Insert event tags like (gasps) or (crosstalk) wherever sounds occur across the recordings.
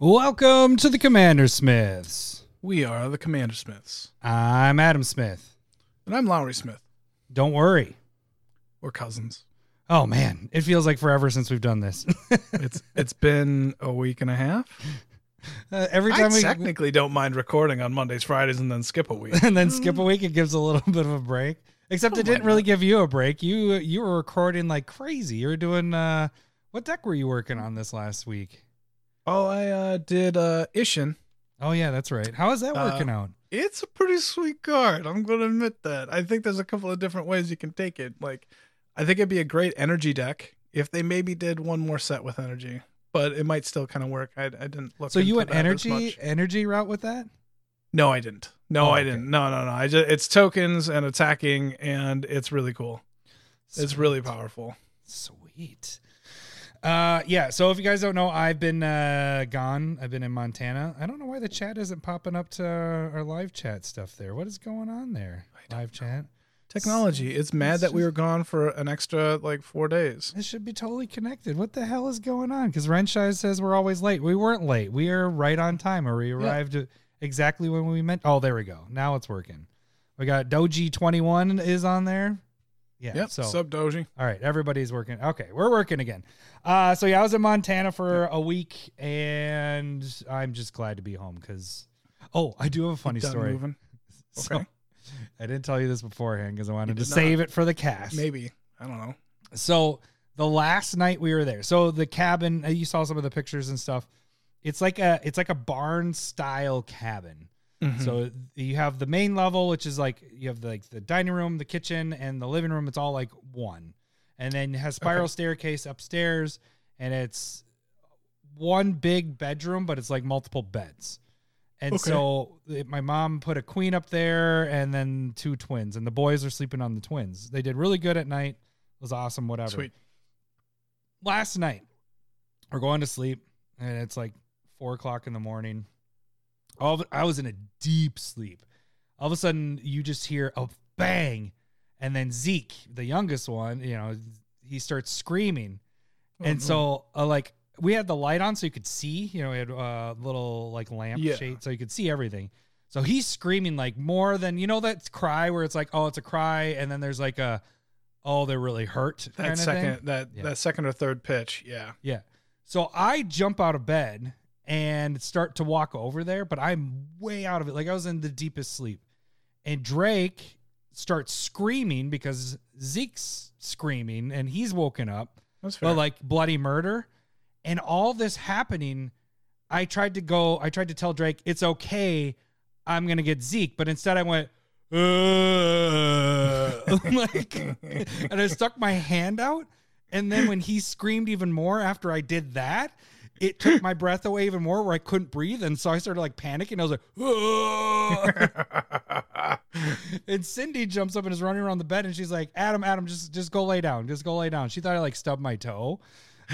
Welcome to the Commander Smiths. We are the Commander Smiths. I'm Adam Smith. And I'm Lowry Smith. Don't worry. We're cousins. Oh man, it feels like forever since we've done this. (laughs) It's it's been a week and a half. Uh, every I time we technically don't mind recording on Mondays, Fridays, and then skip a week. (laughs) and then skip a week, it gives a little (laughs) bit of a break. Except Oh it didn't really give you a break. You you were recording like crazy. You were doing uh what deck were you working on this last week? Oh, I uh, did uh, Isshin. Oh yeah, that's right. How is that Uh, working out? It's a pretty sweet card. I'm going to admit that. I think there's a couple of different ways you can take it. Like, I think it'd be a great energy deck if they maybe did one more set with energy, but it might still kind of work. I, I didn't look. At it. So you went energy energy route with that? No, I didn't. No, Oh, I didn't. No, no, no. I just it's tokens and attacking, and it's really cool. It's really powerful. Sweet. Uh yeah, so if you guys don't know, I've been uh gone. I've been in Montana. I don't know why the chat isn't popping up to our live chat stuff there. What is going on there? Live chat. Technology. It's mad that we were gone for an extra like four days. This should be totally connected. What the hell is going on? Because Renshai says we're always late. We weren't late. We are right on time, or we arrived at exactly when we meant. Oh, there we go. Now it's working. We got Doji twenty one is on there. Yeah. Yep. So Sub Doji. All right, everybody's working. Okay, we're working again. Uh, so yeah, I was in Montana for a week, and I'm just glad to be home because. Oh, I do have a funny story. moving. (laughs) So, Okay. I didn't tell you this beforehand because I wanted to not. save it for the cast. Maybe. I don't know. So the last night we were there, so the cabin uh, you saw some of the pictures and stuff. It's like a it's like a barn style cabin. Mm-hmm. So you have the main level, which is like you have like the dining room, the kitchen, and the living room. It's all like one, and then it has spiral Okay. staircase upstairs, and it's one big bedroom, but it's like multiple beds. And Okay. so it- my mom put a queen up there, and then two twins, and the boys are sleeping on the twins. They did really good at night. It was awesome. Whatever Sweet. last night we're going to sleep and it's like four o'clock in the morning all of, i was in a deep sleep all of a sudden you just hear a bang and then zeke the youngest one you know he starts screaming Oh, and no. so uh, like we had the light on so you could see you know we had a little like lamp Yeah. shade so you could see everything so he's screaming like more than you know that cry where it's like oh it's a cry and then there's like a oh they're really hurt that second that Yeah. that second or third pitch. Yeah. Yeah. So I jump out of bed and start to walk over there, but I'm way out of it. Like I was in the deepest sleep. And Drake starts screaming because Zeke's screaming and he's woken up, That's fair. but like bloody murder. And all this happening, I tried to go, I tried to tell Drake, it's okay. I'm going to get Zeke. But instead I went, uh, (laughs) like, and I stuck my hand out. And then when he screamed even more after I did that, it took my breath away even more where I couldn't breathe. And so I started like panicking. I was like, (laughs) and Cindy jumps up and is running around the bed and she's like, Adam, Adam, just just go lay down. Just go lay down. She thought I like stubbed my toe. (laughs)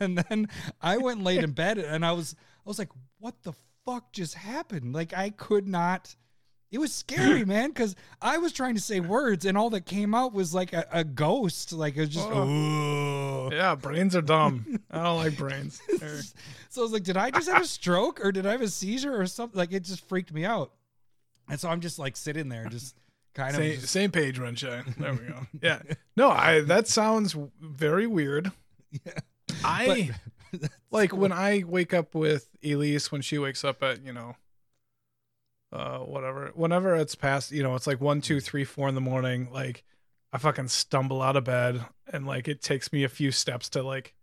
and then I went and laid in bed and I was I was like, what the fuck just happened? Like I could not it was scary, (clears throat) man, because I was trying to say words and all that came out was like a, a ghost. Like it was just Oh. Yeah, brains are dumb. I don't like (laughs) brains. (laughs) So I was like, did I just have a stroke or did I have a seizure or something? Like it just freaked me out. And so I'm just like sitting there, just kind Same, of just, same page, Renshai. There we go. (laughs) Yeah. No, I that sounds very weird. Yeah. I like when I wake up with Elise when she wakes up at, you know, uh whatever. Whenever it's past, you know, it's like one, two, three, four in the morning, like I fucking stumble out of bed and like it takes me a few steps to like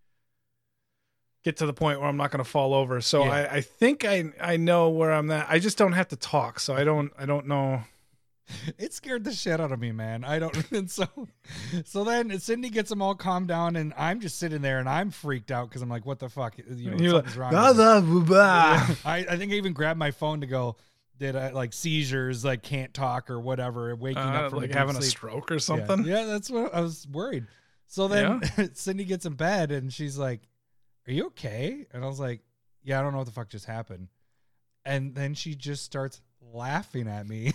get to the point where I'm not gonna fall over. So Yeah. I, I think I I know where I'm at. I just don't have to talk, so I don't I don't know (laughs) it scared the shit out of me, man. I don't. (laughs) And so, so then Cindy gets them all calmed down, and I'm just sitting there, and I'm freaked out because I'm like, "What the fuck? You know, something's like, wrong." with me. "Blah, blah, blah." (laughs) I, I think I even grabbed my phone to go. Did I like seizures? Like can't talk or whatever? Waking Uh, up from like having a stroke or something. Yeah, that's what I was worried. So then (laughs) Cindy gets in bed and she's like, "Are you okay?" And I was like, "Yeah, I don't know what the fuck just happened." And then she just starts laughing at me.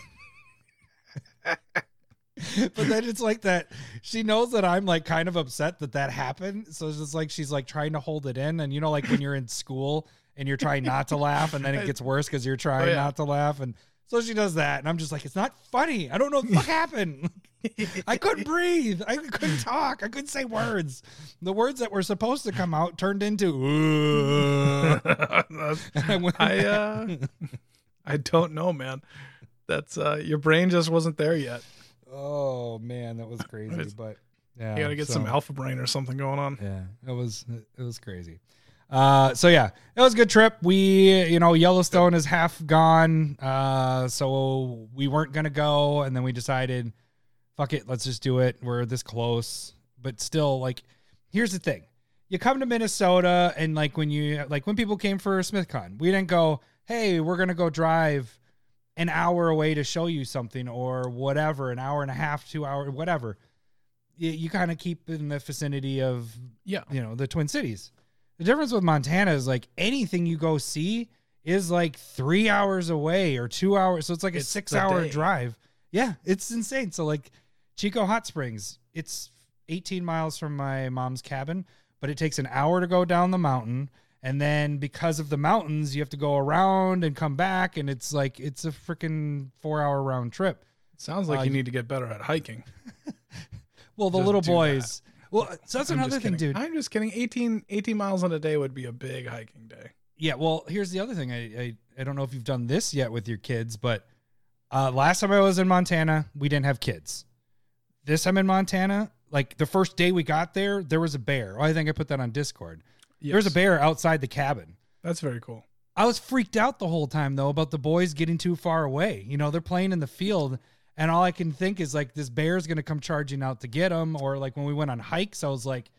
(laughs) but then it's like that she knows that I'm like kind of upset that that happened. So it's just like she's like trying to hold it in. And you know, like when you're in school and you're trying not to laugh, and then it (laughs) gets worse because you're trying Oh, yeah. not to laugh, and so she does that, and I'm just like, it's not funny. I don't know what the fuck (laughs) happened. (laughs) I couldn't breathe. I couldn't talk. I couldn't say words. The words that were supposed to come out turned into. I I uh I don't know, man. That's uh your brain just wasn't there yet. oh man, that was crazy. But yeah, You gotta get some alpha brain or something going on. Yeah, it was it was crazy. Uh, so yeah, it was a good trip. We, you know, Yellowstone is half gone. Uh, so we weren't gonna go, and then we decided, fuck it, let's just do it. We're this close, but still, like, here's the thing: you come to Minnesota, and like when you like when people came for SmithCon, we didn't go, hey, we're gonna go drive an hour away to show you something or whatever, an hour and a half, two hour, whatever. You, you kind of keep in the vicinity of Yeah. you know the twin cities the difference with montana is like anything you go see is like three hours away or two hours so it's like a It's six the hour day. drive yeah it's insane so like chico hot springs it's 18 miles from my mom's cabin but it takes an hour to go down the mountain and then because of the mountains you have to go around and come back and it's like it's a freaking four hour round trip Sounds like Uh, you need to get better at hiking. (laughs) well the Just little do boys well so that's I'm another thing kidding. dude I'm just kidding. 18, 18 miles in a day would be a big hiking day. Yeah, well, here's the other thing. I, I I don't know if you've done this yet with your kids, but uh, last time I was in Montana, we didn't have kids. This time in Montana, like the first day we got there, there was a bear. Oh, I think I put that on Discord. There was a bear outside the cabin. That's very cool. I was freaked out the whole time though about the boys getting too far away. You know, they're playing in the field, and all I can think is like this bear's gonna come charging out to get them. Or like when we went on hikes, I was like,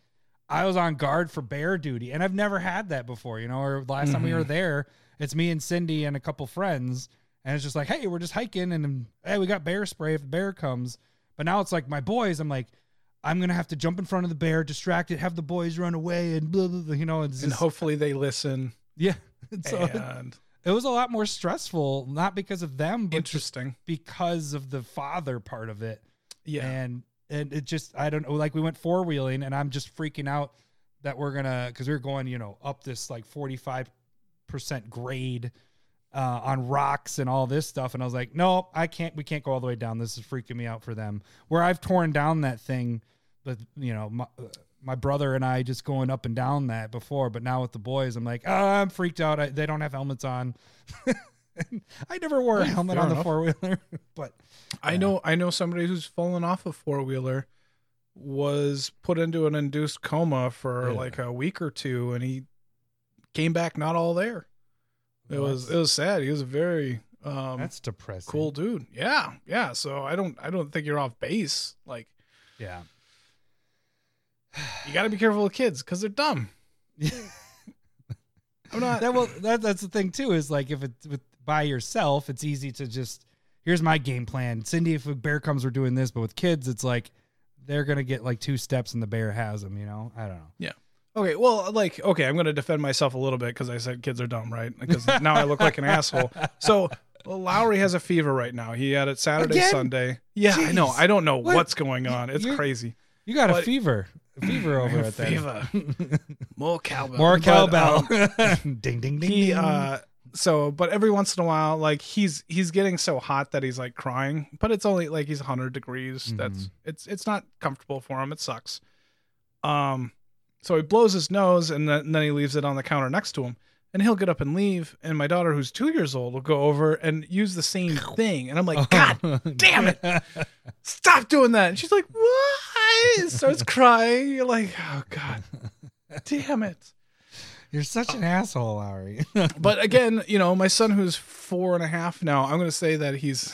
I was on guard for bear duty, and I've never had that before. You know, or last time we were there, it's me and Cindy and a couple friends, and it's just like, hey, we're just hiking, and um, hey, we got bear spray if the bear comes. But now it's like my boys. I'm like. I'm gonna have to jump in front of the bear, distract it, have the boys run away, and blah blah. blah you know, And just, hopefully they listen. yeah. (laughs) So and it was a lot more stressful, not because of them, but interesting. because of the father part of it. Yeah. And and it just I don't know, like we went four wheeling and I'm just freaking out that we're gonna because we are going, you know, up this like forty five percent grade uh, on rocks and all this stuff. And I was like, no, I can't we can't go all the way down. This is freaking me out for them. Where I've torn down that thing, but you know, my, uh, my brother and I just going up and down that before, but now with the boys, I'm like, oh, I'm freaked out. I, they don't have helmets on. (laughs) I never wore a helmet fair on the four wheeler, (laughs) but I know I know somebody who's fallen off a four wheeler was put into an induced coma for Yeah. like a week or two and he came back not all there. It Well, was it was sad. He was a very um that's depressing. cool dude. Yeah. Yeah, so I don't I don't think you're off base. Like Yeah. You got to be careful with kids cuz they're dumb. (laughs) I'm not that well that that's the thing too is like if it's with by yourself it's easy to just here's my game plan cindy if a bear comes we're doing this but with kids it's like they're gonna get like two steps and the bear has them you know i don't know Yeah. Okay, well, like, okay, I'm going to defend myself a little bit because I said kids are dumb, right? Because now I look like an asshole. So well, Lowry has a fever right now. He had it Saturday, Again? Sunday. Yeah, I know. I don't know What? what's going on. It's You're- crazy. you got But- a fever over at that. Fever. More cowbell. more But, cowbell. um, (laughs) ding ding ding. He uh so but every once in a while like he's he's getting so hot that he's like crying but it's only like he's 100 degrees. That's it's it's not comfortable for him. It sucks. Um so he blows his nose and then, and then he leaves it on the counter next to him and he'll get up and leave and my daughter who's two years old will go over and use the same (laughs) thing. And i'm like god (laughs) damn it. Stop doing that. And she's like why? Starts (laughs) crying. You're like oh god damn it. You're such an asshole Lowry. but again, you know, my son who's four and a half now, I'm going to say that he's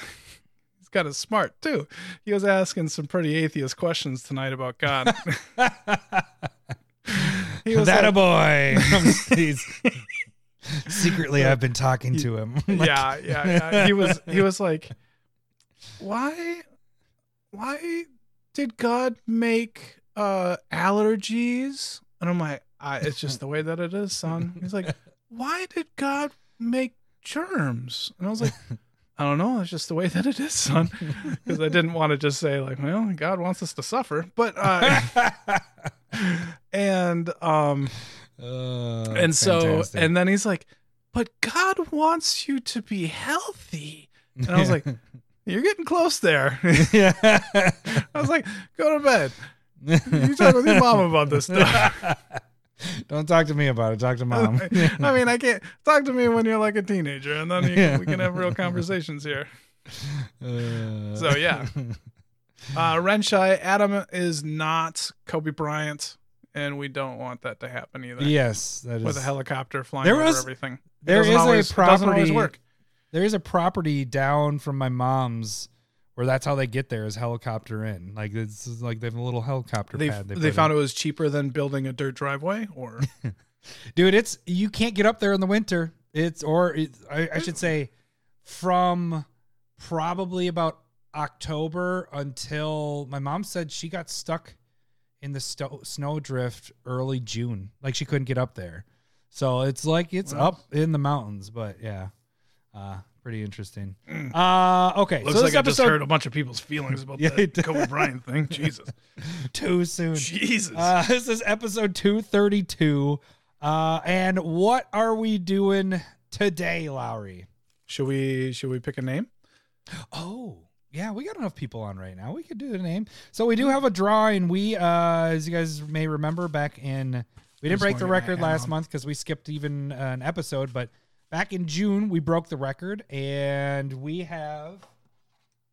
he's kind of smart too. He was asking some pretty atheist questions tonight about God. he was that a boy. He's secretly i've been talking to him (laughs) yeah, yeah, yeah. He was he was like, why, why did God make uh allergies? And I'm like, I, it's just the way that it is, son. He's like, why did God make germs? And I was like, I don't know. It's just the way that it is, son. (laughs) Because I didn't want to just say like, well, God wants us to suffer, but uh, (laughs) and um, Uh, and so fantastic. and then he's like, "But God wants you to be healthy." And I was like, (laughs) "You're getting close there." yeah. (laughs) I was like, "Go to bed. You talk with your mom about this stuff." (laughs) Don't talk to me about it. Talk to mom. I mean, I can't talk to me when you're like a teenager, and then you can, we can have real conversations here. Uh, So yeah, uh, Renshai Adam is not Kobe Bryant, and we don't want that to happen either. yes, that is. with a helicopter flying There over was- everything. It there a always, always property- work. There is a property down from my mom's where that's how they get there is helicopter in. Like it's like they have a little helicopter They pad. they, found it was cheaper than building a dirt driveway, or (laughs) dude. It's you can't get up there in the winter. It's or it, I, I should say from probably about October until my mom said she got stuck in the sto- snow drift early June. Like she couldn't get up there. So it's like it's Wow. up in the mountains, but yeah. Uh pretty interesting. (clears throat) Uh okay. Looks so like this I just episode hurt a bunch of people's feelings about (laughs) Yeah, that Kobe Bryant thing. (laughs) Jesus, too soon. Jesus. Uh, (laughs) this is episode 232. Uh, and what are we doing today, Lowry? should we should we pick a name? (gasps) Oh, yeah, we got enough people on right now. We could do the name. So we do have a drawing. We, uh, as you guys may remember, back in we didn't break the record last month because we skipped even uh, an episode, but back in June we broke the record, and we have.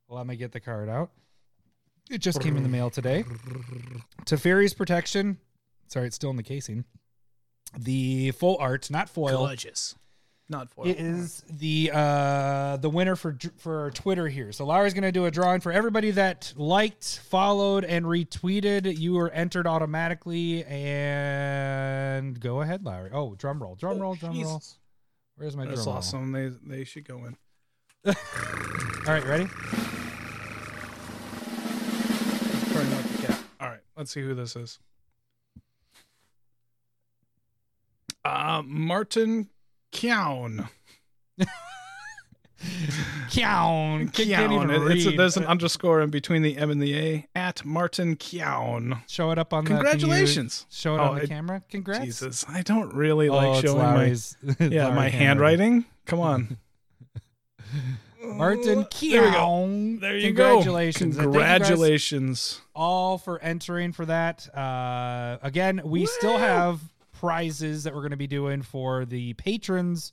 Well, let me get the card out. It just came in the mail today. Teferi's protection. Sorry, it's still in the casing. The full art, not foil. Gorgeous, not foil. It is the uh the winner for for Twitter here. So Larry's gonna do a drawing for everybody that liked, followed, and retweeted. You are entered automatically. And go ahead, Larry. Oh, drum roll, drum roll, drum roll. Where's my That's drum roll? That's awesome. They they should go in. (laughs) All right, ready? Purring like a cat. All right, let's see who this is. Uh, Martin Kyown. Kyown. Kyown. It's a, there's an underscore in between the M and the A. At Martin Kyown. Show it up on the. can Congratulations. Show it Oh, on the it- camera. Congrats. Jesus, I don't really Oh, like showing my (laughs) yeah my handwriting. Come on, (laughs) Martin There we go. There you Congratulations. go. You Congratulations. all for entering for that. Uh, again, we still have prizes that we're going to be doing for the patrons.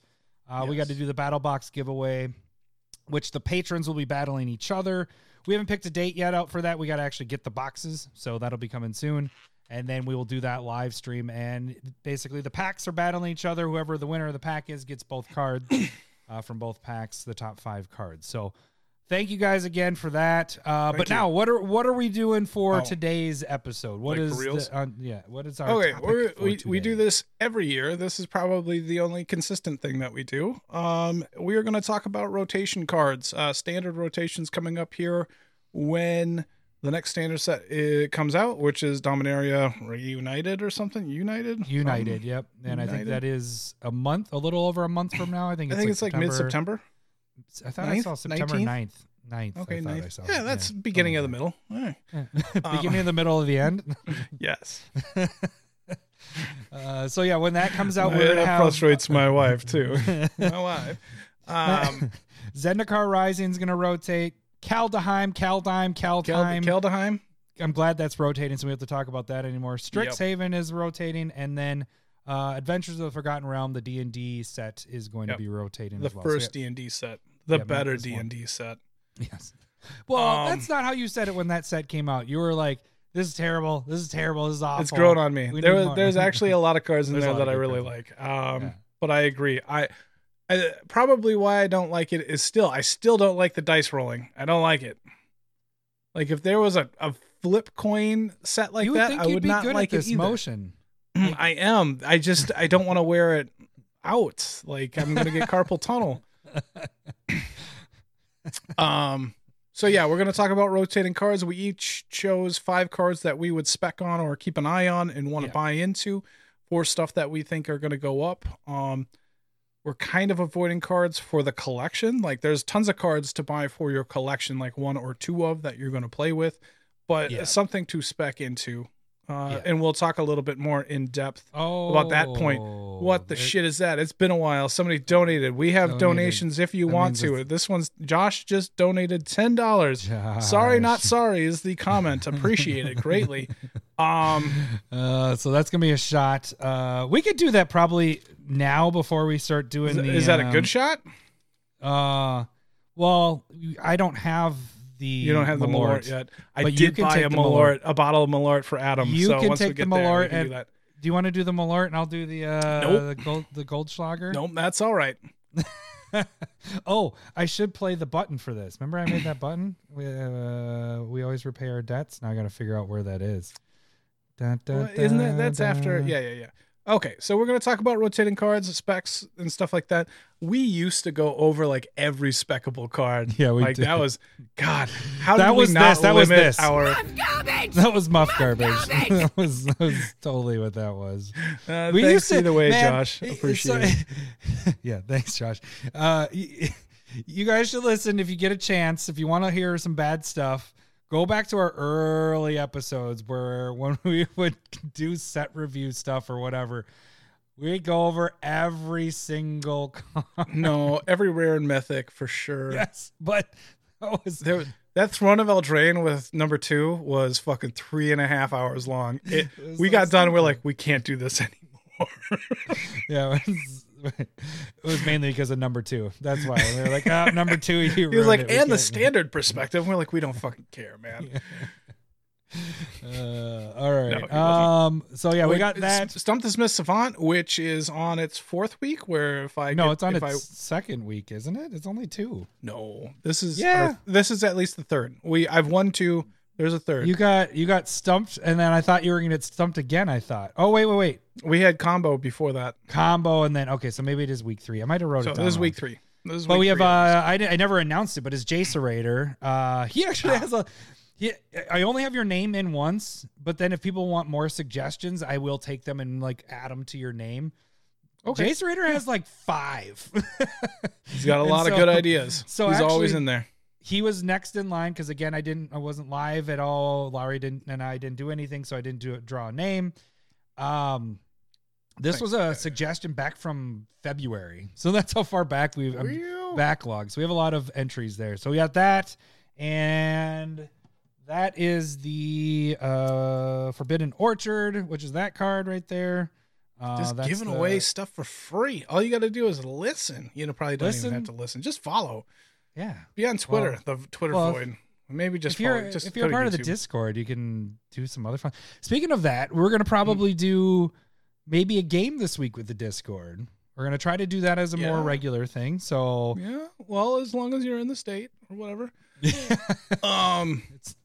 Uh, We got to do the battle box giveaway, which the patrons will be battling each other. We haven't picked a date yet out for that. We got to actually get the boxes, so that'll be coming soon. And then we will do that live stream. And basically, the packs are battling each other. Whoever the winner of the pack is gets both cards (coughs) uh, from both packs, the top five cards. So thank you guys again for that. Uh, but you. now, what are what are we doing for Oh. today's episode? What Like is the, uh, yeah? What is our Okay, topic we're, for we we do this every year. This is probably the only consistent thing that we do. Um, we are going to talk about rotation cards, uh, standard rotations coming up here when the next standard set uh, comes out, which is Dominaria Reunited or something. United. United. Um, yep, and I think that is a month, a little over a month from now. I think I it's think like it's like mid September. I thought I saw September 19th? 9th. 9th. Okay, I thought I saw. Yeah, that's beginning of the middle. Right. middle. (laughs) beginning of the middle of the end. (laughs) Yes. (laughs) Uh, so yeah, when that comes out, we're gonna that have frustrates my wife too. my wife. Um, Zendikar Rising is going to rotate. Kaldheim, Kaldheim, Kaldheim. Keldaheim. I'm glad that's rotating, so we have to talk about that anymore. Strixhaven is rotating, and then uh, Adventures of the Forgotten Realm, the D and D set, is going Yep. to be rotating The well. first D and D set, the Yeah, better D and D set. yes. Well, Um, that's not how you said it when that set came out. You were like, "This is terrible. This is terrible. This is awful." It's grown on me. We There was, there's actually a lot of cards in there that I really cards. like. Um, Yeah. but I agree. I, I probably why I don't like it is still I still don't like the dice rolling. I don't like it. Like if there was a, a flip coin set like you would that, think I be not good like this it either. motion. I am. I just I don't want to wear it out. Like I'm gonna get carpal tunnel. (laughs) um. So yeah, we're gonna talk about rotating cards. We each chose five cards that we would spec on or keep an eye on and want to Yeah. buy into for stuff that we think are gonna go up. Um. We're kind of avoiding cards for the collection. Like there's tons of cards to buy for your collection, like one or two of that you're going to play with, but Yeah. something to spec into uh, Yeah. and we'll talk a little bit more in depth Oh, about that point. What the it- shit is that? It's been a while. Somebody donated. We have Donated. donations if you That want to. This one's Josh just donated ten dollars. Sorry, not sorry is the comment. Appreciate it greatly. (laughs) Um, Uh, so that's gonna be a shot. Uh, we could do that probably now before we start doing. is, the, is that a um, good shot? Uh, well, I don't have the. You don't have the Malort yet. I But did buy a the Malort, a bottle of Malort for Adam. You so can once we take the get there, Malort can do that. Do you want to do the Malort and I'll do the uh Nope. the gold the Goldschlager? Nope, that's all right. (laughs) oh, I should play the button for this. Remember I made that button? We uh, we always repay our debts. Now I got to figure out where that is. Well, isn't that that's after? Yeah, yeah, yeah. Okay, so we're gonna talk about rotating cards, specs, and stuff like that. We used to go over like every speckable card. Yeah, we like did. that was God. How That did was we not this, that was this. our? That was muff garbage. (laughs) that was that was totally what that was. Uh, We thanks used to- either way, man, Josh. Appreciate it. (laughs) yeah, thanks, Josh. Uh, (laughs) you guys should listen if you get a chance. If you want to hear some bad stuff, go back to our early episodes where when (laughs) we would do set review stuff or whatever, we go over every single (laughs) card. No, every rare and mythic for sure. yes, but that was There, that Throne of Eldraine with number two was fucking three and a half hours long. It, (laughs) It we got done. We're like, we can't do this anymore. yeah. (laughs) It was, mainly because of number two. That's why we were like, ah, number two. You (laughs) He was like, it. We and the standard perspective. We're like, we don't (laughs) fucking care, man. Uh, all right. No, um. So yeah, we Wait, got that. Stump the Smith Savant, which is on its fourth week. Where if I No, get- it's on its I, second week, isn't it? It's only two. no. This is Yeah. our- this is at least the third. We I've won two. There's a third. You got you got stumped, and then I thought you were gonna get stumped again. I thought. Oh wait, wait, wait. we had combo before that, Combo, and then okay, so maybe it is week three. I might have wrote so it down. this is week three. This is But week we have three uh I, I never announced it, but it's Jacerator. Uh he actually has a he, I only have your name in once, but then if people want more suggestions, I will take them and like add them to your name. Okay. Jacerator has like five. He's got a (laughs) lot of good ideas. so he's always in there. He was next in line because again I didn't I wasn't live at all. Laurie didn't and I didn't do anything, so I didn't do draw a name. Um this was a suggestion back from February. So that's how far back we've um, Real? backlog. So we have a lot of entries there. So we got that and that is the uh Forbidden Orchard, which is that card right there. Uh, Just giving the- away stuff for free. All you got to do is listen. You know, probably don't Listen. even have to listen. Just follow. Yeah. Be on Twitter. the Twitter well, void. Maybe just if you're. Just if you're part of the Discord, you can do some other fun. Speaking of that, we're gonna probably do maybe a game this week with the Discord. We're gonna try to do that as a more regular thing. So Yeah. Well, as long as you're in the state or whatever. (laughs) Um. It's-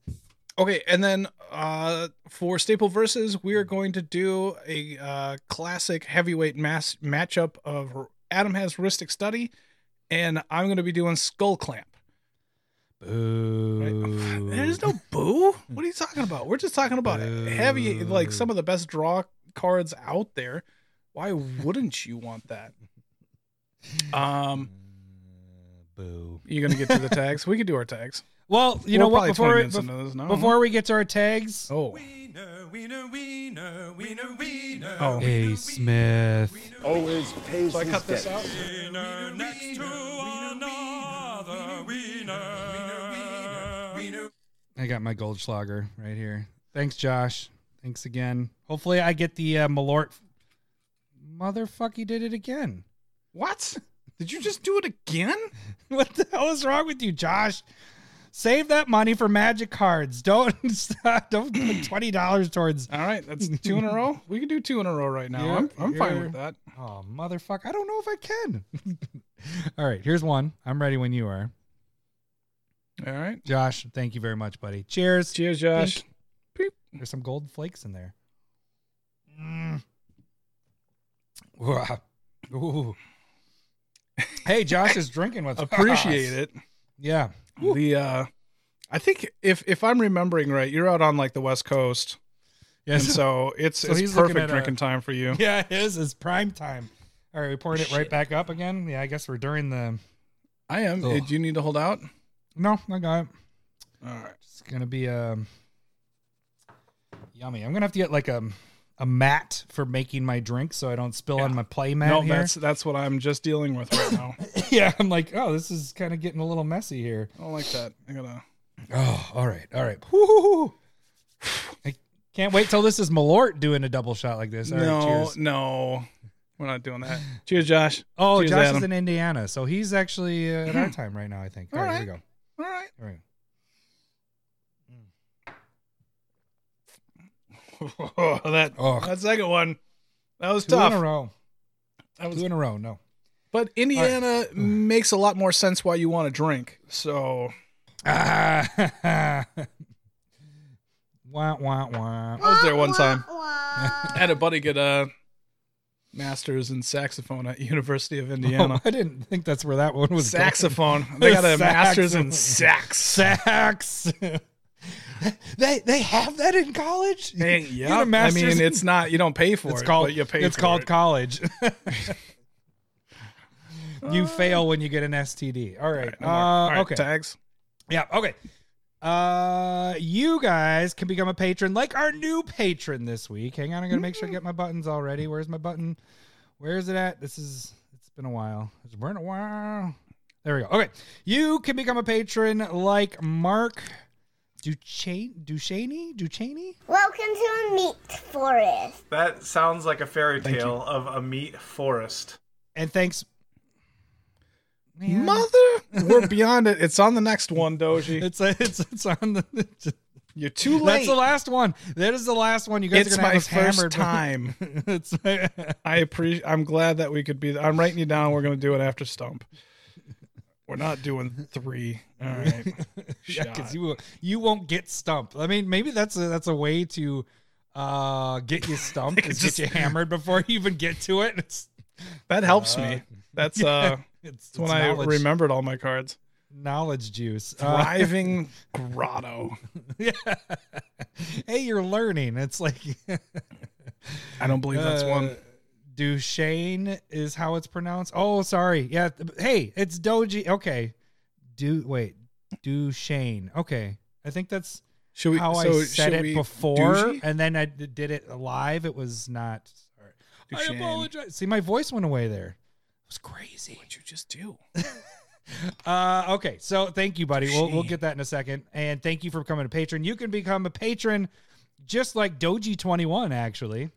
Okay, and then uh, for staple verses, we are going to do a uh, classic heavyweight mass matchup of Adam has Rhystic Study, and I'm going to be doing Skullclamp. boo. There's no boo. What are you talking about? We're just talking about heavy, like some of the best draw cards out there. Why wouldn't you want that? Um, boo. You're gonna get to the tags? We could do our tags. Well, you We're know what? Before minutes bef- into this now. before we get to our tags, oh, Wiener, wiener, wiener, wiener, wiener. oh, A Smith. always pays so I his cut this out. Wiener next to another wiener. Wiener. I got my Goldschlager right here. Thanks, Josh. Thanks again. Hopefully, I get the uh, Malort. Motherfucker, he did it again. What? (laughs) Did you just do it again? (laughs) What the hell is wrong with you, Josh? Save that money for magic cards. Don't (laughs) don't put (clears throat) twenty dollars towards. All right, that's two in a row. We can do two in a row right now. Yeah, I'm, I'm fine with that. Oh motherfucker! I don't know if I can. (laughs) All right, here's one. I'm ready when you are, All right. Josh. Thank you very much, buddy. Cheers. Cheers, Josh. Beep. There's some gold flakes in there. Mm. Ooh. Hey, Josh is drinking with (laughs) Appreciate it. Yeah. The uh I think if if I'm remembering right, you're out on like the West Coast. And so it's So it's perfect at a- drinking time for you. (laughs) Yeah, it is. It's prime time. All right, we poured it right back up again. Yeah, I guess we're during the. I am. Ugh. Do you need to hold out? No, I got it. All right. It's gonna be um. Yummy. I'm gonna have to get like a a mat for making my drink so I don't spill on my play mat no, here. that's that's what I'm just dealing with right now. (laughs) yeah, I'm like, oh, this is kind of getting a little messy here. I don't like that. I gotta. Oh, all right, all right. Woo-hoo-hoo. I can't wait till this is Malort doing a double shot like this. All right, no, cheers. no, we're not doing that. Cheers, Josh. Oh, Cheers, Josh Adam. is in Indiana, so he's actually uh, at our time right now. I think. All All right, here we go. All right. All right. (laughs) that Oh. that second one, that was Two tough. in a row. That was Two in a row. No. But Indiana makes a lot more sense why you want to drink. So Ah. (laughs) wah wah wah. I was there one time. I (laughs) had a buddy get a master's in saxophone at University of Oh, Indiana. I didn't think that's where that one was. going. saxophone. They got a master's in sax. Sax. (laughs) they they have that in college. Hey, You get a yeah. I mean, in- it's not you don't pay for it's it, called you pay it's called it. college. (laughs) (laughs) you fail when you get an STD. All right. No more. Uh, All right, okay. tags. Yeah. Okay. Uh, you guys can become a patron, like our new patron this week. Hang on, I'm gonna make sure I get my buttons all ready. Where's my button? Where is it at? This is. It's been a while. It's been a while. There we go. Okay, you can become a patron, like Mark Duchesne, Duchaney, Duchaney. Welcome to a meat forest. That sounds like a fairy Thank tale of a meat forest. And thanks. Man, Mother, we're beyond it. It's on the next one, Doji. (laughs) It's it's it's on the. (laughs) You're too late. That's the last one. That is the last one. You guys It's are gonna my have us first hammered. (laughs) time. it's I appreciate. I'm glad that we could be. I'm writing you down. We're gonna do it after Stump. We're not doing three. All (laughs) right. yeah, because you you won't get stumped. I mean, maybe that's a that's a way to uh get you stumped (laughs) is just- get you hammered before you even get to it. It's that helps Uh, me. That's (laughs) uh. it's, That's when it's I remembered all my cards. knowledge juice. Uh, grotto. yeah. hey, you're learning. It's like I don't believe that's uh, one. Duchesne is how it's pronounced. Oh, sorry. Yeah. Hey, it's Doji. Okay. Do wait. Duchesne. Okay. I think that's Should we? how so I said it before, douchey? and then I did it live. It was not. Sorry. I apologize. See, my voice went away there. It was crazy. What'd you just do? (laughs) Uh, okay, so thank you, buddy. We'll we'll get that in a second, and thank you for becoming a patron. You can become a patron, just like Doji Twenty One. Actually,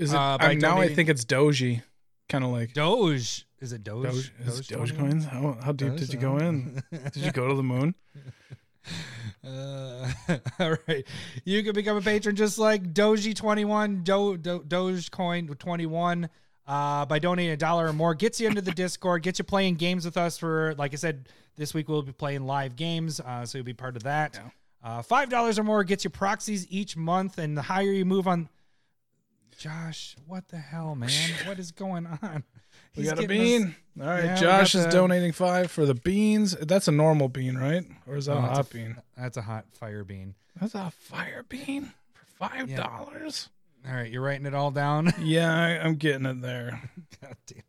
Is it? Uh, I'm- now I think it's Doji. Kind of like Doge is it Doge? Doge. Is Doge 21? Dogecoins? How how deep did you go in? (laughs) Did you go to the moon? Uh, (laughs) all right. You can become a patron just like Doji21, Do, Do, Dogecoin21 uh, by donating a dollar or more. Gets you into the Discord, gets you playing games with us for, like I said, this week we'll be playing live games. Uh, so you'll be part of that. Uh, $5 or more gets you proxies each month. And the higher you move on. Josh, what the hell, man? (laughs) What is going on? We He's got a getting us- bean. All right, Yeah, Josh is the- donating five for the beans. That's a normal bean, right? Or is that Oh, a hot a- bean? That's a hot fire bean. That's a fire bean for five dollars. All right, you're writing it all down. (laughs) Yeah, I, I'm getting it there. (laughs) God damn it.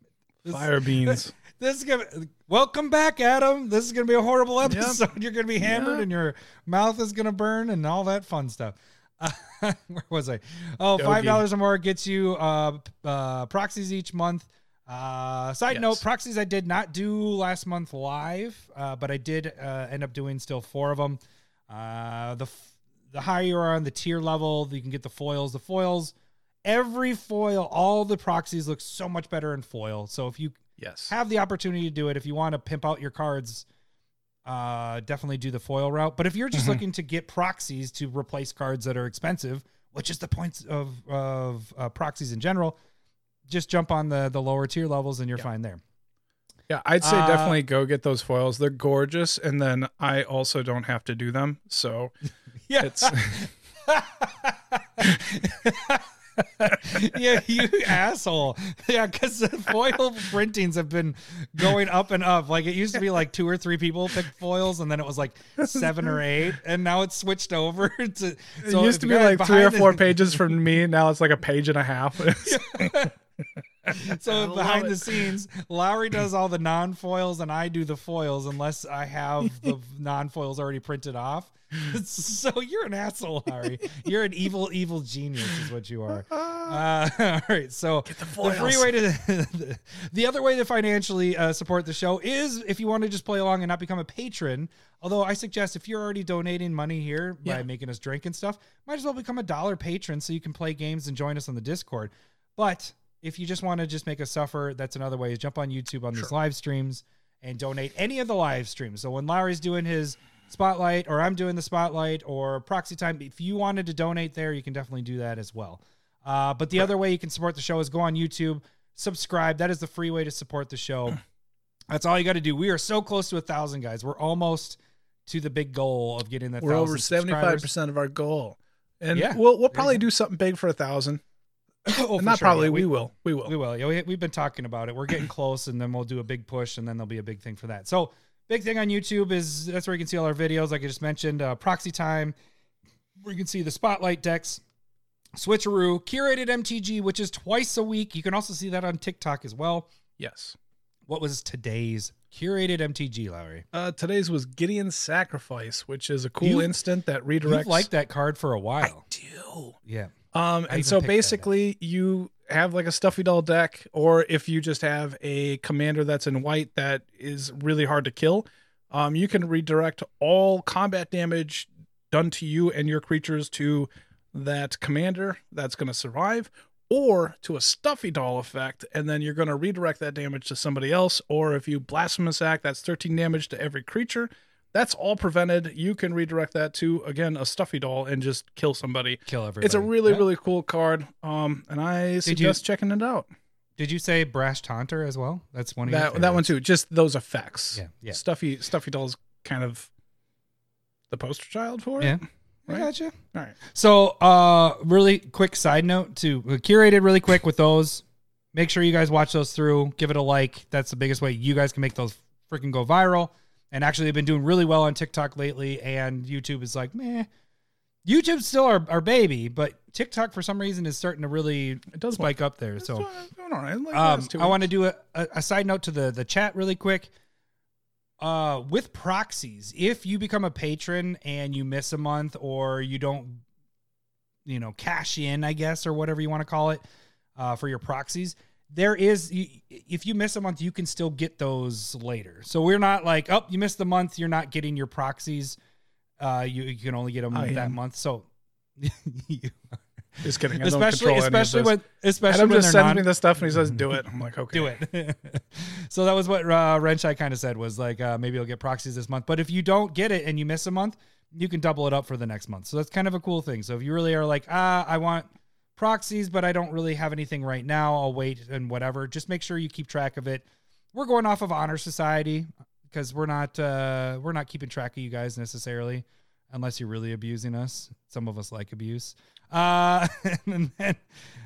This- Fire beans. This is gonna welcome back, Adam. This is gonna be a horrible episode. You're gonna be hammered Yep. and your mouth is gonna burn and all that fun stuff. (laughs) Where was I? Oh, five dollars or more gets you uh, uh, proxies each month. Uh, side Yes. note: proxies I did not do last month live, uh, but I did uh, end up doing still four of them. Uh, the f- the higher you are on the tier level, you can get the foils. The foils, every foil, all the proxies look so much better in foil. So if you Yes. have the opportunity to do it if you want to pimp out your cards uh definitely do the foil route. But if you're just looking to get proxies to replace cards that are expensive which is the points of of uh, proxies in general just jump on the the lower tier levels and you're fine there. Yeah, I'd say Uh, definitely go get those foils. They're gorgeous, and then I also don't have to do them, so (laughs) yeah. it's (laughs) (laughs) yeah you asshole yeah because the foil printings have been going up and up like it used to be like two or three people pick foils and then it was like seven or eight and now it's switched over (laughs) to it used to be like three or four the- pages from me. Now it's like a page and a half. (laughs) so love behind the it. scenes, Lowry does all the non foils and I do the foils, unless I have the (laughs) non foils already printed off. (laughs) so you're an asshole, Lowry. You're an evil, evil genius, is what you are. (laughs) Uh, (laughs) all right, so the, free way to the other way to financially uh, support the show is if you want to just play along and not become a patron. Although I suggest if you're already donating money here by Yeah. making us drink and stuff, might as well become a dollar patron so you can play games and join us on the Discord. But if you just want to just make us suffer, that's another way. Is jump on YouTube on these live streams and donate any of the live streams. So when Larry's doing his spotlight, or I'm doing the spotlight, or proxy time, if you wanted to donate there, you can definitely do that as well. Uh, but the other way you can support the show is go on YouTube, subscribe. That is the free way to support the show. (clears throat) That's all you got to do. We are so close to a thousand guys. We're almost to the big goal of getting that. We're over seventy five percent of our goal, and Yeah. we'll we'll probably do something big for a thousand. (coughs) Oh, Not sure. probably. Yeah, we, will. We will. We will. Yeah, we, we've been talking about it. We're getting (clears throat) close, and then we'll do a big push, and then there'll be a big thing for that. So, big thing on YouTube is that's where you can see all our videos, like I just mentioned, uh, proxy time, where you can see the spotlight decks, switcheroo, curated MTG, which is twice a week. You can also see that on TikTok as well. Yes. What was today's curated MTG, Lowry? Uh, today's was Gideon's Sacrifice, which is a cool You- instant that redirects. You've liked that card for a while. I do. Yeah. Um, I and so picked that up. basically, you have like a stuffy doll deck, or if you just have a commander that's in white that is really hard to kill, um, you can redirect all combat damage done to you and your creatures to that commander that's going to survive, or to a stuffy doll effect, and then you're going to redirect that damage to somebody else. Or if you blasphemous act, that's 13 damage to every creature. That's all prevented. You can redirect that to again a stuffy doll and just kill somebody. Kill everybody. It's a really, Yeah. really cool card. Um, and I you- suggest checking it out. Did you say Brash Taunter as well? That's one of your That that one too. Just those effects. Yeah, yeah. Stuffy Stuffy Doll's kind of the poster child for it. Yeah. I Right? gotcha. All right. So, uh, really quick side note to uh, curated really quick with those. Make sure you guys watch those through. Give it a like. That's the biggest way you guys can make those freaking go viral. And actually, they've been doing really well on TikTok lately. And YouTube is like, meh. YouTube's still our, our baby, but TikTok for some reason is starting to really It does spike up there. It's So, doing- doing all right. Like um, I want to do a, a, a side note to the the chat really quick. Uh, with proxies, if you become a patron and you miss a month or you don't, you know, cash in, I guess, or whatever you want to call it, uh, for your proxies, there is if you miss a month, you can still get those later. So we're not like, oh, you missed the month, you're not getting your proxies. Uh, you, you can only get them I that am. month. So. (laughs) Just kidding. I especially control any of especially when especially Adam when just sends non- me the stuff and he says, "Do it." I'm like, (laughs) okay, do it. (laughs) so that was what uh, Renshai kind of said was like uh, maybe you'll get proxies this month, but if you don't get it and you miss a month, you can double it up for the next month. So that's kind of a cool thing. So if you really are like, ah, I want proxies, but I don't really have anything right now, I'll wait and whatever. Just make sure you keep track of it. We're going off of Honor Society because we're not uh, we're not keeping track of you guys necessarily, unless you're really abusing us. Some of us like abuse. Uh, (laughs) and then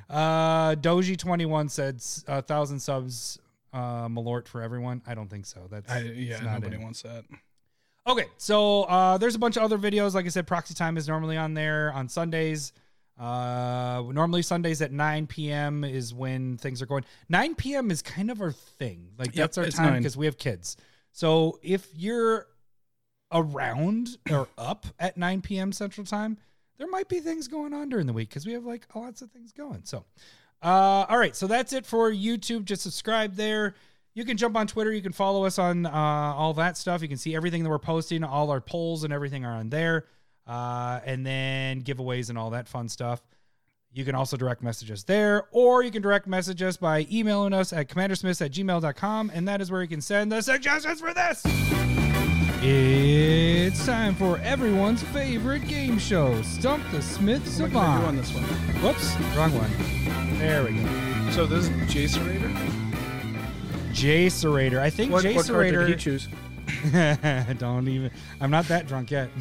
uh, Doji twenty one said a thousand subs, uh, Malort for everyone. I don't think so. That's I, yeah, not nobody in. wants that. Okay, so uh, there's a bunch of other videos. Like I said, Proxy Time is normally on there on Sundays. Uh, normally Sundays at 9 p.m. is when things are going. 9 p.m. is kind of our thing. Like Yep, that's our time because we have kids. So if you're around (coughs) or up at 9 p.m. Central Time, there might be things going on during the week because we have like lots of things going. So, uh, all right, so that's it for YouTube. Just subscribe there. You can jump on Twitter. You can follow us on uh, all that stuff. You can see everything that we're posting. All our polls and everything are on there. Uh, and then giveaways and all that fun stuff. You can also direct message us there, or you can direct message us by emailing us at commandersmiths at gmail.com, and that is where you can send the suggestions for this. It's time for everyone's favorite game show, Stump the Smith What can I do on this one? Whoops, wrong one. There we go. So this is Jace Raider. Jay Serrator. I think What, Jay what card did Serrator. he choose? (laughs) Don't even. I'm not that drunk yet. (laughs)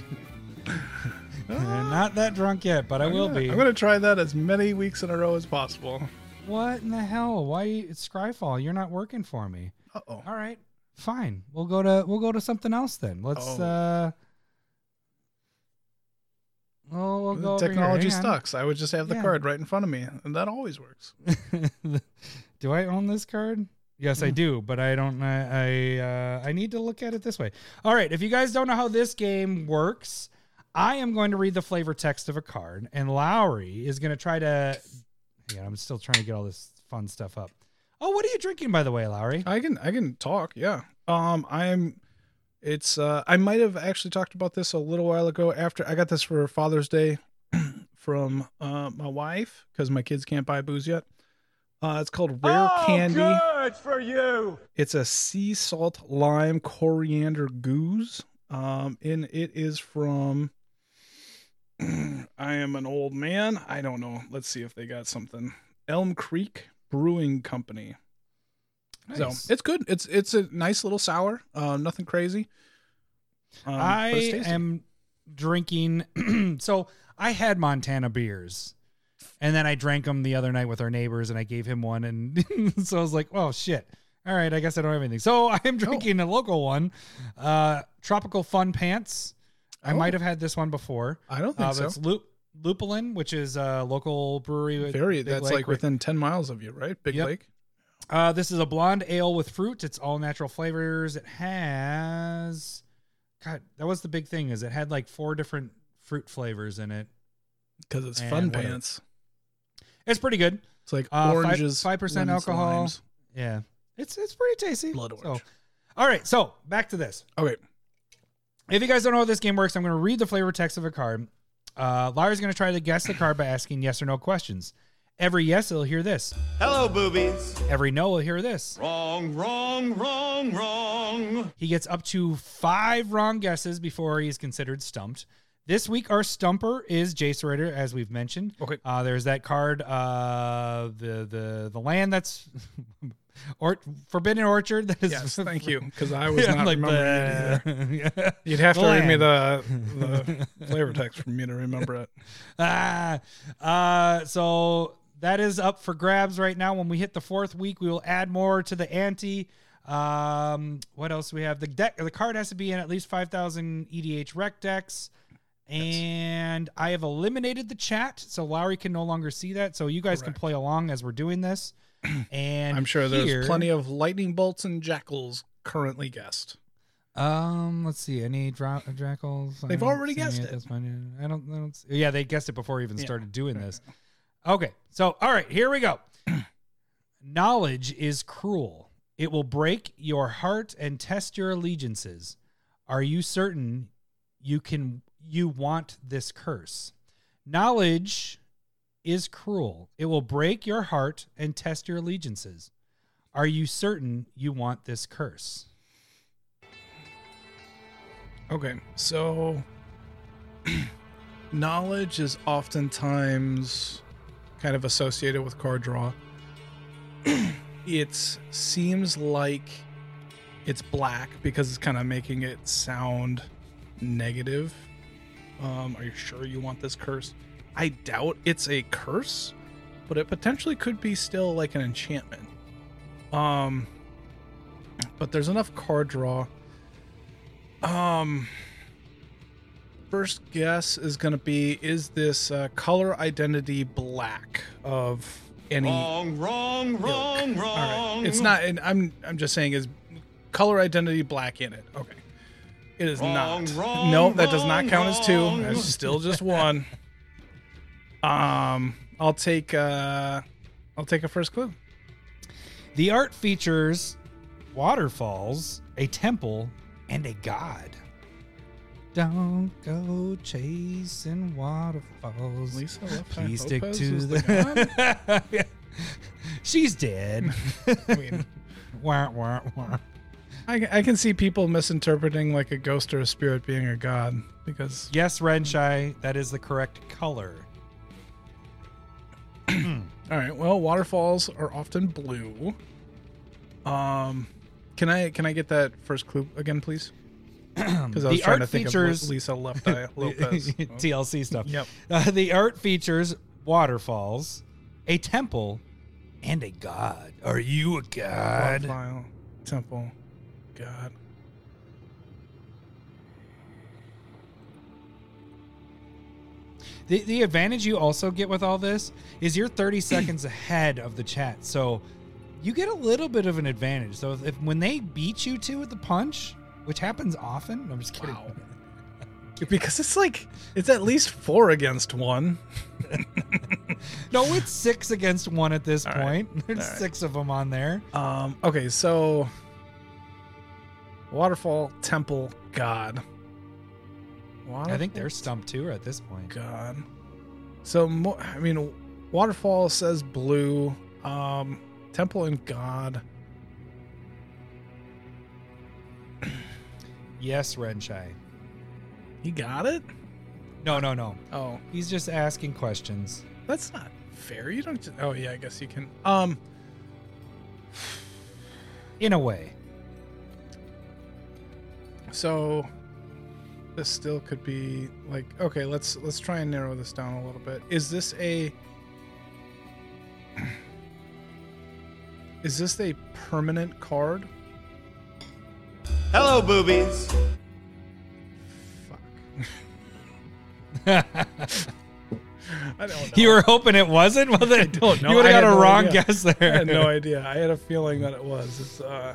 (laughs) not that drunk yet, but I will be. I'm gonna try that as many weeks in a row as possible. What in the hell? Why it's Scryfall? You're not working for me. Uh oh. All right, fine. We'll go to we'll go to something else then. Let's Oh. uh Oh, we'll go over here. Technology Hang on. sucks. I would just have the Yeah. card right in front of me, and that always works. (laughs) do I own this card? Yes. I do, but I don't. I I, uh, I need to look at it this way. All right, if you guys don't know how this game works, I am going to read the flavor text of a card, and Lowry is going to try to. Yeah, I'm still trying to get all this fun stuff up. Oh, what are you drinking, by the way, Lowry? I can I can talk. Yeah. Um, I'm. It's. Uh, I might have actually talked about this a little while ago. After I got this for Father's Day (clears throat) from uh, my wife because my kids can't buy booze yet. Uh, it's called Rare Candy. Good for you. It's a sea salt lime coriander goose. Um, and it is from. I am an old man. I don't know. Let's see if they got something. Elm Creek Brewing Company. Nice. So it's good. It's it's a nice little sour. Uh, nothing crazy. Um, I am drinking. (clears throat) so I had Montana beers, and then I drank them the other night with our neighbors, and I gave him one, and (laughs) so I was like, "Oh shit! All right, I guess I don't have anything." So (laughs) I Oh. am drinking a local one, uh, Tropical Fun Pants. I Oh. might have had this one before. I don't think Uh, so. It's Lu- Lupulin, which is a local brewery. Very. Big That's Lake, like right- within ten miles of you, right? Big Yep. Lake. Uh, this is a blonde ale with fruit. It's all natural flavors. It has, God, that was the big thing. Is it had like four different fruit flavors in it. Because it's And fun pants. It's pretty good. It's like Uh, five- oranges, 5% alcohol. limes. Yeah, it's it's pretty tasty. Blood So- orange. all right, so back to this. Okay. If you guys don't know how this game works, I'm going to read the flavor text of a card. Uh, Larry's going to try to guess the card by asking yes or no questions. Every yes, he'll hear this. Hello, boobies. Every no, he'll hear this. Wrong, wrong, wrong, wrong. He gets up to five wrong guesses before he is considered stumped. This week, our stumper is Jace Ritter, as we've mentioned. Okay. Uh, there's that card, uh, the the the land that's (laughs) or Forbidden Orchard. (laughs) That is Yes. (laughs) Thank you. Because I was Yeah, not like, remembering it either. (laughs) You'd have to read me the the flavor text for me to remember it. ah, uh, so that is up for grabs right now. When we hit the fourth week, we will add more to the ante. Um, what else do we have? The deck, the card has to be in at least five thousand EDHREC decks, and I have eliminated the chat, so Lowry can no longer see that. So you guys can play along as we're doing this. (clears throat) And I'm sure there's here- plenty of lightning bolts and jackals currently guessed. Um, let's see. Any dra- jackals? They've already guessed it. this point. I don't. I don't see- yeah, they guessed it before we even Yeah. started doing this. (laughs) Okay, so all right, here we go. (clears throat) Knowledge is cruel. It will break your heart and test your allegiances. Are you certain you can you want this curse? Knowledge is cruel. It will break your heart and test your allegiances. Are you certain you want this curse? Okay, so (clears throat) knowledge is oftentimes kind of associated with card draw. (clears throat) it seems like it's black because it's kind of making it sound negative. Um, are you sure you want this curse? I doubt it's a curse, but it potentially could be still like an enchantment. Um, but there's enough card draw. Um, first guess is going to be: Is this uh, color identity black of any? Wrong, wrong, wrong, wrong. All right. It's not. And I'm I'm just saying is color identity black in it. Okay. It is Wrong, not. wrong, no, that does not wrong, count as two. wrong. That's still just one. (laughs) Um, I'll take uh, I'll take a first clue. The art features waterfalls, a temple, and a god. Don't go chasing waterfalls. Lisa Please stick Lopez to the. the. (laughs) She's dead. (laughs) I mean, (laughs) wah, wah, wah. I, I can see people misinterpreting like a ghost or a spirit being a god because Yes, Renshai, that is the correct color. (clears throat) all right well waterfalls are often blue um can i can i get that first clue again please (clears throat) because i was The trying art to think features- of lisa left (laughs) eye lopez (laughs) TLC stuff. Yep. Uh, the art features waterfalls, a temple, and a god. Are you a god? Profile, temple god The, the advantage you also get with all this is you're 30 (clears throat) seconds ahead of the chat. So you get a little bit of an advantage. So if, if when they beat you two with the punch, which happens often, I'm just kidding. Wow. (laughs) Because it's like it's at least four against one. (laughs) No, it's six against one at this All right. point. (laughs) There's All right. six of them on there. Um. Okay, so waterfall, temple, god. I think they're stumped too at this point. god. So mo- I mean, waterfall says blue. Um, temple and god. (clears throat) Yes, Renshai. He got it. No, no, no. Oh, He's just asking questions. that's not fair. You don't. Just, oh yeah, I guess you can. Um. In a way. So this still could be like okay, let's let's try and narrow this down a little bit. Is this a (clears throat) Is this a permanent card? Hello, boobies. Fuck. (laughs) I don't (laughs) know. You were hoping it wasn't? Well, then don't know. you would have had got a no wrong idea. guess there. I had no (laughs) idea. I had a feeling that it was. It's uh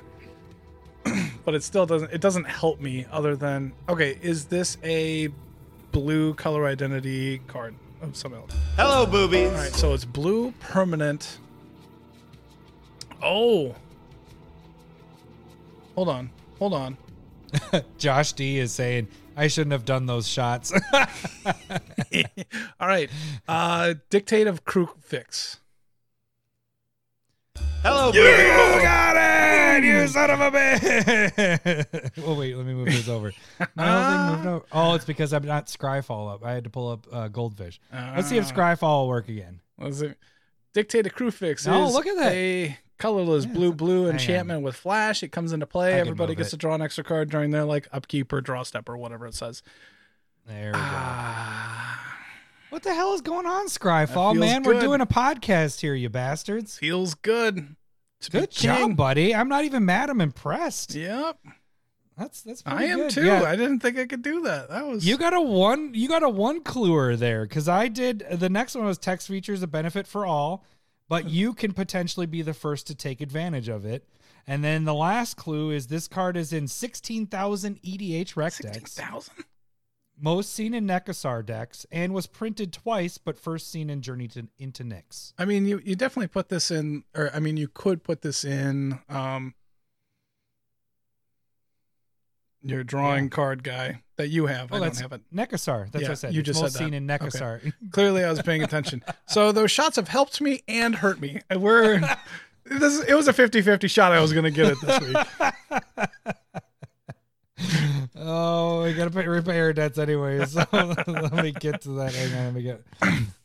but it still doesn't it doesn't help me other than okay, is this a blue color identity card of some ilk? Hello, boobies. All right, so it's blue permanent. Oh. Hold on. Hold on. (laughs) Josh D is saying, I shouldn't have done those shots. (laughs) (laughs) All right. Uh Dictate of Kruphix. Hello, you got it! You (laughs) son of a bitch! oh, wait, let me move this over. My whole thing moved over. Oh, it's because I'm not Scryfall up. I had to pull up uh, Goldfish. Let's see if Ah. Scryfall will work again. Was it Dictate of Kruphix? Oh, is look at that. A colorless blue blue enchantment with flash. It comes into play. can Everybody gets it. to draw an extra card during their like upkeep or draw step or whatever it says. There we go. Ah, What the hell is going on, Scryfall, man? We're doing a podcast here, you bastards. feels good. Good job, buddy. I'm not even mad. I'm impressed. Yep. That's that's. Good. I am good. too. Yeah. I didn't think I could do that. That was You got a one. You got a one cluer there because I did. The next one was text features a benefit for all, but (laughs) you can potentially be the first to take advantage of it. And then the last clue is this card is in sixteen thousand EDHREC decks, 16,000? Most seen in Nekusar decks, and was printed twice, but first seen in Journey to, into Nyx. I mean, you you definitely put this in, or I mean, you could put this in. Um, your drawing card guy that you have. Oh, I don't that's have it. Nekusar. That's Yeah, what I said. you It's just most said seen that. in Nekusar. (laughs) Clearly, I was paying attention. so those shots have helped me and hurt me. We're (laughs) this. It was a 50-50 shot. I was going to get it this week. (laughs) Oh, we gotta pay repair debts anyways. (laughs) So let me get to that. Hang on, let me get.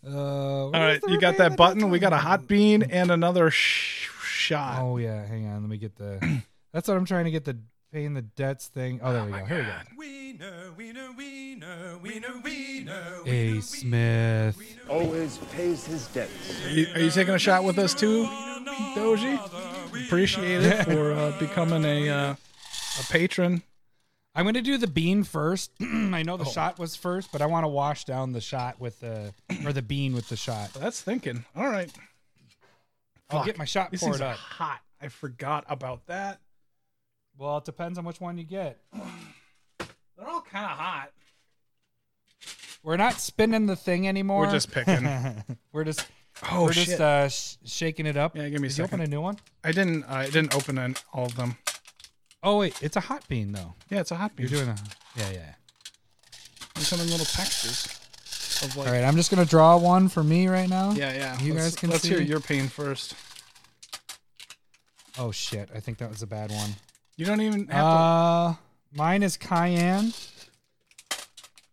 Uh, All right, you got that button. We got a hot bean and another sh- shot. Oh yeah, hang on. Let me get the. That's what I'm trying to get the paying the debts thing. Oh, there we go. Here we go. Wiener, wiener, wiener, wiener, wiener. A Smith. always pays his debts. Are you, are you taking a shot with us too, Doji? Appreciate it for uh, becoming a uh, a patron. I'm gonna do the bean first. (clears throat) I know Oh. the shot was first, but I want to wash down the shot with the or the bean with the shot. That's thinking. All right. I'll get my shot These poured up. hot. I forgot about that. Well, it depends on which one you get. (sighs) They're all kind of hot. We're not spinning the thing anymore. We're just picking. (laughs) we're just Oh we're shit! just uh, sh- shaking it up. Yeah, give me a Did you open a new one? I didn't. I didn't open an, all of them. Oh wait, it's a hot bean though. Yeah, it's a hot bean. You're doing a yeah yeah. There's some little textures of like. All right, I'm just gonna draw one for me right now. Yeah, yeah. You let's, guys can Let's hear your pain first. Oh shit, I think that was a bad one. You don't even have Uh, mine is cayenne.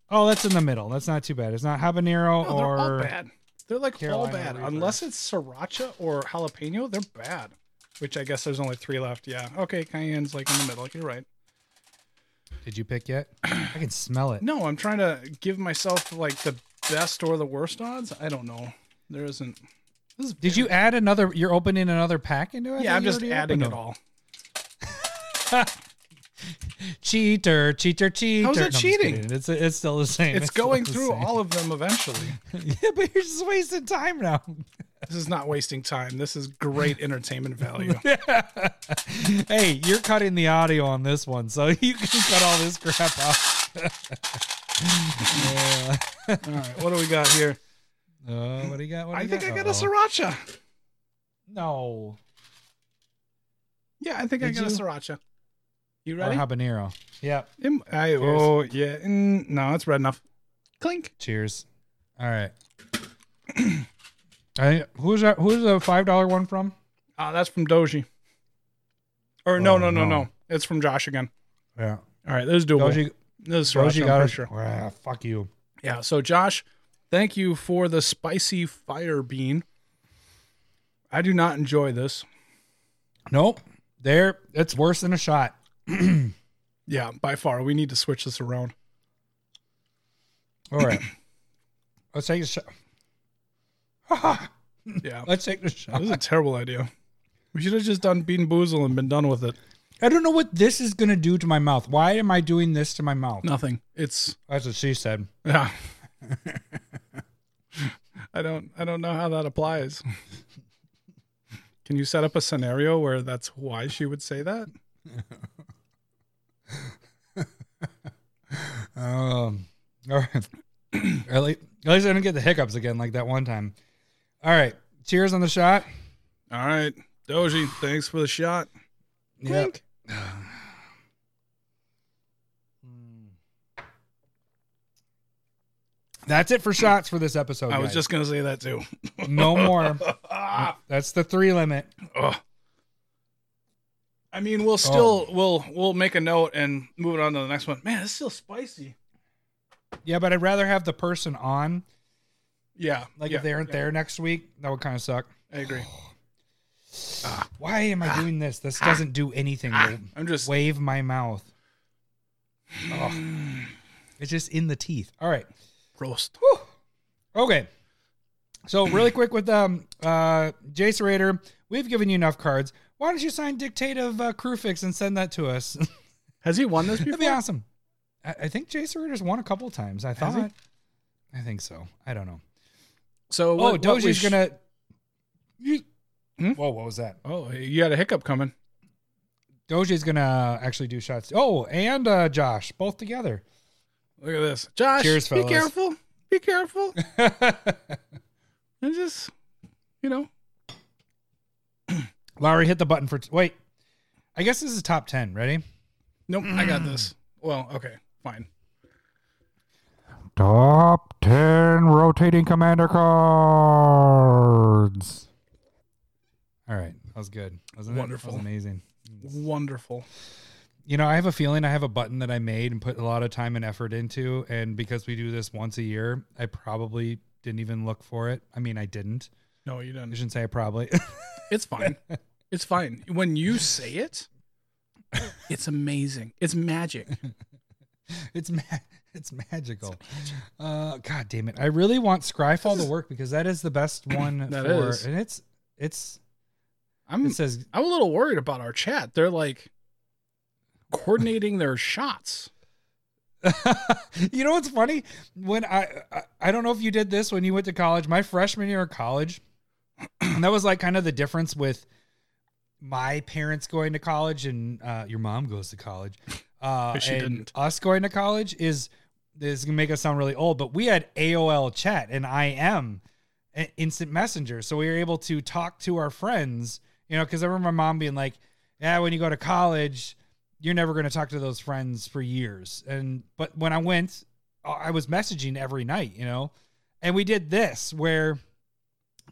Oh, that's in the middle. That's not too bad. It's not habanero to. No, they're all or bad. They're like all bad. Reaper. Unless it's sriracha or jalapeno, they're bad. Which I guess there's only three left. Yeah. Okay, cayenne's like in the middle. You're right. Did you pick yet? (clears throat) I can smell it. No, I'm trying to give myself like the best or the worst odds. I don't know. There isn't. This is Did you add another? You're opening another pack into it? Yeah, I'm just adding it all. (laughs) cheater, cheater, cheater. How's it No, cheating? It's it's still the same. It's still going through all of them eventually. (laughs) yeah, but you're just wasting time now. (laughs) This is not wasting time. This is great entertainment value. (laughs) hey, you're cutting the audio on this one, so (laughs) you can cut all this crap off. yeah. (laughs) All right, what do we got here? Uh, what do you got? What do I you think I got a sriracha. No. Yeah, I think I Did got a you? sriracha. You Or ready? habanero. Yeah. I, oh yeah, mm, no, it's red enough. Clink. Cheers. All right. (clears throat) I who's that? Who's the five dollar one from? Uh, that's from Doji. Or no, Oh, no, no, no. no. It's from Josh again. Yeah. All right, this is doable. Doji, this is Doji got it. sure. Ah, fuck you. Yeah. So Josh, thank you for the spicy fire bean. I do not enjoy this. Nope. There. It's worse than a shot. (clears throat) Yeah, by far. We need to switch this around. All right. (clears throat) Let's take a shot. Yeah. Let's take the This shot. is a terrible idea. We should have just done bean boozle and been done with it. I don't know what this is gonna do to my mouth. Why am I doing this to my mouth? Nothing. It's That's what she said. yeah. (laughs) I don't I don't know how that applies. Can you set up a scenario where that's why she would say that? (laughs) Um. All right. (clears throat) at, least, at least I didn't get the hiccups again like that one time. All right. Cheers on the shot. All right. Doji, thanks for the shot. Yep. (sighs) That's it for shots for this episode. I was guys. just gonna say that too. (laughs) no more. (laughs) That's the three limit. Ugh. I mean, we'll oh. still Oh. we'll we'll make a note and move it on to the next one. Man, it's still spicy. Yeah, but I'd rather have the person on. Yeah, Like yeah, if they aren't yeah, there next week, that would kind of suck. I agree. (sighs) Why am I doing this? This doesn't do anything. I'm just wave my mouth. Oh. (sighs) It's just in the teeth. All right. roast. Okay. So really quick with um uh Jace Raider, we've given you enough cards. Why don't you sign Dictate of uh, Kruphix and send that to us? (laughs) Has he won this That'd be awesome. I, I think Jace Raider's won a couple times. I thought. I think so. I don't know. So oh, what, what Doji's sh- gonna. Hmm? Whoa! What was that? Oh, you got a hiccup coming. Doji's gonna actually do shots. Oh, and uh, Josh, both together. Look at this, Josh. Cheers, be careful. Be careful. (laughs) and just you know, (clears throat) Lowry hit the button for. wait, I guess this is top ten. Ready? nope. I got this. Well, okay, fine. Top 10 rotating commander cards. All right. That was good. Wasn't Wonderful. it? That was amazing. Wonderful. You know, I have a feeling I have a button that I made and put a lot of time and effort into. And because we do this once a year, I probably didn't even look for it. I mean, I didn't. No, you didn't. shouldn't say I probably. (laughs) It's fine. it's fine. When you say it, (laughs) it's amazing. It's magic. (laughs) it's ma- (laughs) it's magical. Uh, God damn it! I really want Scryfall to work because that is the best (clears throat) one That for, is. and it's it's I'm it says I'm a little worried about our chat. They're like coordinating their shots. (laughs) you know what's funny? When I, I I don't know if you did this when you went to college. My freshman year of college, and (clears throat) that was like kind of the difference with my parents going to college and uh, your mom goes to college. Uh, But she and didn't. Us going to college is this is gonna make us sound really old, but we had AOL chat and IM, uh, instant messenger, so we were able to talk to our friends. You know, because I remember my mom being like, "Yeah, when you go to college." you're never going to talk to those friends for years. And but when I went, I was messaging every night, you know, and we did this where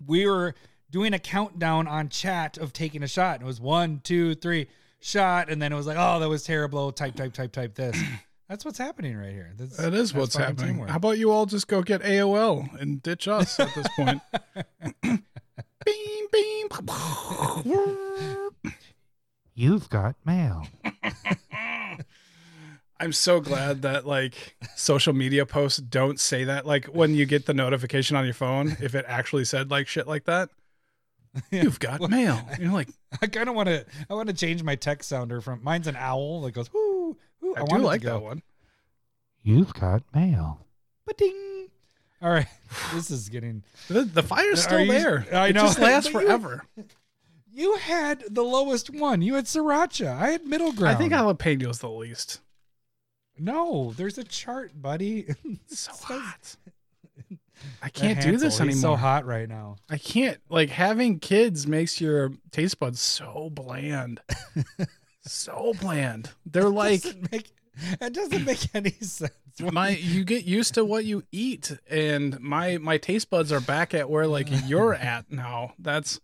we were doing a countdown on chat of taking a shot. And it was one, two, three, shot, and then it was like, oh, that was terrible. Type, type, type, type. This. (clears throat) That's what's happening right here. That's, That is what's happening. teamwork. How about you all just go get AOL and ditch us at this point? (laughs) beam, beam. You've got mail. (laughs) I'm so glad that like social media posts don't say that. Like when you get the notification on your phone, if it actually said like shit like that, (laughs) you've got mail. (laughs) You're like, I kind of want to. I want to change my text sounder from mine's an owl that goes whoo. Ooh, I, wanted do to like that one. You've got mail. Ba-ding. All right, (sighs) this is getting. The, the fire's still you- there. I It know. just lasts (laughs) But you- forever. You had the lowest one. You had sriracha. I had middle ground. I ground. think jalapeno's the least. no. There's a chart, buddy. It's so hot. I can't do this Hansel, he's anymore. so hot right now. I can't like having kids makes your taste buds so bland. (laughs) so bland. They're like doesn't make, it doesn't make (laughs) any sense. my you get used to what you eat and my my taste buds are back at where like you're (laughs) at now. That's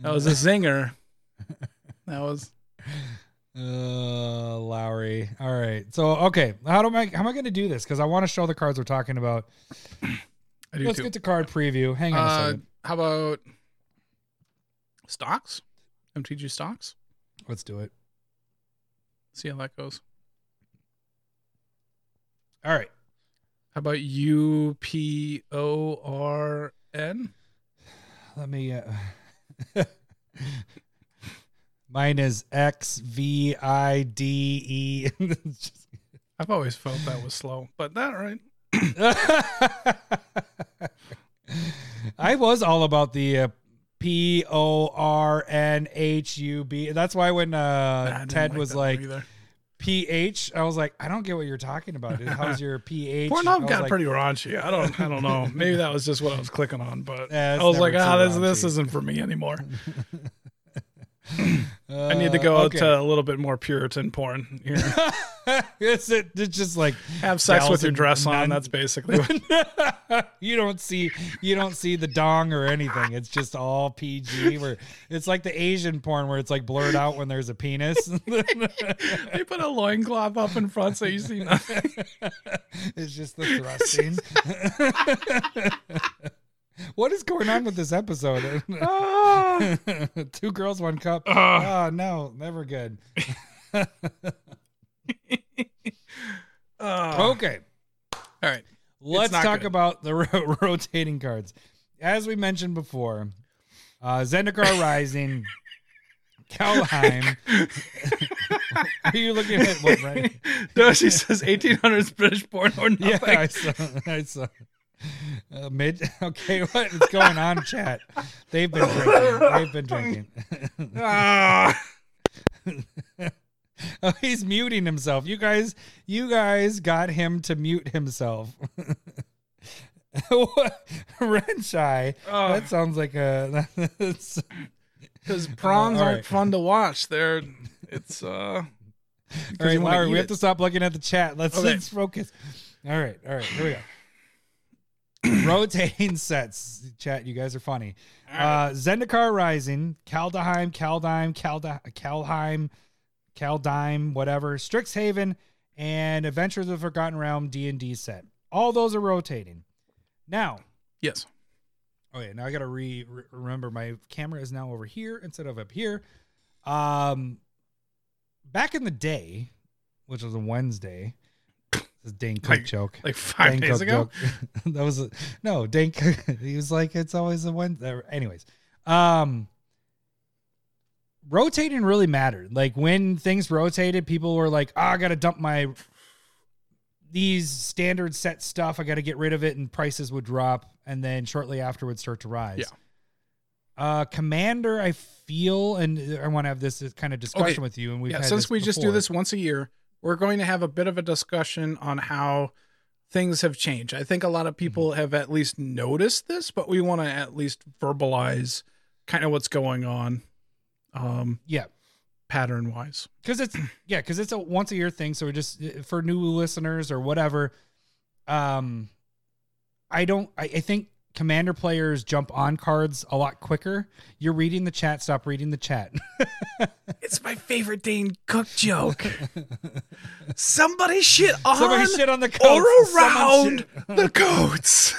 that was a zinger. That was Uh, Lowry. All right. So okay, how do I how am I going to do this? Because I want to show the cards we're talking about. I do Let's too. get to card preview. Hang on a Uh, second. how about stocks? MTG stocks? Let's do it. See how that goes. All right. How about U P O R N? Let me. Uh, (laughs) mine is X V I D E. (laughs) I've always felt that was slow, but that right. (laughs) I was all about the uh, P O R N H U B. That's why when uh, didn't Ted was like. P H, I was like, I don't get what you're talking about. Dude. How's your P H? (laughs) I Pornhub got like, pretty raunchy. I don't I don't know. Maybe that was just what I was clicking on, but Yeah, I was like, ah, this this isn't for me anymore. I need to go Uh, okay. to a little bit more Puritan porn here. (laughs) Is it it's just like Have sex with your dress on. That's basically what (laughs) you don't see you don't see the dong or anything. It's just all PG. Where it's like the Asian porn where it's like blurred out when there's a penis. (laughs) they put a loincloth up in front so you see nothing. it's just the thrusting. (laughs) what is going on with this episode? (laughs) Ah. Two girls, one cup. Ah. oh no, never good. (laughs) Ah. Okay. All right. Let's talk good. about the ro- rotating cards. As we mentioned before, uh, Zendikar Rising, Kalheim. Are you looking at what, Brent? No, she says 1800s British born or nothing. Yeah, I saw. I saw. (laughs) Uh, mid. (laughs) Okay, what is going on, chat? They've been drinking. They've been drinking. Ah. (laughs) oh, he's muting himself. You guys, you guys got him to mute himself. Renshai. Oh. That sounds like a. Because prawns all aren't right. fun to watch. They're it's uh all right, Larry, we have to stop looking at the chat. Let's Okay. let's focus. All right, all right, here we go. (coughs) Rotating sets, chat. You guys are funny. Uh, Zendikar Rising, Kaldheim, Kaldheim, Kalda, Kalheim, Kaldheim, whatever, Strixhaven, and Adventures of the Forgotten Realm D and D set. All those are rotating. Now, yes. Oh, Okay, now I gotta re, re- remember my camera is now over here instead of up here. Um, back in the day, which was a Wednesday, this is Dane Cook Like- joke. Like five Dane days Cook ago. (laughs) that was a, no Dane. Cook, (laughs) he was like, it's always a Wednesday. Anyways, um, rotating really mattered. Like when things rotated, people were like, oh, I gotta dump my these standard set stuff. I got to get rid of it, and prices would drop, and then shortly afterwards start to rise. Yeah. Uh, Commander, I feel, and I want to have this kind of discussion Okay. with you. And we've yeah, had since we just do this once a year, we're going to have a bit of a discussion on how things have changed. I think a lot of people Mm-hmm. have at least noticed this, but we want to at least verbalize kind of what's going on um yeah, pattern wise. because it's (clears throat) yeah, because it's a once a year thing. So we just for new listeners or whatever. Um, I don't. I, I think commander players jump on cards a lot quicker. You're reading the chat. Stop reading the chat. (laughs) It's my favorite Dane Cook joke. Somebody shit on Somebody shit on the coats. or around (laughs) the coats.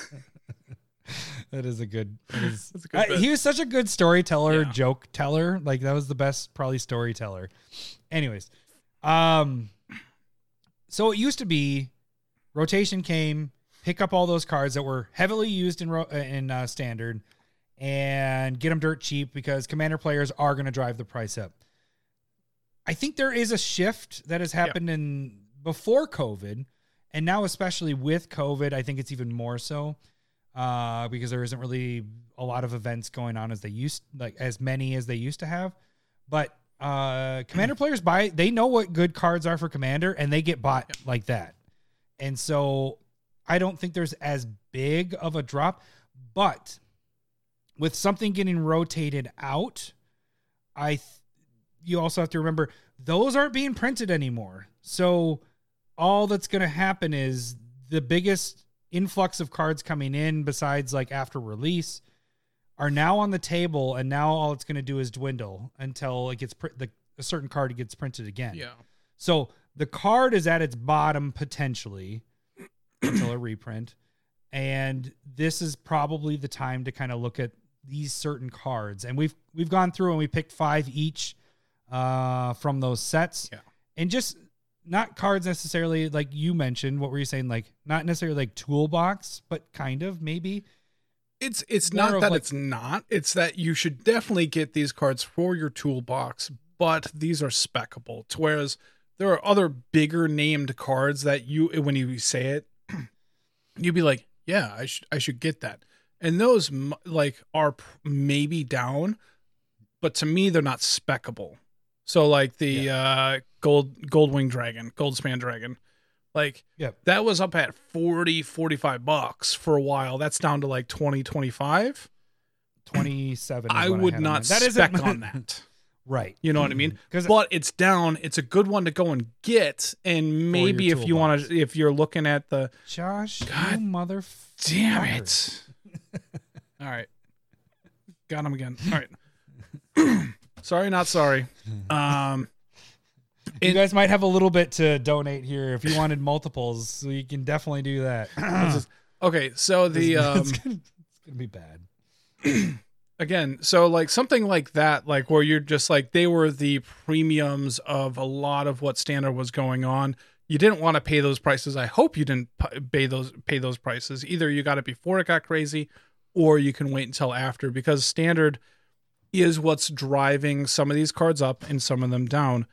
That is a good. That is, That's a good I- bit. he was such a good storyteller, Yeah. joke teller. Like that was the best, probably storyteller. Anyways, um, so it used to be rotation came, pick up all those cards that were heavily used in uh, in uh, standard, and get them dirt cheap because commander players are going to drive the price up. I think there is a shift that has happened in before COVID, and now especially with COVID, I think it's even more so uh, because there isn't really a lot of events going on as they used like as many as they used to have. But uh, commander players buy they know what good cards are for commander, and they get bought like that. And so I don't think there's as big of a drop, but with something getting rotated out, I th- you also have to remember those aren't being printed anymore. So all that's going to happen is the biggest influx of cards coming in besides like after release are now on the table and now all it's going to do is dwindle until it gets pr- the a certain card gets printed again. Yeah. So the card is at its bottom potentially until a reprint. And this is probably the time to kind of look at these certain cards. And we've we've gone through and we picked five each uh from those sets. Yeah. And just not cards necessarily like you mentioned. What were you saying? Like not necessarily like toolbox, but kind of maybe. It's it's More not that like- it's not. It's that you should definitely get these cards for your toolbox, but these are speckable. Whereas there are other bigger named cards that you when you say it, you'd be like, yeah, I should I should get that. And those like are maybe down, but to me they're not speckable. So like the uh gold goldwing dragon, goldspan dragon. Like Yep. that was up at 40 45 bucks for a while. That's down to like 20 25. 27. I would on not there. spec on (laughs) that. Right. You know what I mean? 'Cause- But it's down. It's a good one to go and get. And maybe if you want to, if you're looking at the, Josh, God mother. damn it. (laughs) All right. Got him again. All right. (clears throat) sorry, not sorry. Um, You It- guys might have a little bit to donate here if you wanted multiples. So you can definitely do that. just- (clears throat) okay. So the, (laughs) um, it's, gonna, it's gonna be bad. (clears throat) again so like something like that like where you're just like they were the premiums of a lot of what standard was going on. You didn't want to pay those prices. I hope you didn't pay those pay those prices. Either you got it before it got crazy or you can wait until after because standard is what's driving some of these cards up and some of them down.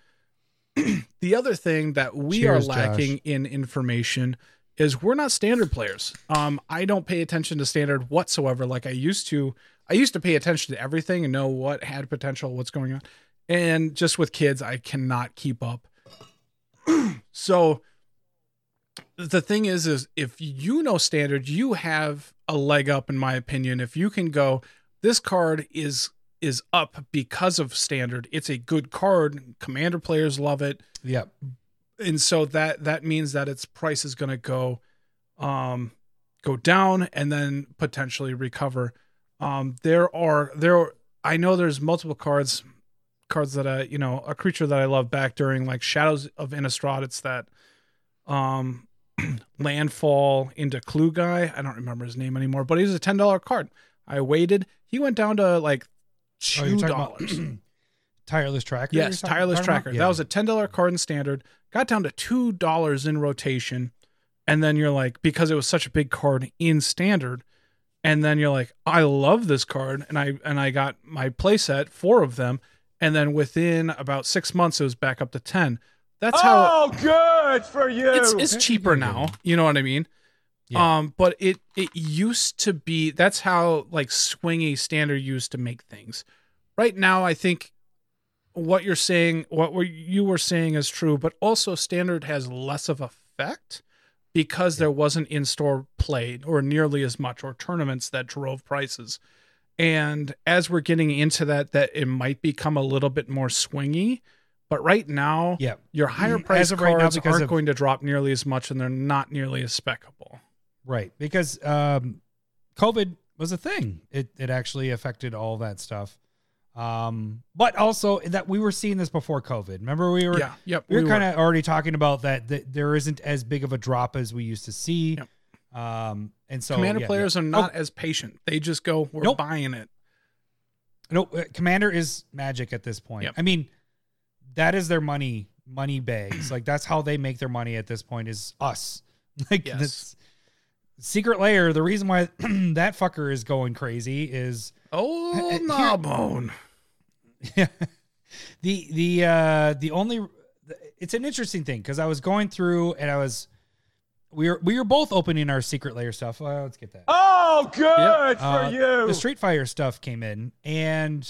(clears throat) The other thing that we Cheers, are lacking in information is we're not standard players. Um, I don't pay attention to standard whatsoever like I used to. I used to pay attention to everything and know what had potential, what's going on. And just with kids, I cannot keep up. (clears throat) so the thing is is if you know standard, you have a leg up in my opinion. If you can go, this card is is up because of standard. It's a good card. Commander players love it Yep. and so that that means that its price is going to go um go down and then potentially recover um there are there are, i know there's multiple cards cards that i you know a creature that i love back during like shadows of innistrad it's that um (clears throat) landfall into clue guy i don't remember his name anymore but he's a $10 card i waited he went down to like Oh, two dollars (clears throat) tireless tracker. Yes, tireless tracker. Yeah. That was a ten dollar card in standard. Got down to two dollars in rotation, and then you're like, because it was such a big card in standard, and then you're like, I love this card, and I and I got my playset, four of them, and then within about six months, it was back up to ten. That's how Oh, good for you. it's it's cheaper now. You know what I mean? Yeah. Um, but it it used to be that's how like swingy standard used to make things. Right now, I think what you're saying, what were you were saying is true, but also standard has less of effect because there wasn't in store play or nearly as much or tournaments that drove prices. And as we're getting into that, that it might become a little bit more swingy. But right now, Yeah. your higher price of right now, cards aren't of- going to drop nearly as much, and they're not nearly as speckable. Right. Because um, COVID was a thing. It it actually affected all that stuff. Um, but also that we were seeing this before COVID. Remember we were Yeah, yep. we were we kind of already talking about that, that there isn't as big of a drop as we used to see. Yep. Um, and so Commander yeah, players yeah. are not as patient. They just go, "We're Nope. buying it." No, uh, Commander is magic at this point. Yep. I mean, that is their money money bags. like that's how they make their money at this point is us. (laughs) Like Yes. that's Secret Lair. The reason why (clears throat) that fucker is going crazy is Oh, here- Yeah. (laughs) the the uh the only it's an interesting thing because I was going through and I was we were we were both opening our Secret Lair stuff. Uh, let's get that. Oh, good for Uh, you. The Street Fighter stuff came in, and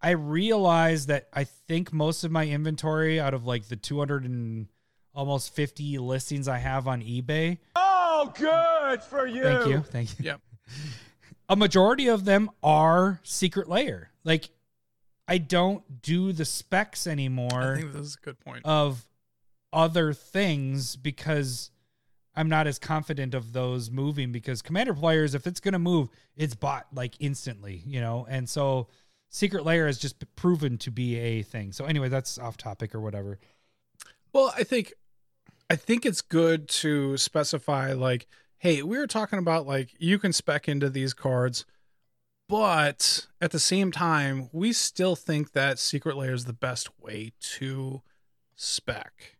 I realized that I think most of my inventory out of like the 200 and almost 50 listings I have on eBay. oh, good for you. Thank you, thank you. Yep. (laughs) A majority of them are Secret Lair. Like I don't do the specs anymore. I think this is a good point. of other things because I'm not as confident of those moving because commander players, if it's going to move, it's bought like instantly, you know? And so Secret Lair has just proven to be a thing. So anyway, that's off topic or whatever. Well, I think I think it's good to specify like, hey, we were talking about like you can spec into these cards, but at the same time, we still think that Secret Lair is the best way to spec.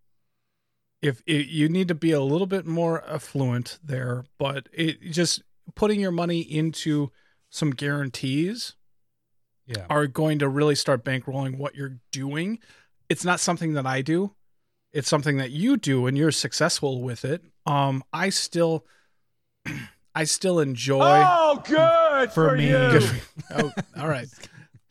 If it, you need to be a little bit more affluent there, but it just putting your money into some guarantees Yeah. are going to really start bankrolling what you're doing. It's not something that I do. It's something that you do and you're successful with it. Um I still (clears throat) I still enjoy Oh, good For for, me. you. Good for- (laughs) oh, all right.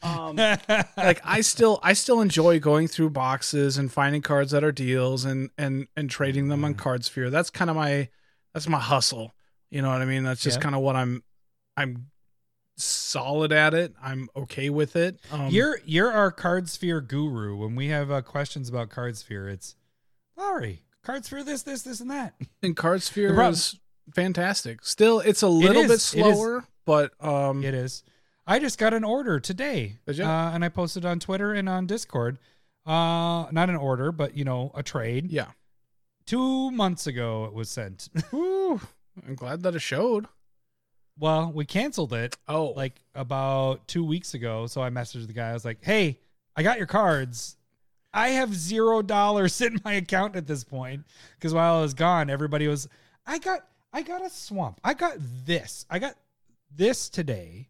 Um like I still I still enjoy going through boxes and finding cards that are deals and and and trading them on CardSphere. That's kind of my that's my hustle. You know what I mean? That's just Yeah. kind of what I'm I'm solid at it. I'm okay with it. Um, you're you're our CardSphere guru. When we have uh, questions about CardSphere, it's Lowry, CardSphere this, this, this, and that. and CardSphere (laughs) problem- is fantastic. Still, it's a little bit it is. slower, but um, It is. I just got an order today, uh, and I posted on Twitter and on Discord. Uh, not an order, but you know, a trade. yeah. Two months ago, it was sent. (laughs) Whew. I'm glad that it showed. well, we canceled it Oh, like about two weeks ago. So I messaged the guy. I was like, "Hey, I got your cards. I have zero dollars (laughs) in my account at this point because while I was gone, everybody was. I got, I got a swamp. I got this. I got this today.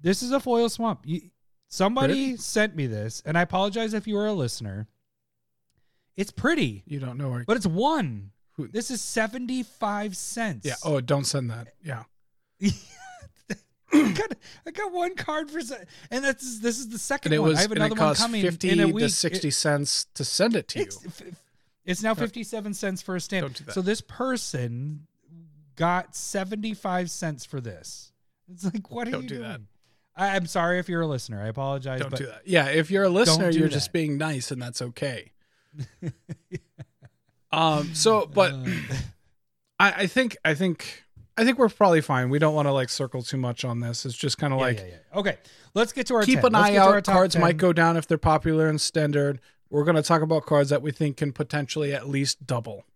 This is a foil swamp. You, somebody sent me this, and I apologize if you were a listener. It's pretty, you don't know where. but it's one. Who- This is seventy five cents. yeah. Oh, don't send that. Yeah. (laughs) I got, I got one card for and that's this is the second And it one. I have another one coming fifty in a to sixty It- cents to send it to you. it's, it's now fifty seven cents for a stamp. Do. So this person got seventy five cents for this. It's like what are Don't you do doing? that. I, I'm sorry if you're a listener. I apologize. Don't but do that. Yeah, if you're a listener, do you're just being nice, and that's okay. (laughs) um. So, but Uh, I, I think I think I think we're probably fine. We don't want to like circle too much on this. It's just kind of yeah, like yeah, yeah. okay, let's get to our keep 10. an Let's eye get to our out. Cards 10. might go down if they're popular and standard. We're going to talk about cards that we think can potentially at least double.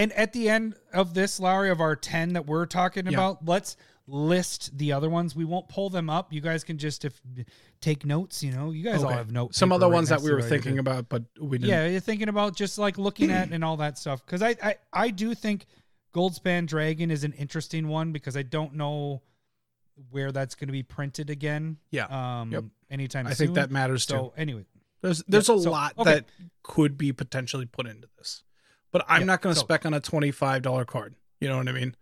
And at the end of this, Lowry, of our 10 that we're talking Yeah. about, let's list the other ones. We won't pull them up. You guys can just if take notes, you know. You guys all have notes. Some other ones that we were thinking about, but we didn't. Yeah, you're thinking about just like looking at and all that stuff. Because I, I I do think Goldspan Dragon is an interesting one because I don't know where that's going to be printed again. Yeah. Um. Yep. Anytime I soon. think that matters too. So anyway, There's there's Yeah, a so- lot okay. that could be potentially put into this, but I'm Yeah, not going to so- spec on a twenty five dollar card. You know what I mean?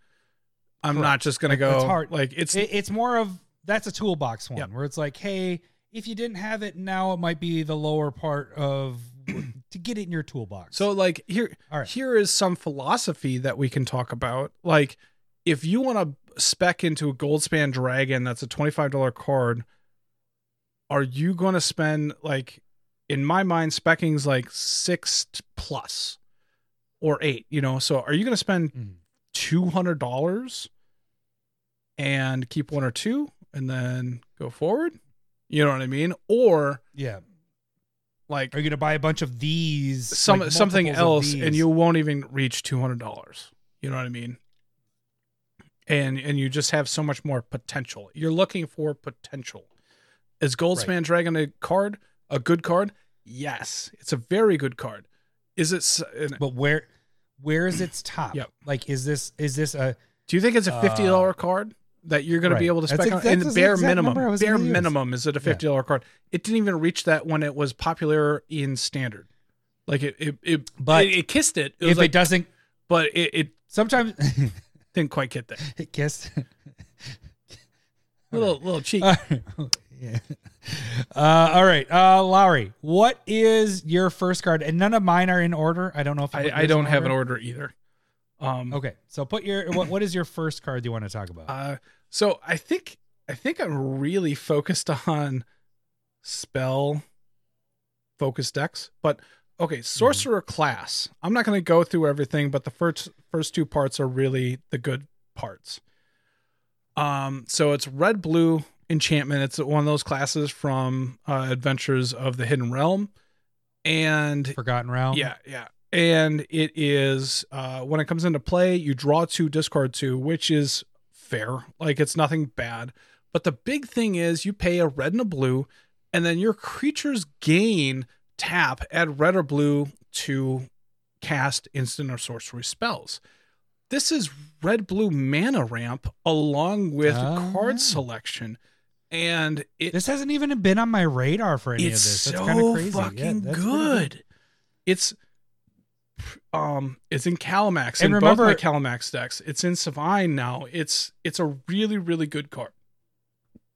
I'm Correct. not just going to go it's hard. like it's it, it's more of that's a toolbox one Yep. where it's like, hey, if you didn't have it now, it might be the lower part of (clears throat) to get it in your toolbox. so like here right. here is some philosophy that we can talk about. Like if you want to spec into a Goldspan Dragon that's a twenty five dollar card, are you going to spend like in my mind specking's like six plus or eight? You know, so are you going to spend mm. two hundred dollars and keep one or two and then go forward. You know what I mean? Or yeah, like are you gonna buy a bunch of these? some like something else and you won't even reach two hundred dollars. You know what I mean? And and you just have so much more potential. You're looking for potential. Is Goldspan Dragon a card? A good card? Yes, it's a very good card. Is it? an- But where where is its top? Yep. Like, is this is this a Do you think it's a fifty dollar card? that you're going to be able to spec ex- on, that's the the bare minimum, number I was bare use. minimum is it a fifty dollar card. It didn't even reach that when it was popular in standard. Like it, it, it But it, it kissed it. It if was like, it doesn't, but it, it sometimes (laughs) didn't quite get there. it kissed. A little, little cheek. (laughs) Uh, yeah. (laughs) Uh, all right, uh, Lowry, what is your first card? And none of mine are in order. I don't know if I, I don't have an order either. Um, Okay, so put your what? What is your first card you want to talk about? Uh, so I think I think I'm really focused (laughs) on spell focused decks, but okay, sorcerer class. I'm not going to go through everything, but the first first two parts are really the good parts. Um, so it's red blue enchantment. It's one of those classes from uh, Adventures of the Hidden Realm, and Forgotten Realm. yeah, yeah. And it is uh when it comes into play, you draw two, discard two, which is fair. Like it's nothing bad. But the big thing is you pay a red and a blue, and then your creatures gain tap, add red or blue to cast instant or sorcery spells. This is red blue mana ramp along with Ah. card selection. And it This hasn't even been on my radar for any of this. That's so kind of crazy. Fucking pretty good. It's um it's in Kalamax And in both my remember- Kalamax decks. It's in Sevinne now. It's it's a really really good card.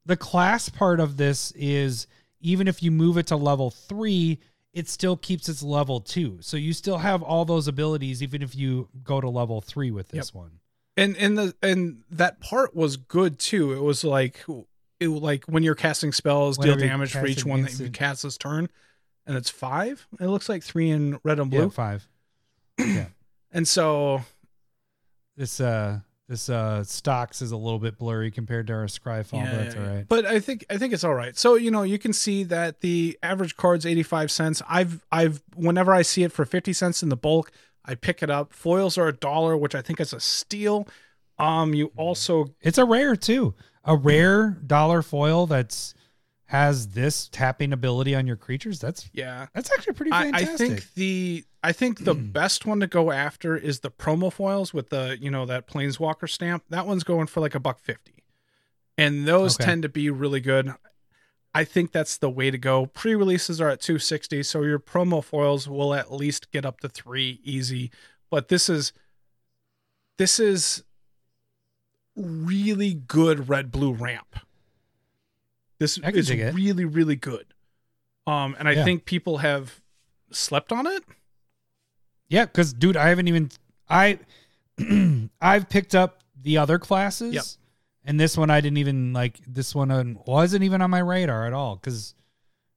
The class part of this is even if you move it to level three, it still keeps its level two. So you still have all those abilities even if you go to level three with this one. And and the and that part was good too. It was like it like when you're casting spells, Whenever deal damage for each one that you cast this turn, and it's five. It looks like three in red and Yeah, blue. five. (clears throat) And so This uh this uh stocks is a little bit blurry compared to our Scryfall, but that's all right. But I think I think it's all right. So you know you can see that the average card's eighty five cents. I've I've whenever I see it for fifty cents in the bulk, I pick it up. Foils are a dollar, which I think is a steal. Um, you also It's a rare too. A rare dollar foil that's has this tapping ability on your creatures. That's yeah. that's actually pretty I, I think the I think the mm. best one to go after is the promo foils with the you know that planeswalker stamp. That one's going for like a buck fifty, and those Okay. tend to be really good. I think that's the way to go. Pre releases are at two sixty, so your promo foils will at least get up to three easy. But this is this is really good red blue ramp. This is really really good. Um, and I Yeah. think people have slept on it. Yeah, because dude, I haven't even I (clears throat) I've picked up the other classes. Yep. And this one I didn't even like this one uh, wasn't even on my radar at all. Cause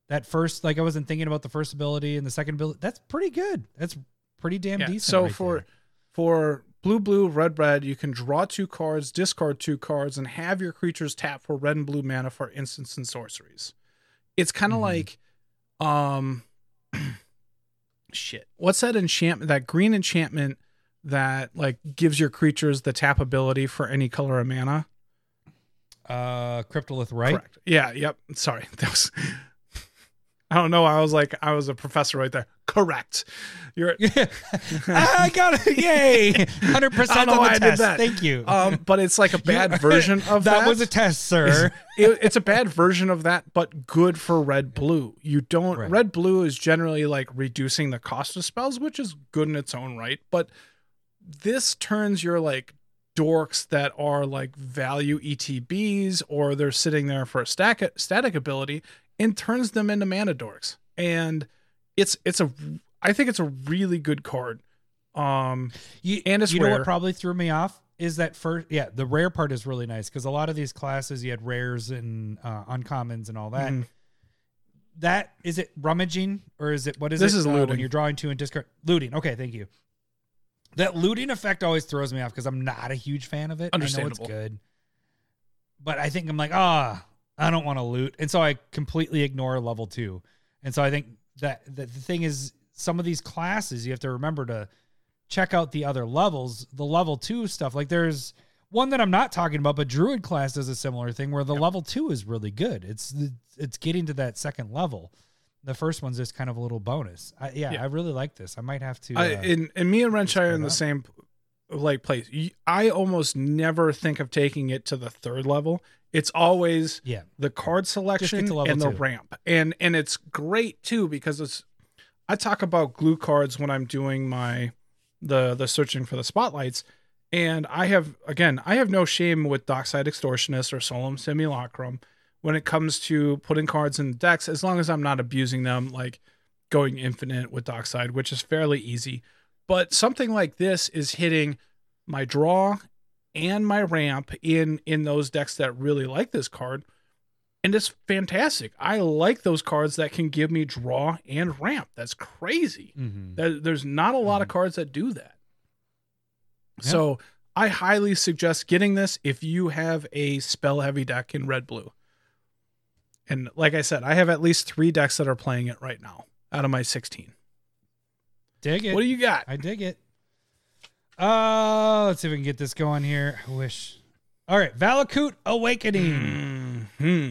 that first like I wasn't thinking about the first ability and the second ability. That's pretty good. That's pretty damn Yeah, decent. So right for there. for blue blue red red, you can draw two cards, discard two cards, and have your creatures tap for red and blue mana for instants and sorceries. It's kind of Mhm. like, um, (clears throat) shit. What's that enchantment? That green enchantment that like gives your creatures the tap ability for any color of mana. uh Cryptolith, right? Correct. Yeah. Yep. Sorry. (laughs) That was. I don't know. I was like, I was a professor right there. Correct. You're. (laughs) I got it. Yay. (laughs) 100% on the I test. Thank you. Um, but it's like a bad (laughs) version of that. that was a test, sir. It- it's a bad version of that, but good for red blue. You don't Right. red blue is generally like reducing the cost of spells, which is good in its own right. But this turns your like dorks that are like value ETBs or they're sitting there for a stack static ability and turns them into mana dorks. And it's it's a I think it's a really good card. Um You, And it's you know what probably threw me off is that first, yeah, the rare part is really nice because a lot of these classes you had rares and uh, uncommons and all that. Mhm. That is it rummaging or is it what is This it is uh, when looting. you're drawing two and discard looting? Okay, thank you. That looting effect always throws me off because I'm not a huge fan of it. I know it's Understandable. good, but I think I'm like ah, I don't want to loot, and so I completely ignore level two. And so I think that, that the thing is, some of these classes you have to remember to check out the other levels, the level two stuff. Like there's one that I'm not talking about, but Druid class does a similar thing where the level two is really good. It's it's getting to that second level. The first one's just kind of a little bonus. I, yeah, Yeah. I really like this. I might have to. Uh, I, and, and me and Wrench are in the up. same like place. I almost never think of taking it to the third level. It's always Yeah. the card selection level and the two. ramp. And and it's great too because it's I talk about glue cards when I'm doing my the the searching for the spotlights. And I have again, I have no shame with Dockside Extortionist or Solemn Simulacrum when it comes to putting cards in decks, as long as I'm not abusing them, like going infinite with Dockside, which is fairly easy. But something like this is hitting my draw and my ramp in in those decks that really like this card. And it's fantastic. I like those cards that can give me draw and ramp. That's crazy. Mm-hmm. There- There's not a lot of cards that do that. So I highly suggest getting this if you have a spell heavy deck in red blue. And like I said, I have at least three decks that are playing it right now out of my 16. Dig it. What do you got? I dig it. Uh, let's see if we can get this going here. I wish. All right, Valakut Awakening. Hmm.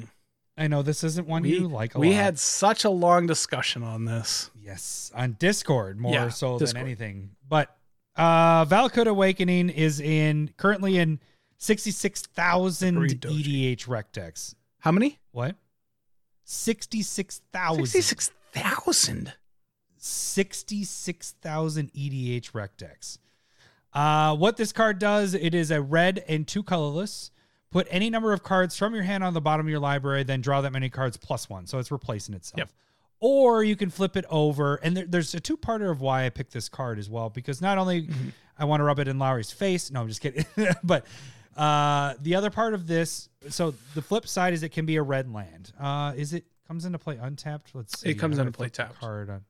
I know this isn't one We, you like a we lot. had such a long discussion on this. yes on Discord more Yeah, so Discord. than anything. But uh Valakut Awakening is in currently in sixty six thousand. EDHREC decks. How many? What? Sixty six thousand. 66,000. 66,000 EDHREC decks. Uh, what this card does, it is a red and two colorless. Put any number of cards from your hand on the bottom of your library, then draw that many cards plus one. So it's replacing itself. Yep. Or you can flip it over. And there, there's a two parter of why I picked this card as well, because not only I want to rub it in Lowry's face. No, I'm just kidding. (laughs) but uh, the other part of this, so the flip side is it can be a red land. Uh, is it comes into play untapped? Let's see. It comes into play tapped. Card on.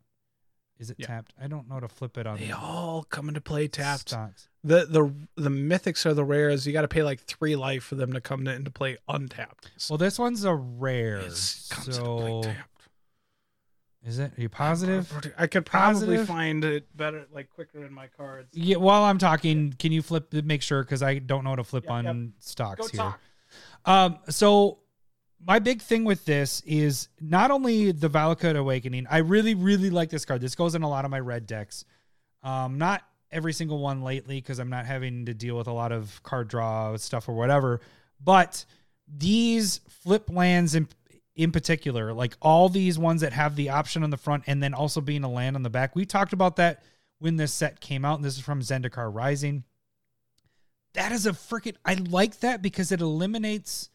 Is it Yeah. tapped? I don't know how to flip it on They the all come into play tapped. stocks. The the the mythics are the rares. You got to pay like three life for them to come into play untapped. Well, this one's a rare. It comes into play So tapped. is it? Are you positive? I could probably Positive? find it better, like quicker in my cards. Yeah. While I'm talking, can you flip? Make sure because I don't know how to flip Yep, on stocks Go here. talk. Um, so my big thing with this is not only the Valakut Awakening. I really, really like this card. This goes in a lot of my red decks. Um, not every single one lately because I'm not having to deal with a lot of card draw stuff or whatever. But these flip lands in in particular, like all these ones that have the option on the front and then also being a land on the back. We talked about that when this set came out, and this is from Zendikar Rising. That is a freaking I like that because it eliminates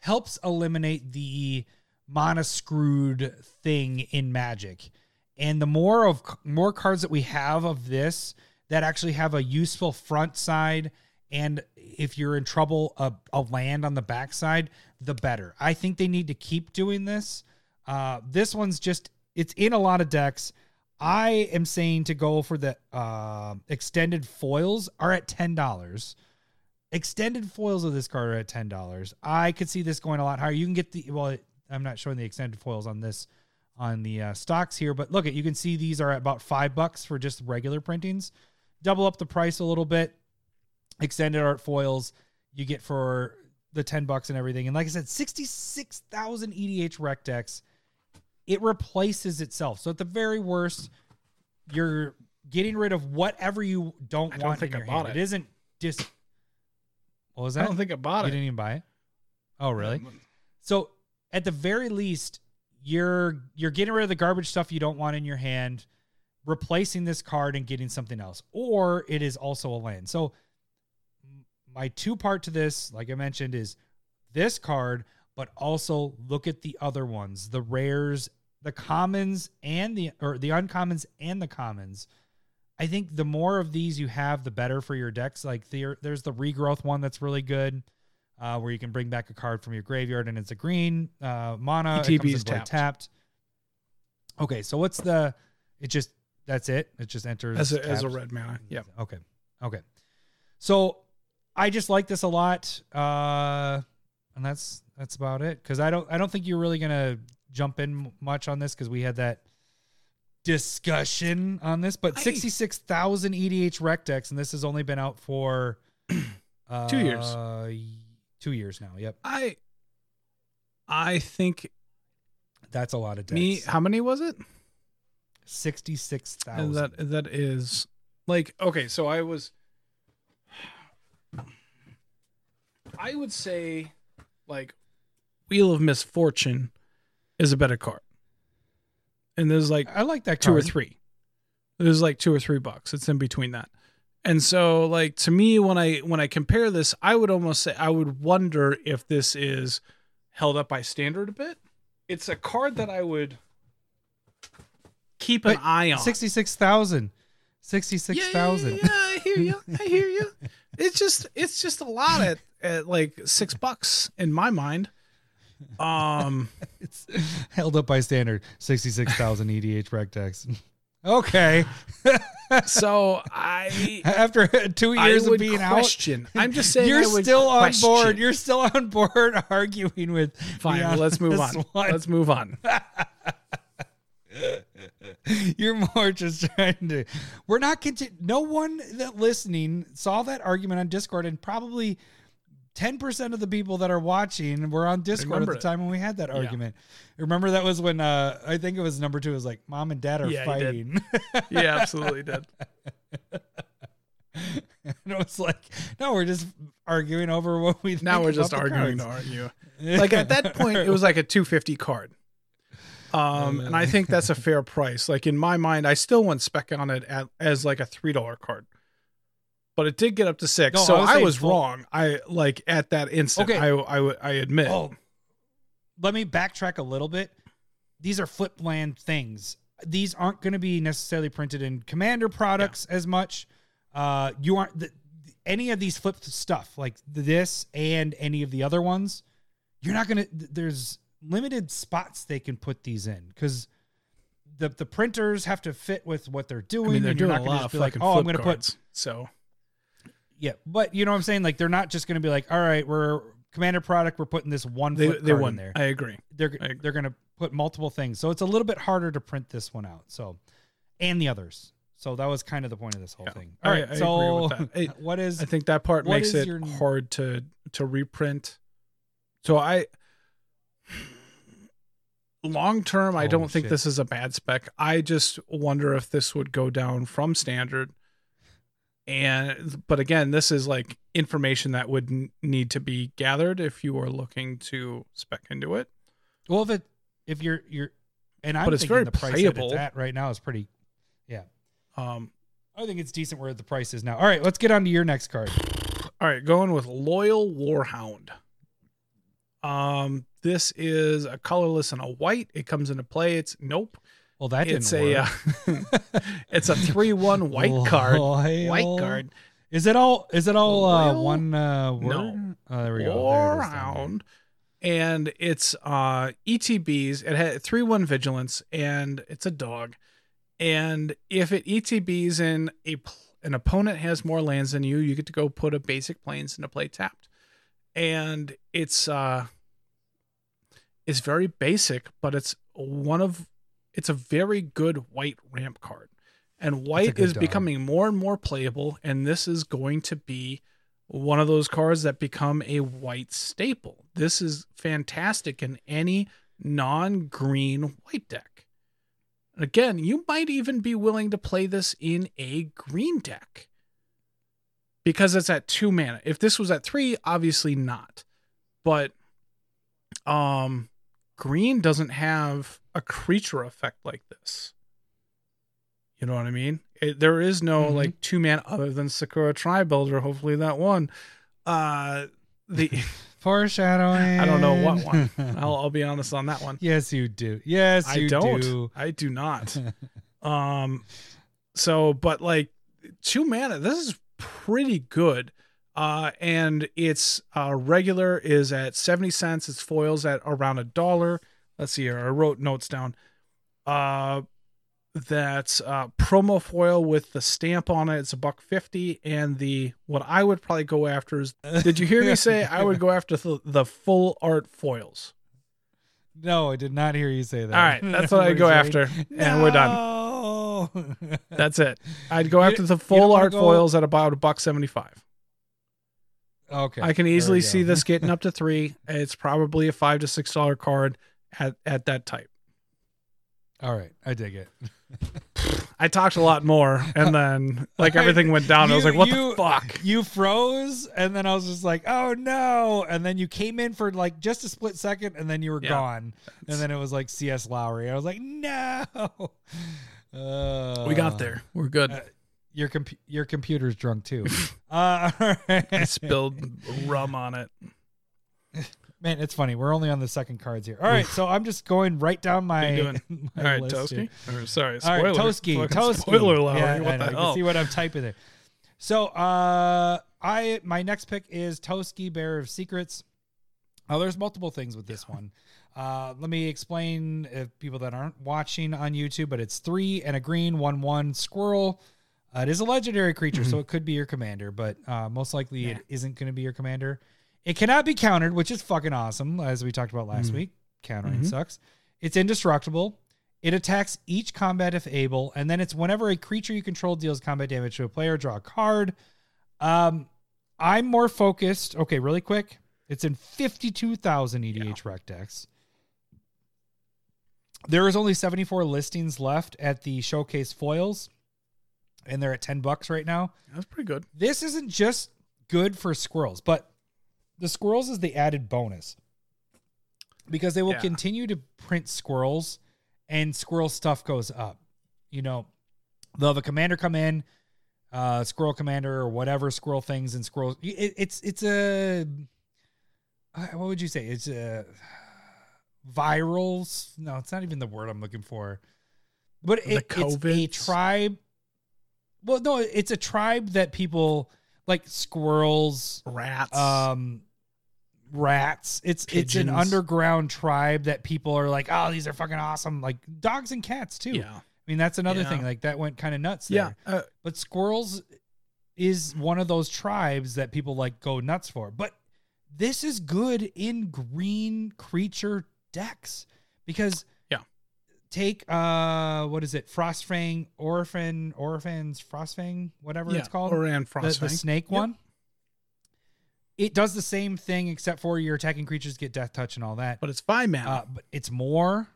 helps eliminate the mana screwed thing in magic. And the more of more cards that we have of this that actually have a useful front side and if you're in trouble a, a land on the backside, the better. I think they need to keep doing this. Uh, this one's just it's in a lot of decks. I am saying to go for the uh, extended foils are at ten dollars extended foils of this card are at ten dollars. I could see this going a lot higher. You can get the well. I'm not showing the extended foils on this on the uh, stocks here, but look at you can see these are at about five bucks for just regular printings. Double up the price a little bit. Extended art foils you get for the ten bucks and everything. And like I said, sixty six thousand EDHREC decks. It replaces itself. So at the very worst, you're getting rid of whatever you don't I don't want think in your hand. it. It isn't just. What was I don't think I bought you it. You didn't even buy it. Oh, really? So at the very least, you're you're getting rid of the garbage stuff you don't want in your hand, replacing this card and getting something else, or it is also a land. So my two part to this, like I mentioned, is this card, but also look at the other ones, the rares, the commons, and the or the uncommons and the commons. I think the more of these you have, the better for your decks. Like there, there's the regrowth one that's really good, uh, where you can bring back a card from your graveyard and it's a green uh, mana. ETB is tapped. tapped. Okay, so what's the? It just that's it. It just enters as a, as a red mana. Yep. Okay. Okay. So I just like this a lot. Uh and that's that's about it. Cause I don't I don't think you're really gonna jump in much on this because we had that discussion on this. But I- sixty six thousand EDHREC decks, and this has only been out for uh, (clears throat) Two years. Two years now. Yep. I I think That's a lot of decks. me. How many was it? sixty six And that that is like okay. So I was I would say like Wheel of Misfortune is a better card. And there's like I like that two or three. There's like two or three bucks. It's in between that. And so like to me when I when I compare this, I would almost say I would wonder if this is held up by standard a bit. It's a card that I would keep an But eye on. Sixty-six thousand. Sixty-six thousand. Yeah, yeah, yeah, I hear you. I hear you. It's just it's just a lot at, at like six bucks in my mind. Um (laughs) It's held up by standard. Sixty-six thousand EDHREC decks. (laughs) Okay. (laughs) so I After two years of being out, question. I'm just saying you're still on question. board. You're still on board arguing with. Fine, well, let's move on. one. Let's move on. You're more just trying to. We're not conti- No one that listening saw that argument on Discord, and probably ten percent of the people that are watching were on Discord at it. the time when we had that argument. Remember that was when uh I think it was number two. It was like mom and dad are Yeah, fighting. (laughs) Yeah, absolutely did. (laughs) and it was like, no, we're just arguing over what we. Now we're just arguing to argue. (laughs) Like at that point, it was like a 250 card. Um, and I think that's a fair price. Like in my mind, I still want spec on it at, as like a three dollar card, but it did get up to six. No, so I was I was full- wrong. I like at that instant. Okay. I I would- I admit. Oh, let me backtrack a little bit. These are flip land things. These aren't going to be necessarily printed in Commander products as much. Uh, you aren't the, any of these flip stuff like this and any of the other ones. You're not going to. There's limited spots they can put these in because the the printers have to fit with what they're doing. I mean, they're and you're doing not a gonna lot of be like, oh, I'm going to put. So yeah, but you know what I'm saying? Like they're not just going to be like, all right, we're Commander product. We're putting this one they they won in there. I agree. they're I agree. they're going to put multiple things. So it's a little bit harder to print this one out. So and the others. So that was kind of the point of this whole Yeah. thing. All I- right. I so with that. (laughs) Hey, what is I think that part makes it your- hard to to reprint. So I long term I Oh, don't think this is a bad spec. I just wonder if this would go down from standard. And but again, this is like information that would n- need to be gathered if you are looking to spec into it. well if it if you're you're and I'm But it's thinking very the price that playable. it's at right now is pretty yeah. Um I think it's decent where the price is now. All right, let's get on to your next card. All right, going with Loyal Warhound. Um, this is a colorless and a white. It comes into play. It's nope. Well, that didn't it's a work. uh, (laughs) it's a three one white (laughs) card. Loyal- White card. Is it all? Is it all uh, one uh, word? No. Oh, there we go. There it is down And it's uh ETBs. It had three one vigilance, and it's a dog. And if it ETBs and a an opponent has more lands than you, you get to go put a basic planes into play tapped. And it's uh it's very basic, but it's one of it's a very good white ramp card. And white is dog. becoming more and more playable, and this is going to be one of those cards that become a white staple. This is fantastic in any non-green white deck. And again, you might even be willing to play this in a green deck because it's at two mana. If this was at three, obviously not. But um, green doesn't have a creature effect like this. You know what I mean? It, there is no Mhm. like two mana other than Sakura-Tribe Elder. Hopefully that one. Uh, the Foreshadowing. (laughs) (laughs) I don't know what one. (laughs) I'll, I'll be honest on that one. Yes, you do. Yes, I you don't. do. I do not. um, so but like two mana, this is pretty good. Uh, and its uh regular is at seventy cents. Its foils at around a dollar. Let's see here. I wrote notes down. Uh, that's uh promo foil with the stamp on it. It's a buck fifty, and the what I would probably go after is. Did you hear me say I would go after the, the full art foils? No, I did not hear you say that. All right, that's what I (laughs) go after, and we're done. That's it. (laughs) I'd go after the you full art go- foils at about a buck seventy five. okay. I can easily see this (laughs) getting up to three. It's probably a five to six dollar card at at that type. All right, I dig it. I talked a lot more, and (laughs) then like everything went down. I was like, "What you- the fuck?" You froze, and then I was just like, "Oh no!" And then you came in for like just a split second, and then you were Yeah. gone. And then it was like C.S. Lowry. I was like, "No." Uh, (laughs) we got there. We're good. uh, Your comp- your computer's drunk too. (laughs) uh, all right. I spilled rum on it. Man, it's funny. We're only on the second cards here. All right, so I'm just going right down my. What are you doing? (laughs) my All right, list here. Toski. Or, sorry, spoiler. right, Toski. Fucking Toski. Spoiler Lowry. Yeah, what know, the you hell? can see what I'm typing there. So, uh, I my next pick is Toski, Bearer of Secrets. Oh, there's multiple things with this one. Uh, let me explain if people that aren't watching on YouTube, but it's three and a green, one one squirrel. Uh, it is a legendary creature, so it could be your commander, but uh, most likely it isn't going to be your commander. It cannot be countered, which is fucking awesome, as we talked about last week. Countering sucks. It's indestructible. It attacks each combat if able, and then it's whenever a creature you control deals combat damage to a player, draw a card. Um, I'm more focused. Okay, really quick. It's in 52,000 EDHREC decks. There is only 74 listings left at the showcase foils, and they're at 10 bucks right now. That's pretty good. This isn't just good for squirrels, but the squirrels is the added bonus because they will Yeah. continue to print squirrels and squirrel stuff goes up. You know, they'll have a commander come in, uh, squirrel commander or whatever squirrel things and squirrels. It, it's it's a uh, what would you say? It's a virals. No, it's not even the word I'm looking for. But it, it's a tribe. Well, no, it's a tribe that people like squirrels, Rats. um, rats. It's it's an underground tribe that people are like, oh, these are fucking awesome. Like dogs and cats too. yeah. I mean, that's another Yeah. thing. Like that went kind of nuts. Yeah. There. Uh, But squirrels is one of those tribes that people like go nuts for. But this is good in green creature decks because Yeah. take uh what is it frostfang orphan orphans frostfang whatever yeah. it's called Ohran the, the snake Yep. one it does the same thing except for your attacking creatures get death touch and all that But it's five mana. uh, but it's more.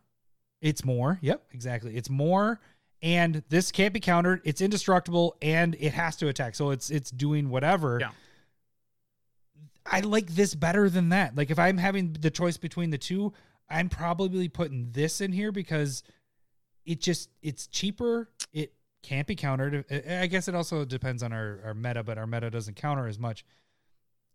It's more. Yep, exactly. It's more, and this can't be countered. It's indestructible, and it has to attack. So it's it's doing whatever. Yeah. I like this better than that. Like if I'm having the choice between the two, I'm probably putting this in here because it just it's cheaper. It can't be countered. I- I guess it also depends on our, our meta, but our meta doesn't counter as much.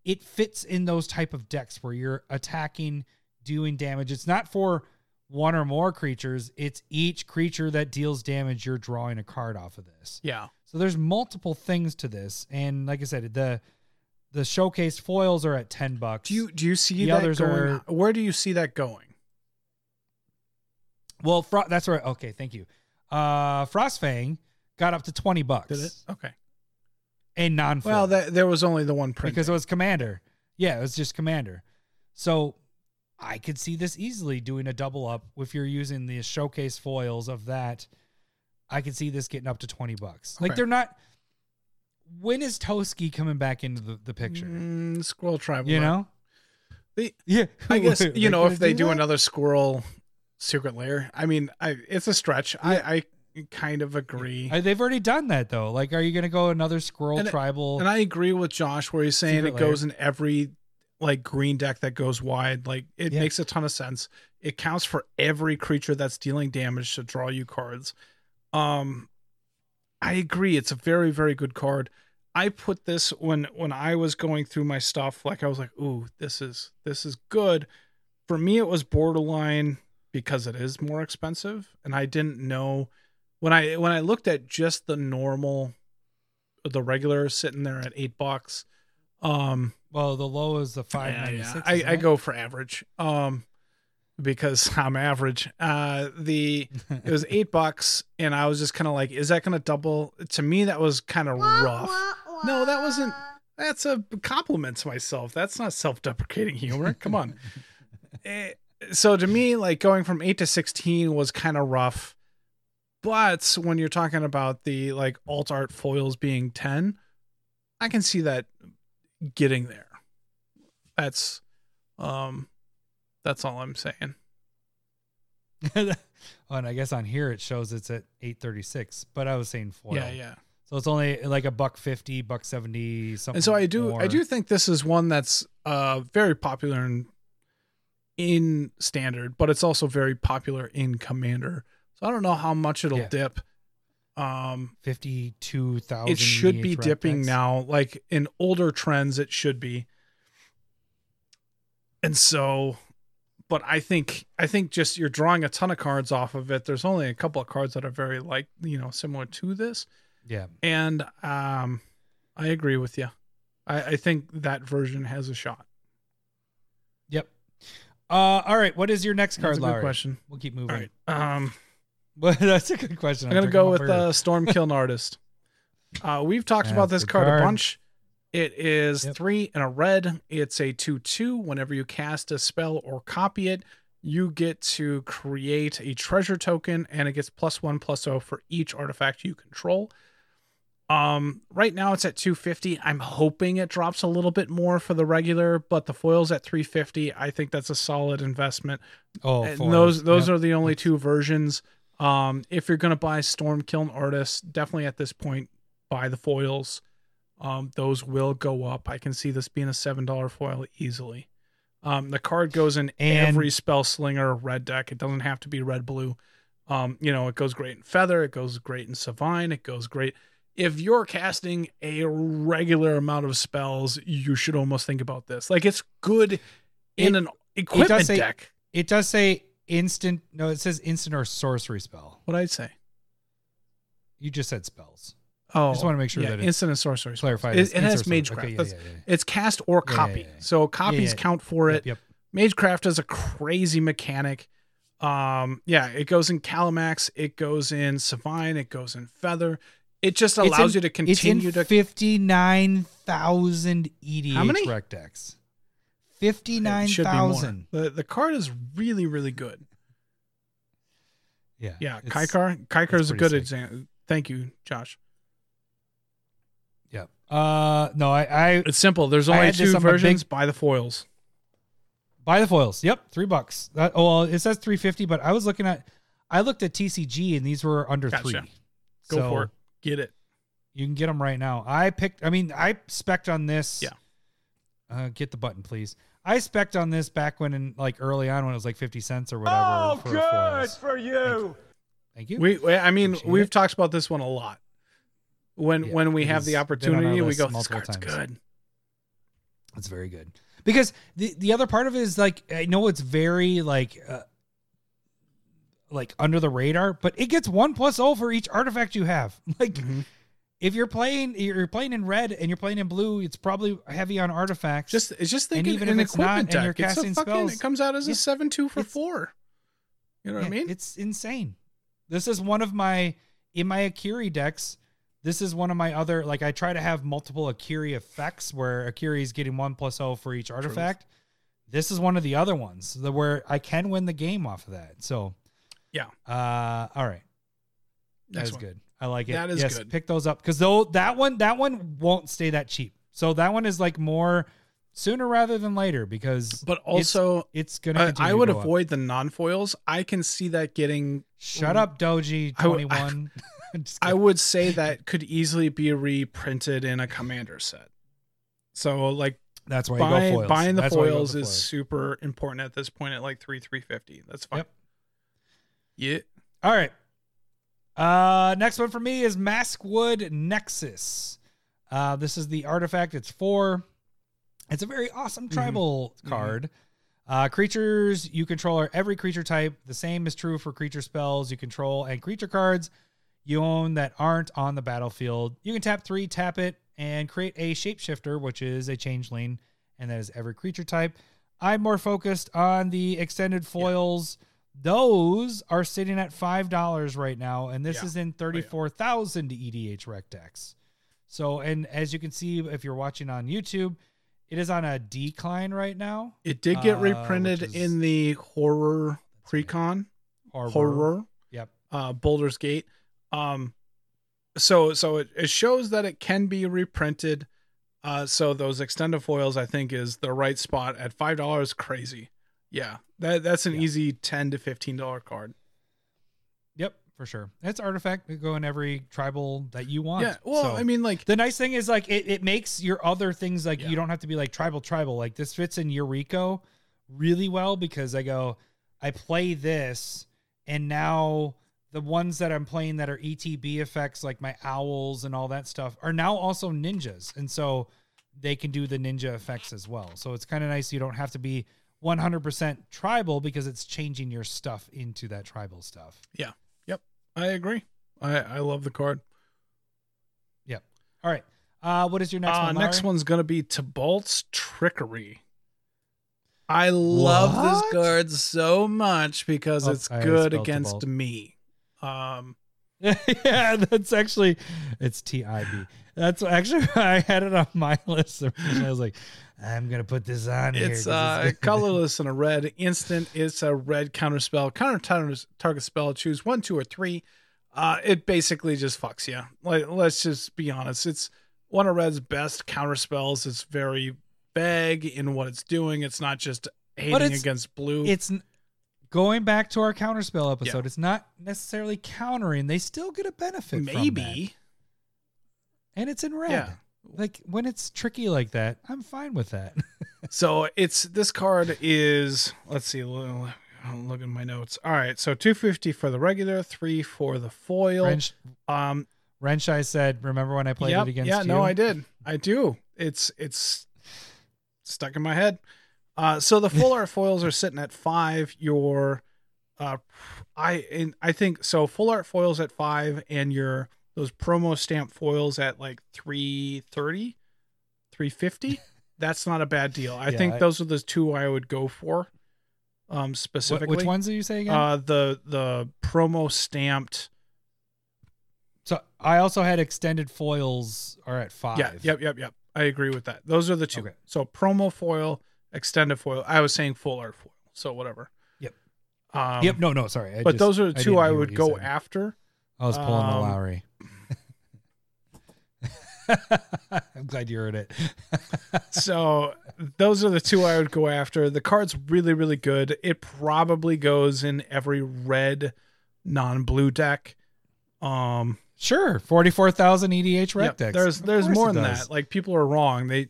It fits in those type of decks where you're attacking, doing damage. It's not for one or more creatures. It's each creature that deals damage. You're drawing a card off of this. yeah. So there's multiple things to this, and like I said, the the showcase foils are at ten bucks. Do you do you see The that others going? are- Where do you see that going? Well, Fro- that's right. Okay, thank you. Uh, Frostfang got up to twenty bucks. Did it? Okay. And non Well, that there was only the one print. because it was Commander. Yeah, it was just Commander. So I could see this easily doing a double up if you're using the showcase foils of that. I could see this getting up to twenty bucks. Like they're not. When is Toski coming back into the, the picture? Mm, squirrel tribe. (laughs) you know. They- yeah, I guess you know if they do, that? another squirrel Secret Lair. I mean, I it's a stretch. I I kind of agree. They've already done that though. Like, are you going to go another squirrel And it- tribal? And I agree with Josh where he's saying Secret it goes in every like green deck that goes wide. Like it Yeah. makes a ton of sense. It counts for every creature that's dealing damage to draw you cards. Um I agree. It's a very, very good card. I put this when when I was going through my stuff, like I was like, ooh, this is this is good. For me, it was borderline because it is more expensive. And I didn't know when I when I looked at just the normal the regular sitting there at eight bucks. Um, well, the low is the five yeah, yeah. I, I go for average. Um, because (laughs) I'm average. Uh, the it was eight bucks, and I was just kind of like, is that going to double? To me, that was kind of rough. No, that wasn't. That's a compliment to myself. That's not self-deprecating humor. Come on. (laughs) Eh, so to me, like going from eight to sixteen was kind of rough. But when you're talking about the like alt art foils being ten, I can see that getting there. That's um that's all I'm saying. (laughs) oh, and I guess on here it shows it's at 836, but I was saying foil. Yeah, yeah. So it's only like a buck 50, buck 70, something. And so I do more. I do think this is one that's uh very popular in in standard, but it's also very popular in commander. So I don't know how much it'll Yeah. dip. Um 52,000. it should be dipping Rectex. now. Like in older trends, it should be. And so, but I think I think just you're drawing a ton of cards off of it. There's only a couple of cards that are very like you know similar to this, Yeah. and um, I agree with you. I, I think that version has a shot. Yep. Uh, all right. What is your next card, That's a good Larry? question. We'll keep moving. right, um, Well, (laughs) that's a good question. I'm gonna go with uh, Storm Kiln (laughs) Artist. Uh, we've talked That's about this card, card. a bunch. It is Yep. three and a red. It's a two-two. Whenever you cast a spell or copy it, you get to create a treasure token, and it gets plus one plus zero for each artifact you control. Um, right now it's at 250. I'm hoping it drops a little bit more for the regular, but the foil's at 350. I think that's a solid investment. oh, And those those Yep. are the only two versions. Um, if you're gonna buy Storm Kiln Artist, definitely at this point buy the foils. Um, those will go up. I can see this being a seven dollar foil easily. Um, the card goes in And- every spell slinger red deck. It doesn't have to be red blue. Um, you know, it goes great in Feather. It goes great in Sevinne. It goes great. If you're casting a regular amount of spells, you should almost think about this. Like it's good in It- an equipment say- deck. It does say instant. No, it says instant or sorcery spell. What I'd say. You just said spells. Oh, I just wanna make sure yeah, that it's instant and sorcery. Clarified. It, it has Magecraft. Okay, yeah, yeah. It's cast or copy. So copies count for it. Yep, yep. Magecraft is a crazy mechanic. Um, yeah, it goes in Kalamax, it goes in Sevinne, it goes in Feather. It just allows in- you to continue in to. fifty nine thousand EDH How many? rec decks. Fifty it nine should be more. thousand. The the card is really really good. Yeah. Yeah, it's- Kykar. Kykar is a good example. Thank you, Josh. Yeah. Uh, no, I, I It's simple. There's only two versions. big- Buy the foils. buy the foils. Yep, three bucks. That, oh, well, it says three fifty, but I was looking at, I looked at TCG and these were under Gotcha. three. Go So for it. Get it. You can get them right now. I picked. I mean, I spec on this. Yeah. Uh, get the button, please. I spec'd on this back when, in like early on, when it was like fifty cents or whatever. Oh, for good for you. Thank you. We, we I mean, Appreciate we've it. talked about this one a lot. When Yeah, when we have the been on our opportunity, we go, this card's times. good. It's very good because the the other part of it is like I know it's very like uh, like under the radar, but it gets one plus O for each artifact you have. (laughs) Like Mhm. If you're playing you're playing in red and you're playing in blue, it's probably heavy on artifacts. Just it's just And thinking even an if it's not, equipment and you're deck. Casting fucking, spells- it comes out as Yeah. a seven two for four. You know what I mean? It's insane. This is one of my in my Akiri decks. This is one of my other like I try to have multiple Akiri effects where Akiri is getting one plus O for each artifact. This is one of the other ones that where I can win the game off of that. So Yeah. Uh all right. That Next is one. good. I like it. That is yes, good. pick those up because though that one that one won't stay that cheap. So that one is like more sooner rather than later because But also, it's, gonna I, I would go up. avoid the non foils. I can see that getting. Shut up, Doji I twenty one. (laughs) (laughs) I kidding. would say that could easily be reprinted in a commander set. So like That's why you go buying foils. buying the That's why you go foils is foils. super important at this point at like three three fifty. That's fine. Yep. Yeah. All right. Uh, next one for me is Maskwood Nexus. Uh, this is the artifact. It's four. It's a very awesome tribal card. Uh, creatures you control are every creature type. The same is true for creature spells you control and creature cards you own that aren't on the battlefield. You can tap three, tap it, and create a shapeshifter, which is a changeling, and that is every creature type. I'm more focused on the extended foils. Those are sitting at five dollars right now, and this Yeah. is in thirty-four thousand EDHREC decks. So, and as you can see, if you're watching on YouTube, it is on a decline right now. It did get Uh, reprinted is- in the horror precon Horror. horror Yep. uh Baldur's Gate. Um so so it, it shows that it can be reprinted. Uh so those extended foils I think is the right spot at five dollars crazy. Yeah, that that's an Yeah. easy ten to fifteen dollar card. Yep, for sure. It's artifact. We go in every tribal that you want. Yeah, well, So- I mean, like The nice thing is like it, it makes your other things like Yeah. you don't have to be like tribal tribal. Like this fits in Yuriko really well because I go, I play this and now the ones that I'm playing that are ETB effects like my owls and all that stuff are now also ninjas. And so they can do the ninja effects as well. So it's kind of nice you don't have to be 100% tribal because it's changing your stuff into that tribal stuff. Yeah. Yep. I agree. I I love the card. Yep. All right. Uh what is your next uh, one? next one's gonna be Tibalt's Trickery. I love What? this card so much because Oh, it's I good against Tibalt. me. Um, (laughs) yeah, that's actually it's T I B. That's actually (laughs) I had it on my (laughs) list. I was like, I'm gonna put this on here. it's 'cause uh, good. colorless (laughs) and a red instant. It's a red counter spell. Counter target target spell. Choose one, two, or three. Uh, it basically just fucks you. Like, let's just be honest. It's one of red's best counter spells. It's very vague in what it's doing. It's not just hating it's- against blue. it's going back to our counterspell episode. It's not necessarily countering. They still get a benefit. maybe. and it's in red. Yeah. Like when it's tricky like that, I'm fine with that. (laughs) So it's this card is let's see, l- I'll look at my notes. All right, so 250 for the regular, three for the foil. Wrench, Um, Wrench, I said, remember when I played yep, it against yeah, you? Yeah, no, I did, I do. It's it's stuck in my head. Uh, so the full (laughs) art foils are sitting at five. Your, uh, I and I think so. Full art foils at five, and your those promo stamp foils at like 330 350 (laughs) that's not a bad deal i Yeah, think I- those are the two i would go for um specifically which ones did you say again? uh the the promo stamped so I also had extended foils are at five. yeah yep yep yep i agree with that those are the two Okay. so promo foil extended foil i was saying full art foil so whatever Yep. um yep. No, no, sorry. I but just- those are the two didn't i, would go said. after I was pulling the Um, Lowry. (laughs) I'm glad you heard it. (laughs) so those are the two I would go after. The card's really, really good. It probably goes in every red non-blue deck. Um, sure, forty-four thousand EDHREC yep, decks. there's there's more than does. that. Like people are wrong. They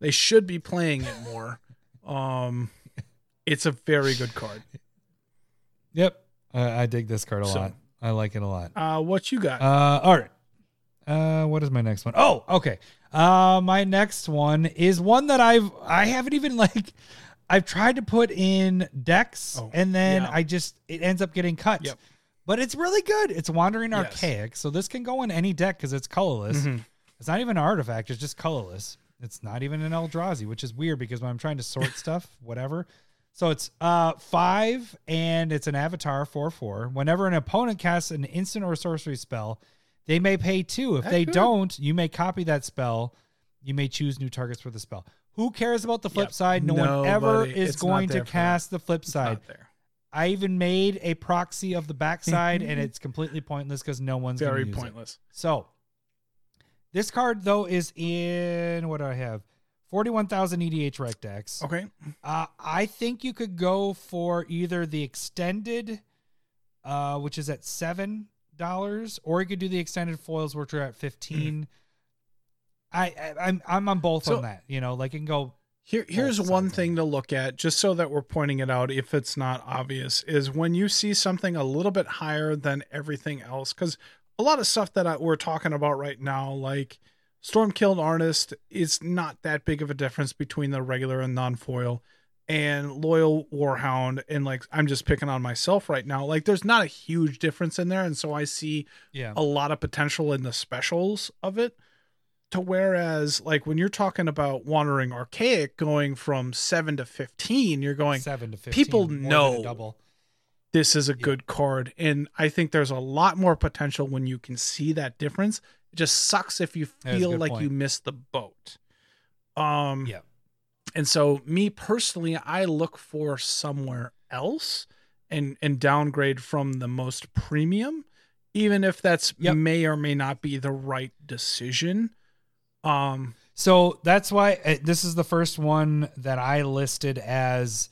they should be playing it more. um, it's a very good card. Yep, I I dig this card a So- lot. I like it a lot. Uh, what you got? Uh, all right. Uh, what is my next one? Oh, okay. Uh, my next one is one that I've I haven't even (laughs) like I've tried to put in decks Oh, and then yeah. I just it ends up getting cut. Yep. But it's really good. It's wandering Yes. archaic, so this can go in any deck because it's colorless. Mhm. It's not even an artifact; it's just colorless. It's not even an Eldrazi, which is weird because when I'm trying to sort (laughs) stuff, whatever. So it's uh five and it's an avatar four four. Whenever an opponent casts an instant or sorcery spell, they may pay two. If That's they good. don't, you may copy that spell. You may choose new targets for the spell. Who cares about the flip Yep. side? No one ever is It's going to cast the flip side. I even made a proxy of the backside, and (laughs) it's completely pointless because no one's Very gonna it. pointless. So this card though is in what do I have? Forty-one thousand EDHREC decks. Okay. Uh, I think you could go for either the extended, uh, which is at seven dollars, or you could do the extended foils, which are at fifteen. Mm-hmm. I, I I'm I'm on both So- on that. You know, like it can go. Here, here's one of thing to look at, just so that we're pointing it out if it's not obvious, is when you see something a little bit higher than everything else, because a lot of stuff that I, we're talking about right now, like Storm Kiln Artist, is not that big of a difference between the regular and non foil, and Loyal Warhound, and like I'm just picking on myself right now. Like there's not a huge difference in there, and so I see Yeah. a lot of potential in the specials of it to whereas like when you're talking about wandering archaic going from 7 to 15 you're going seven to fifteen. people more than a know double. this is a good card and i think there's a lot more potential when you can see that difference it just sucks if you That is a feel like point. you missed the boat um Yeah. And so me personally i look for somewhere else and and downgrade from the most premium even if that's Yep. may or may not be the right decision um So that's why uh, this is the first one that I listed as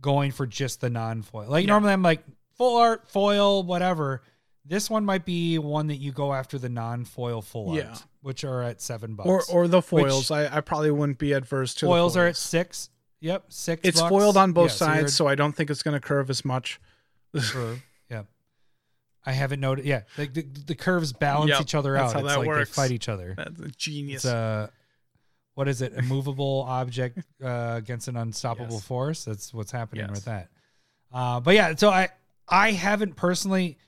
going for just the non-foil. Like Yeah. normally I'm like full art, foil, whatever. This one might be one that you go after the non-foil full Yeah. art, which are at seven bucks. or or the foils. I, I probably wouldn't be adverse to foils, the are at six. Yep, six. It's bucks. foiled on both Yeah, sides, so I don't think it's going to curve as much. curve. (laughs) Yeah. I haven't noted. Yeah. The, the, the curves balance Yep, each other out. how it's that like works. they fight each other. That's a genius. It's a, what is it? A movable (laughs) object uh, against an unstoppable Yes. force. That's what's happening Yes. with that. Uh, but yeah, so I, I haven't personally,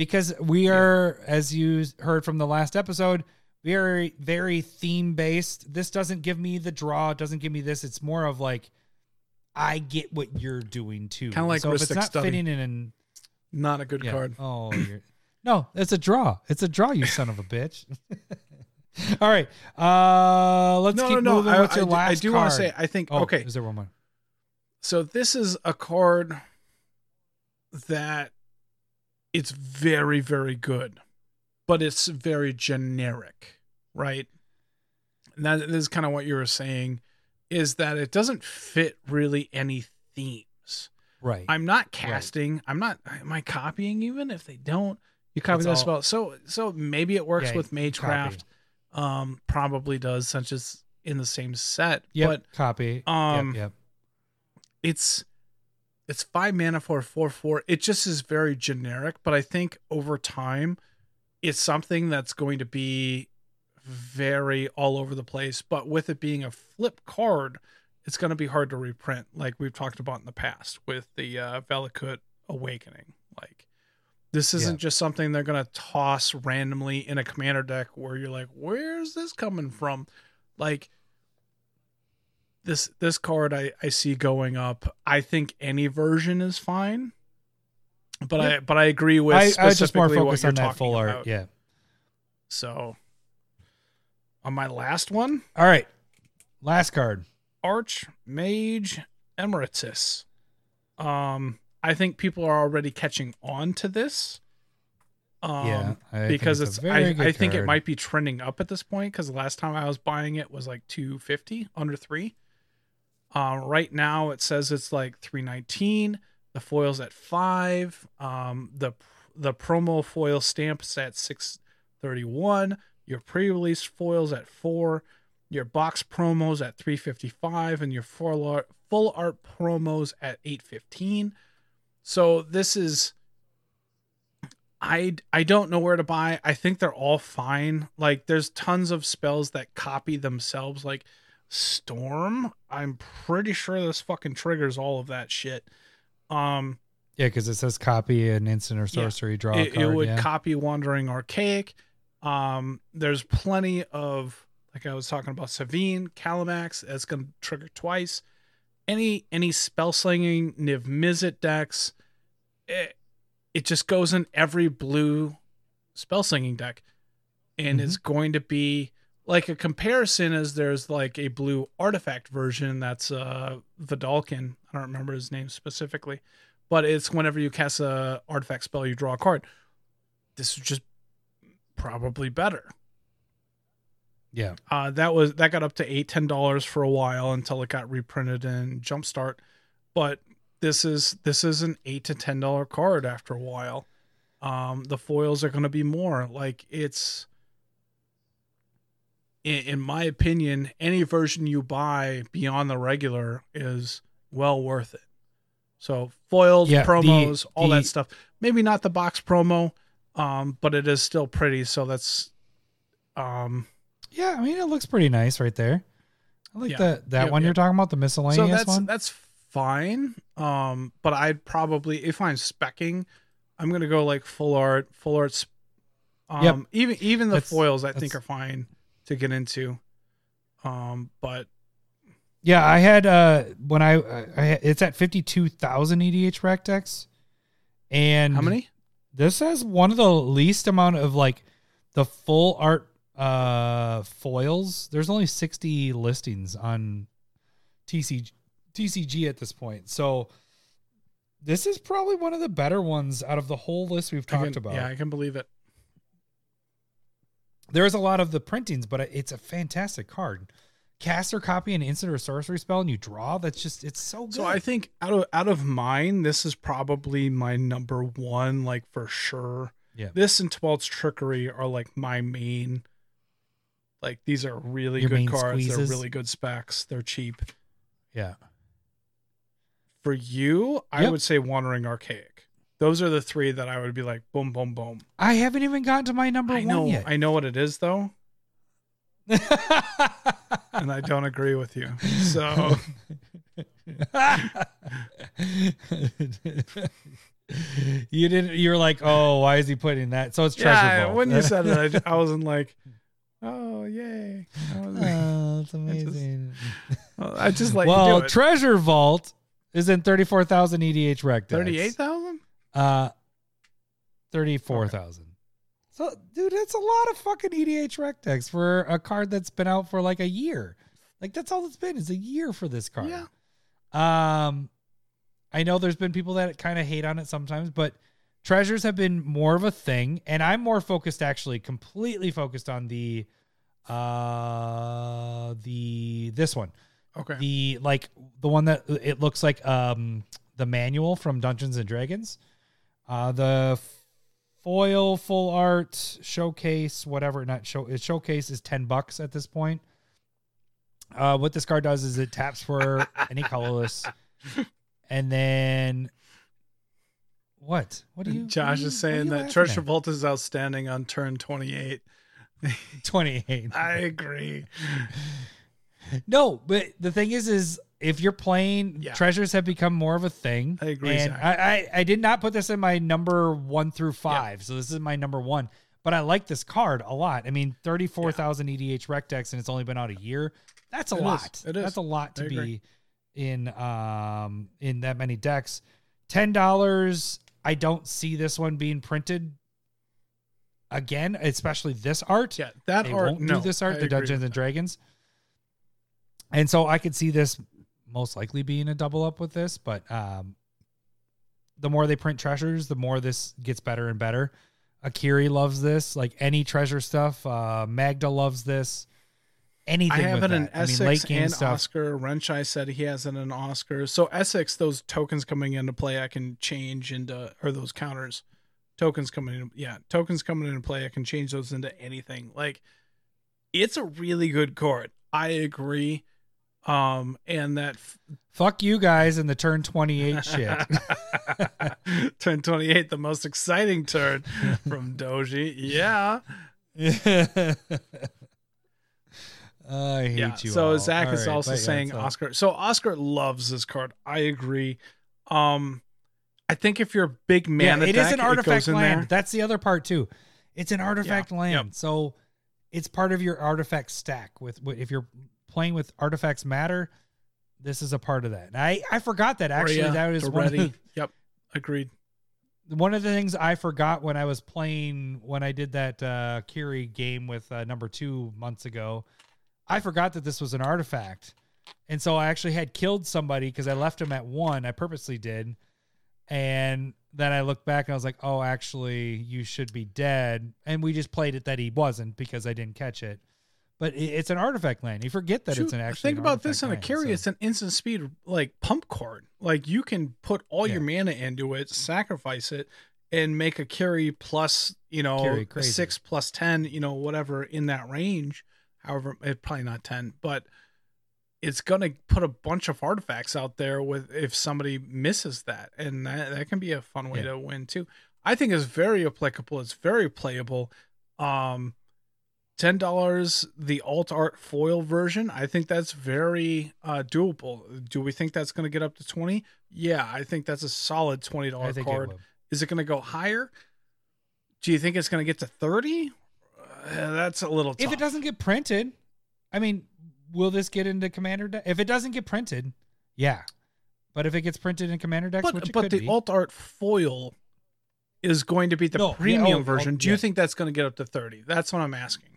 because we are, as you heard from the last episode, very, very theme based. This doesn't give me the draw. It doesn't give me this. It's more of like, I get what you're doing too. Kinda like so if it's not Study. fitting in an Not a good yeah. card. Oh, you're, no, it's a draw. It's a draw, you son of a bitch. (laughs) All right, uh, let's No, keep no, no. moving. I, What's your I do- last I do want to say, I think, Oh, okay, is there one more? so this is a card that it's very, very good, but it's very generic, right? And that is kind of what you were saying, is that it doesn't fit really any themes. Right. I'm not casting. I'm not. Am I copying? Even if they don't, you copy It's this all- spell. So so maybe it works Yeah, with Magecraft. Um, probably does, such as in the same set. Yep. But copy. um, yep. Yep. it's it's five mana for four four. It just is very generic. But I think over time, it's something that's going to be very all over the place. But with it being a flip card, it's going to be hard to reprint, like we've talked about in the past with the uh, Valakut Awakening. Like this isn't Yeah. just something they're going to toss randomly in a commander deck where you're like, where's this coming from? Like this this card I, I see going up. I think any version is fine. But I but I agree with I, I just more specifically you're on that full art. about. Yeah. So on my last one, All right. Last card. Arch Mage Emeritus. Um, I think people are already catching on to this. Um, yeah. I because it's, very I, I think it might be trending up at this point because the last time I was buying it was like 250 under three. Um, right now it says it's like 319. The foil's at five. Um, the the promo foil stamps at 631. Your pre-release foils at four. Your box promos at 355 and your full art full art promos at 815. So this is I I don't know where to buy. I think they're all fine. Like there's tons of spells that copy themselves like Storm. I'm pretty sure this fucking triggers all of that shit. Um Yeah, because it says copy an instant or sorcery draw a it, card. it would yeah. copy Wandering Archaic. Um there's plenty of like I was talking about Sevinne, Kalamax that's going to trigger twice. Any any spell slinging Niv Mizzet decks it, it just goes in every blue spell slinging deck and Mhm. it's going to be like a comparison is there's like a blue artifact version that's uh Vedalken. I don't remember his name specifically, but it's whenever you cast a artifact spell, you draw a card. This is just probably better. yeah. Uh, that was that got up to eight ten dollars for a while until it got reprinted in Jumpstart, but this is this is an eight to ten dollar card after a while. Um, the foils are going to be more like it's. In, in my opinion, any version you buy beyond the regular is well worth it. So foils, Yeah, the- promos, all the- that stuff. Maybe not the box promo, um, but it is still pretty. So that's, um, Yeah, I mean it looks pretty nice right there. I like Yeah. that that Yeah, one you're talking about, the miscellaneous so that's one. that's fine. Um, but I'd probably if I'm specking, I'm gonna go like full art, full arts. Um, Yep. even even the That's- foils I think are fine to get into. Um, but Yeah, I had uh when I, I it's at fifty two thousand EDHREC decks, and how many? This has one of the least amount of like the full art uh foils. There's only sixty listings on TCG TCG at this point, so this is probably one of the better ones out of the whole list we've talked can- about. Yeah, I can believe it. There is a lot of the printings, but it's a fantastic card. cast or copy an instant or sorcery spell and you draw. That's just it's so good. So I think out of out of mine, this is probably my number one, like for sure. Yeah. This and Tibalt's Trickery are like my main. Like these are really Your good cards. squeezes? They're really good specs. They're cheap. yeah. For you, I Yep. would say Wandering Archaic. Those are the three that I would be like boom, boom, boom. I haven't even gotten to my number I one know, yet. I know what it is though, (laughs) and I don't agree with you. So (laughs) you didn't. You were like, "Oh, why is he putting that?" So it's treasure yeah, vault. when you said that, I, I (laughs) wasn't like, oh yay. I, oh, it's amazing. I just let well, you do it. treasure vault is in thirty-four thousand EDHREC decks. Thirty-eight thousand. Uh, thirty-four thousand. So, dude, that's a lot of fucking EDHREC decks for a card that's been out for like a year. Like that's all it's been is a year for this card. Yeah. Um, I know there's been people that kind of hate on it sometimes, but treasures have been more of a thing, and I'm more focused, actually, completely focused on the, uh, the this one, Okay. the like the one that it looks like um the manual from Dungeons and Dragons, uh the foil full art showcase whatever not show it showcase is 10 bucks at this point uh what this card does is it taps for (laughs) any colorless and then what what do you Josh are you- is saying that Treasure? Vault is outstanding on turn 28. (laughs) 28 I agree. (laughs) No, but the thing is, is if you're playing, Yeah. treasures have become more of a thing. I agree, And I, I, I did not put this in my number one through five, so this is my number one. But I like this card a lot. I mean, thirty-four thousand EDHREC decks, and it's only been out a year. That's a It is. lot. It is. That's a lot to be in um in that many decks. Ten dollars. I don't see this one being printed again, especially this art Yeah, that they art. won't no, do this art, I the Dungeons and. Dragons. And so I could see this most likely being a double up with this, but um, the more they print treasures, the more this gets better and better. Akiri loves this, like any treasure stuff. Uh, Magda loves this. Anything I have with it in that. I mean, Esix late game and stuff. Oscar. Renshai said he has it in Oscar. So Esix, those tokens coming into play, I can change into, or those counters, tokens coming in. Yeah, tokens coming into play, I can change those into anything. Like, it's a really good card. I agree. Um, and that Fuck you guys in the turn twenty eight (laughs) shit. (laughs) turn 28, the most exciting turn from (laughs) Doji. Yeah. I hate yeah. you. So all. Zach All is right, also yeah, saying so- Oscar. So Oscar loves this card. I agree. Um, I think if you're a big man, yeah, it deck, is an artifact land. That's the other part too. It's an artifact land, yep. so it's part of your artifact stack. With with- if you're playing with artifacts matter, this is a part of that. And I I forgot that actually. Rhea, that was one of, the, (laughs) Yep, agreed. one of the things I forgot when I was playing when I did that uh, Kiri game with uh, number two months ago. I forgot that this was an artifact, and so I actually had killed somebody because I left him at one. I purposely did, and then I looked back and I was like, "Oh, actually, you should be dead." And we just played it that he wasn't because I didn't catch it. But it's an artifact land. You forget that it's an actually. think an about this on a carry. so- It's an instant speed like pump card. Like you can put all your mana into it, sacrifice it, and make a carry plus you know six plus ten, you know whatever in that range. However, it probably not ten, but it's gonna put a bunch of artifacts out there with if somebody misses that, and that that can be a fun way Yeah. to win too. I think it's very applicable. It's very playable. Um, ten dollars the alt art foil version. I think that's very uh, doable. Do we think that's going to get up to twenty? Yeah, I think that's a solid twenty I dollar think it card. would. Is it going to go higher? Do you think it's going to get to thirty? Uh, that's a little. Tough. If it doesn't get printed, I mean, will this get into commander deck? If it doesn't get printed, yeah. But if it gets printed in commander decks, which but it but the be, alt art foil is going to be the No, yeah, premium oh, version. oh, Do you yeah. think that's going to get up to thirty? That's what I'm asking.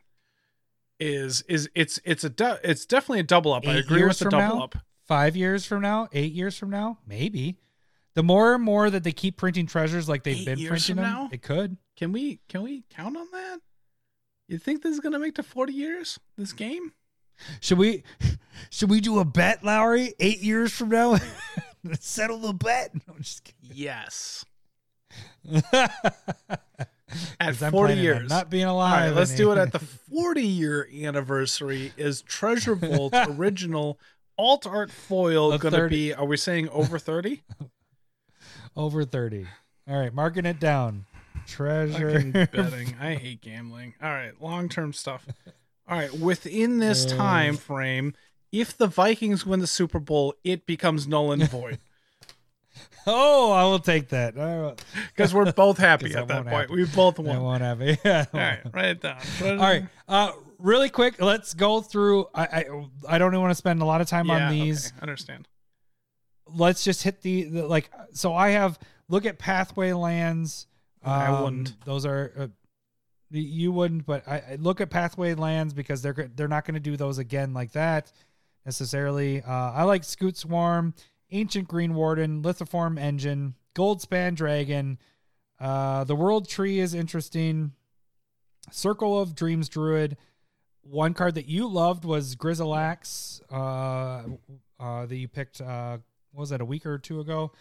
Is is it's it's a du- it's definitely a double up. I agree with the double now? up. five years from now, eight years from now, maybe. The more and more that they keep printing treasures like they've Eight been printing them, now? it could. Can we can we count on that? You think this is gonna make to forty years? This game? Should we (laughs) should we do a bet, Lowry? Eight years from now, (laughs) settle the bet. No, I'm just kidding. Yes. (laughs) At I'm 40 years. not being All alive. right, let's in do it at the 40 year anniversary. Is Treasure Vault (laughs) original alt art foil going to 30 be, are we saying over 30? (laughs) over thirty. All right, marking it down. Treasure. Fucking (laughs) betting. I hate gambling. All right, long term stuff. All right, within this Uh. time frame, if the Vikings win the Super Bowl, it becomes null and void (laughs) oh, I will take that. Because we're both (laughs) happy at that point. happen. We both I won. All won't have it. (laughs) Yeah. right, write it down. All right. Uh, really quick, let's go through. I I, I don't even want to spend a lot of time Yeah, on these. okay, understand. Let's just hit the, the like. So I have look at pathway lands. I Um, wouldn't. Those are. Uh, you wouldn't, but I, I look at pathway lands because they're they're not going to do those again like that necessarily. Uh, I like Scute Swarm, Ancient Greenwarden, Lithoform Engine, Goldspan Dragon. Uh, the World Tree is interesting. Circle of Dreams Druid. One card that you loved was Grizzlax, uh, uh, that you picked. Uh, what was that a week or two ago?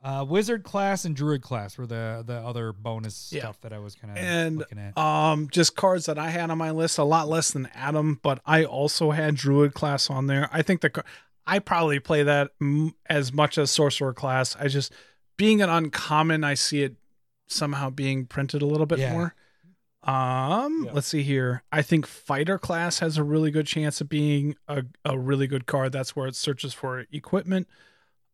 Uh, Wizard class and Druid class were the the other bonus Yeah. stuff that I was kind of And looking at. um, just cards that I had on my list, a lot less than Adam, but I also had Druid class on there. I think the I probably play that m- as much as Sorcerer class. I just being an uncommon, I see it somehow being printed a little bit Yeah. more. Um, Yeah. let's see here. I think Fighter class has a really good chance of being a, a really good card. That's where it searches for equipment.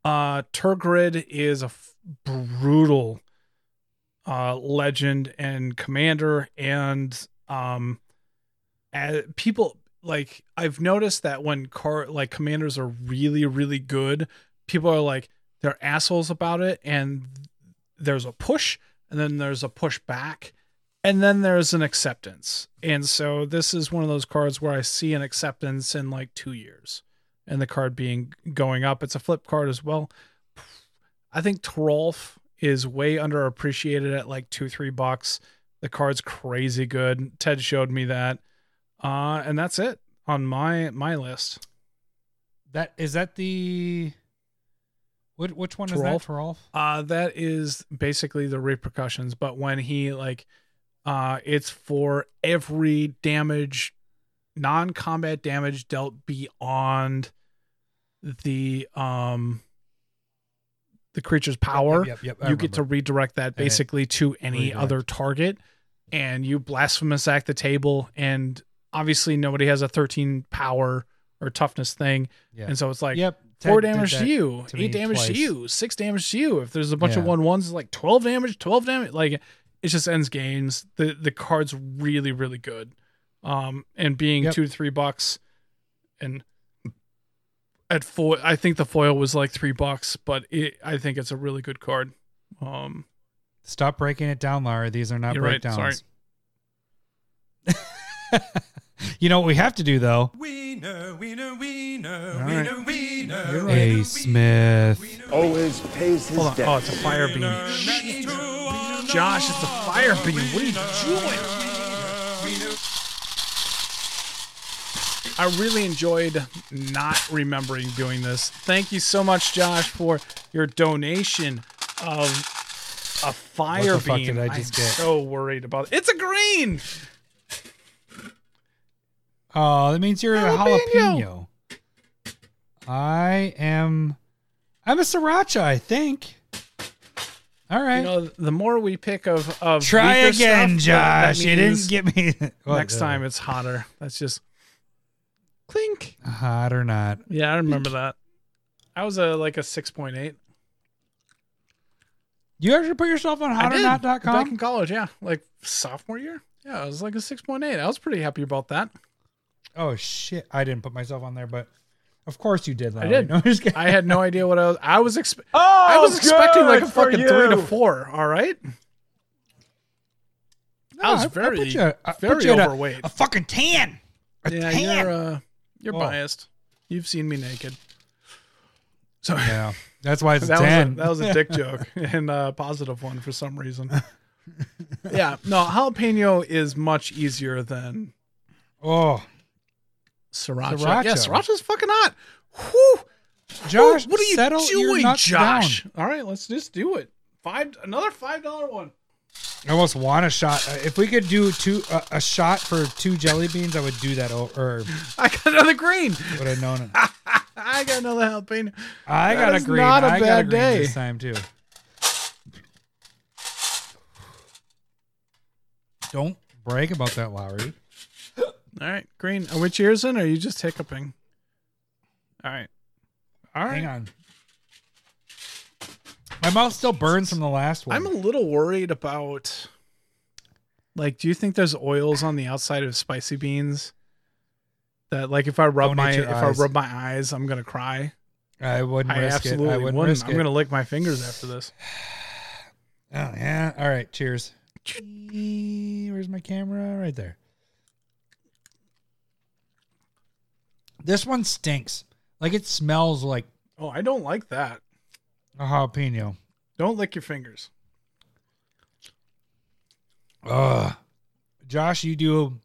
Uh, Tergrid is a f- brutal uh legend and commander and um uh, people like I've noticed that when car like commanders are really really good, people are like they're assholes about it and there's a push and then there's a push back and then there's an acceptance. And so this is one of those cards where I see an acceptance in like 2 years and the card being going up. It's a flip card as well. I think Toralf is way underappreciated at like two, three bucks. The card's crazy good. Ted showed me that. Uh, and that's it on my my list. That is that the what? Which one is that? Toralf? Uh, that is basically the repercussions. But when he like, uh, it's for every damage, non-combat damage dealt beyond the um the creature's power. Yep, yep, yep, you get to redirect that basically to any Redirect. other target, and you blasphemous act the table. And obviously, nobody has a 13 power or toughness thing, Yeah. and so it's like yep. four Ted damage to you, to eight damage twice. to you, six damage to you. If there's a bunch of one ones, it's like twelve damage, twelve damage. Like it just ends games. The the card's really really good. Um, and being Yep. two to three bucks, and at foil, I think the foil was like three bucks, but it, I think it's a really good card. Um, Stop breaking it down, Lara. These are not You're right, breakdowns. (laughs) you know what we have to do though? Wiener, wiener, wiener, All right. wiener, wiener. You're right. A Smith. Always pays his hold on. debt. Oh, it's a fire beam. Shit. Josh, it's a fire beam. What are you doing? I really enjoyed not remembering doing this. Thank you so much, Josh, for your donation of a fire What the fuck beam. did I just am get? so worried about it. It's a green. Oh, that means you're a Jalapeno. jalapeno. I am. I'm a sriracha, I think. All right. You know, the more we pick of of Try again, stuff, that- that Josh. You didn't get me. (laughs) What, Next uh, time it's hotter. That's just clink. hot or not. Yeah, I remember that. I was a like a six point eight. You actually put yourself on Back in college, yeah, like sophomore year. Yeah, I was like a six point eight. I was pretty happy about that. Oh shit! I didn't put myself on there, but of course you did. I (laughs) did. No, I'm just kidding. I had no idea what I was. I was expe- Oh, I was expecting like a good for fucking three to you. four. All right. I was I- I very, put you- I put very you at a- overweight. A fucking tan. A yeah, tan. you're uh, you're Oh. biased. You've seen me naked. So yeah, that's why it's a that was a, tan. that was a dick (laughs) joke and a positive one for some reason. yeah, no, jalapeno is much easier than oh, Sriracha. Sriracha. Yeah, sriracha's fucking hot. Whew. Josh, what are you settle your doing, nuts Josh? down. All right, let's just do it. Five, another five dollar one. I almost want a shot. Uh, If we could do two uh, a shot for two jelly beans, I would do that. o- Or (laughs) I got another green. would have known it. (laughs) I got another jalapeno. I That got a green. not a I got a bad green day. this time too. Don't brag about that, Lowry. All right, green. Are we cheersing or are you just hiccuping? All right. All right. Hang on. My mouth still burns from the last one. I'm a little worried about like do you think there's oils on the outside of spicy beans that like if I rub Donate my if eyes. I rub my eyes I'm going to cry? I wouldn't I risk absolutely it. I wouldn't wouldn't. risk I'm it. going to lick my fingers after this. (sighs) Oh yeah. All right. Cheers. Where's my camera? Right there. This one stinks. Like it smells like Oh, I don't like that. a jalapeno. Don't lick your fingers. Ugh. Josh, you do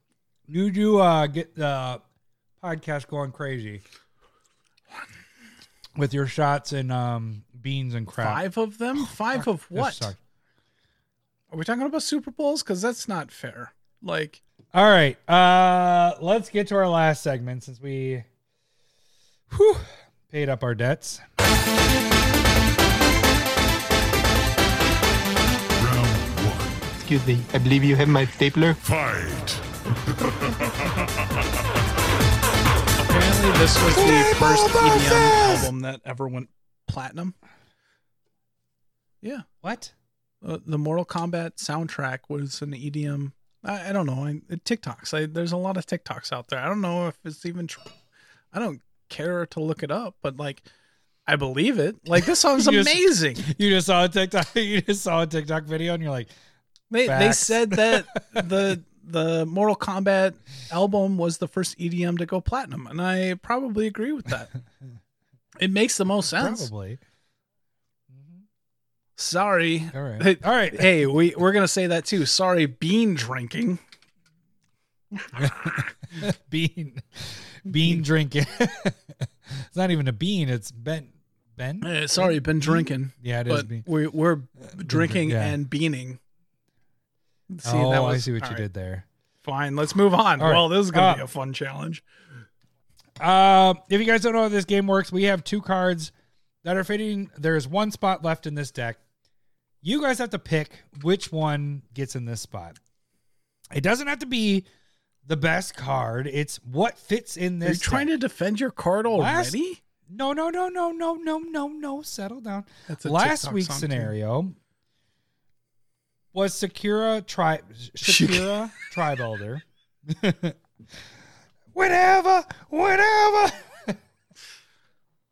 you do uh get the podcast going crazy with your shots and um beans and crap. Five of them? Five of This what? Are we talking about Super Bowls cuz that's not fair. Like All right. Uh let's get to our last segment since we whew, paid up our debts. Excuse me, I believe you have my stapler. Fight. apparently this was the first EDM album that ever went platinum. Yeah. What? uh, the Mortal Kombat soundtrack was an EDM. I, I don't know. I, TikToks. I, there's a lot of TikToks out there. I don't know if it's even true. I don't care to look it up, but like, I believe it. Like this song's (laughs) You just- amazing. (laughs) You just saw a TikTok (laughs) you just saw a TikTok video and you're like, They they said that the the Mortal Kombat album was the first EDM to go platinum, and I probably agree with that. It makes the most sense. probably. Mm-hmm. Sorry. All right. Hey, All right. Hey, we we're gonna say that too. Sorry, bean drinking. bean bean drinking. (laughs) it's not even a bean, it's Ben Ben. Uh, sorry, been drinking. Yeah, it is but bean. we, we're drinking yeah. and beaning. See, oh, that I see what you right, did there. Fine, let's move on. All right. Well, this is gonna be Uh, a fun challenge. Uh, if you guys don't know how this game works, we have two cards that are fitting. There's one spot left in this deck. You guys have to pick which one gets in this spot. It doesn't have to be the best card. It's what fits in this. Are you this. trying to defend your card Last- already? No, no, no, no, no, no, no, no. Settle down. That's a Last TikTok week's song, too. scenario was Sakura Tri Shakira (laughs) Tribe Elder. (laughs) whatever, whatever.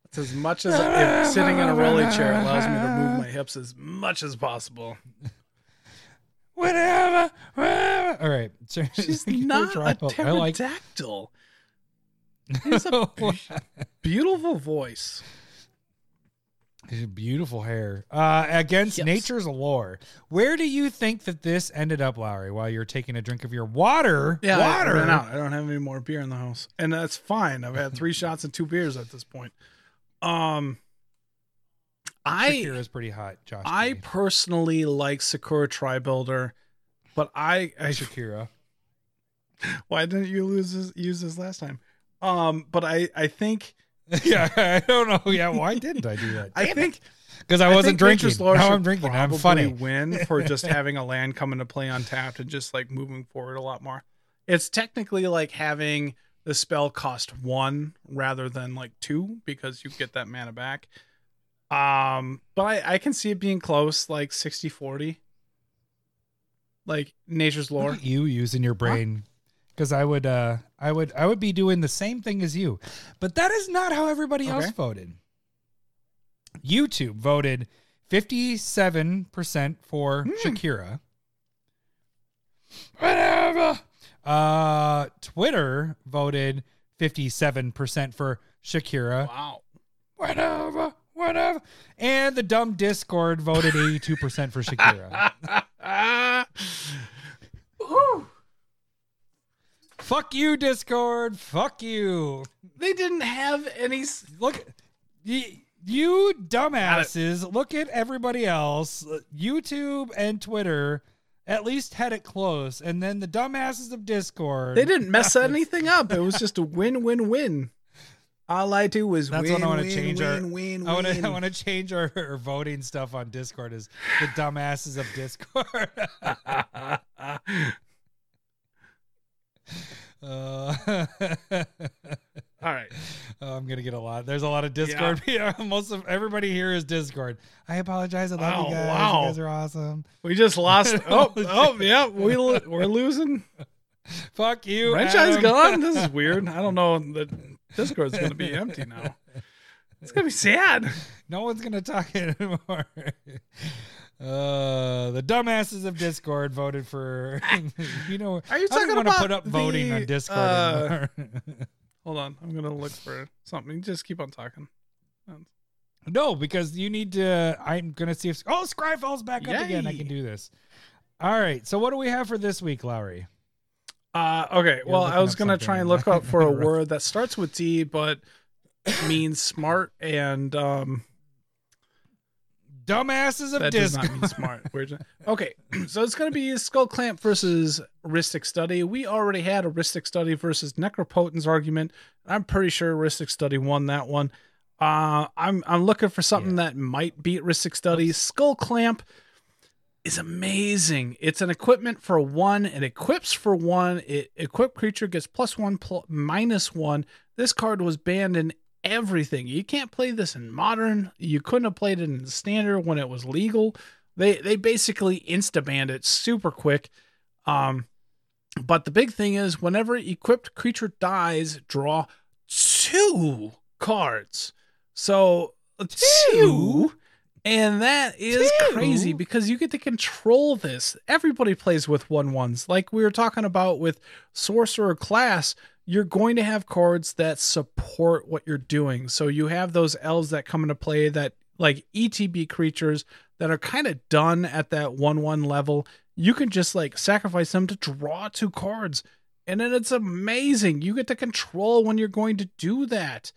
It's as much as if sitting in a rolly chair allows me to move my hips as much as possible. (laughs) whatever, whatever. All right. (laughs) So, She's not a. I like pterodactyl. It's a (laughs) beautiful voice. Beautiful hair. Uh, against Yes. nature's lore. Where do you think that this ended up, Lowry, while you're taking a drink of your water? Yeah, I water. ran out. I don't have any more beer in the house, and that's fine. I've had three (laughs) shots and two beers at this point. Um, I Shakira's pretty hot, Josh. I Green. personally like Sakura Tri Builder, but I, I (laughs) Shakira. (laughs) why didn't you lose this, use this last time? Um, but I I think (laughs) yeah, I don't know. Yeah, why didn't I do that? I think because I wasn't Nature's drinking. Now I'm drinking. I'm funny. Win for just having a land come into play untapped and just like moving forward a lot more. It's technically like having the spell cost one rather than like two because you get that mana back. Um, but I, I can see it being close, like 60 40. Like nature's lore. you using your brain. Because I would, uh, I would, I would be doing the same thing as you, but that is not how everybody else voted. YouTube voted fifty-seven percent for Hmm. Shakira. Whatever. Uh, Twitter voted fifty-seven percent for Shakira. Wow. Whatever, whatever. And the dumb Discord voted eighty-two percent for Shakira. (laughs) Fuck you, Discord. Fuck you. They didn't have any. Look, you, you dumbasses. Look at everybody else. YouTube and Twitter at least had it close, and then the dumbasses of Discord. They didn't mess anything up. It was just a win-win-win. All I do was That's win, what I want to win, change win, our. win, I want to. I want to change our, our voting stuff on Discord. Is the dumbasses of Discord? uh, (laughs) All right. Oh, I'm gonna get a lot. There's a lot of Discord. Yeah. (laughs) Most of everybody here is Discord. I apologize. I love Wow, you guys. wow. You guys are awesome. We just (laughs) lost. Oh, oh, yeah. We we're losing. Fuck you. Franchise gone. This is weird. I don't know. The Discord's going to be empty now. It's going to be sad. No one's gonna talk (laughs) anymore. Uh, the dumbasses of Discord voted for. (laughs) you know, Are you I don't talking want to about put up voting the, on Discord uh. (laughs) Hold on. I'm going to look for something. Just keep on talking. no, because you need to. I'm gonna see if oh Scryfall's back up again. I can do this. All right. So what do we have for this week, Lowry? Uh, okay. You're well, I was going to try and look up for a (laughs) word that starts with D, but means smart and um, Dumbasses of that does not mean smart. (laughs) Just- okay, so it's going to be Skullclamp versus Rhystic Study. We already had a Rhystic Study versus Necropotence argument. I'm pretty sure Rhystic Study won that one. Uh, I'm I'm looking for something that might beat Rhystic Study. Skullclamp is amazing. It's an equipment for one. It equips for one. It equipped creature gets plus one, pl- minus one. This card was banned in everything. You can't play this in modern. You couldn't have played it in standard when it was legal. They they basically insta banned it super quick. Um, but the big thing is, whenever equipped creature dies, draw two cards. So two, and that is Two? crazy because you get to control this. Everybody plays with one ones, like we were talking about with sorcerer class. You're going to have cards that support what you're doing. So you have those elves that come into play that like ETB creatures that are kind of done at that 1 1 level. You can just like sacrifice them to draw two cards. And then it's amazing. You get to control when you're going to do that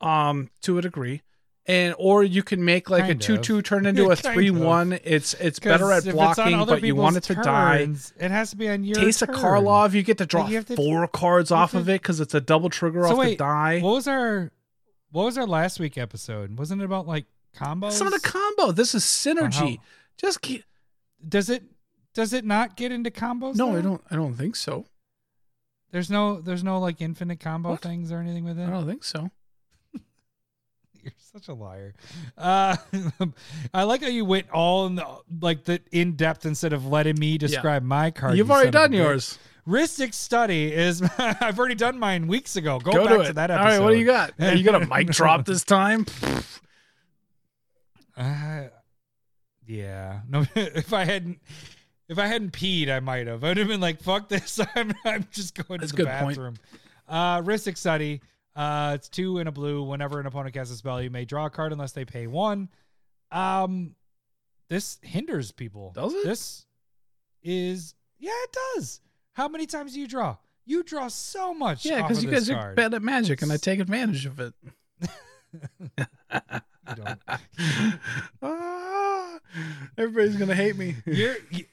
um to a degree. And or you can make like Kind a two of. two turn (laughs) into a of. three one. It's it's better at if it's on blocking, but you want it to die. It has to be on your Taste of. Karlov, you get to draw Like, you have to- four cards off of it because it's a double trigger So off the die. What was our what was our last week episode? Wasn't it about like combos? It's not a combo. This is synergy. Just keep. Does it does it not get into combos? No, though? I don't. I don't think so. There's no there's no like infinite combo What? things or anything with it. I don't think so. (laughs) You're such a liar. Uh, (laughs) I like how you went all in the like the in depth instead of letting me describe my card. You've you already son of a done yours. Rhystic Study is (laughs) I've already done mine weeks ago. Go, Go back to to, that All episode. right, what do you got? You got a mic drop this time? Uh, yeah. No, if I hadn't, if I hadn't peed, I might have. I'd have been like, "Fuck this! I'm, I'm just going That's to the good point. bathroom." Uh, Rhystic Study. Uh, it's two in a blue. Whenever an opponent casts a spell, you may draw a card unless they pay one. Um, this hinders people. Does it? This is yeah, it does. How many times do you draw? You draw so much. Yeah, because you guys are bad at magic, and I take advantage of it. (laughs) You don't. (laughs) Ah, everybody's gonna hate me. (laughs) You're. You,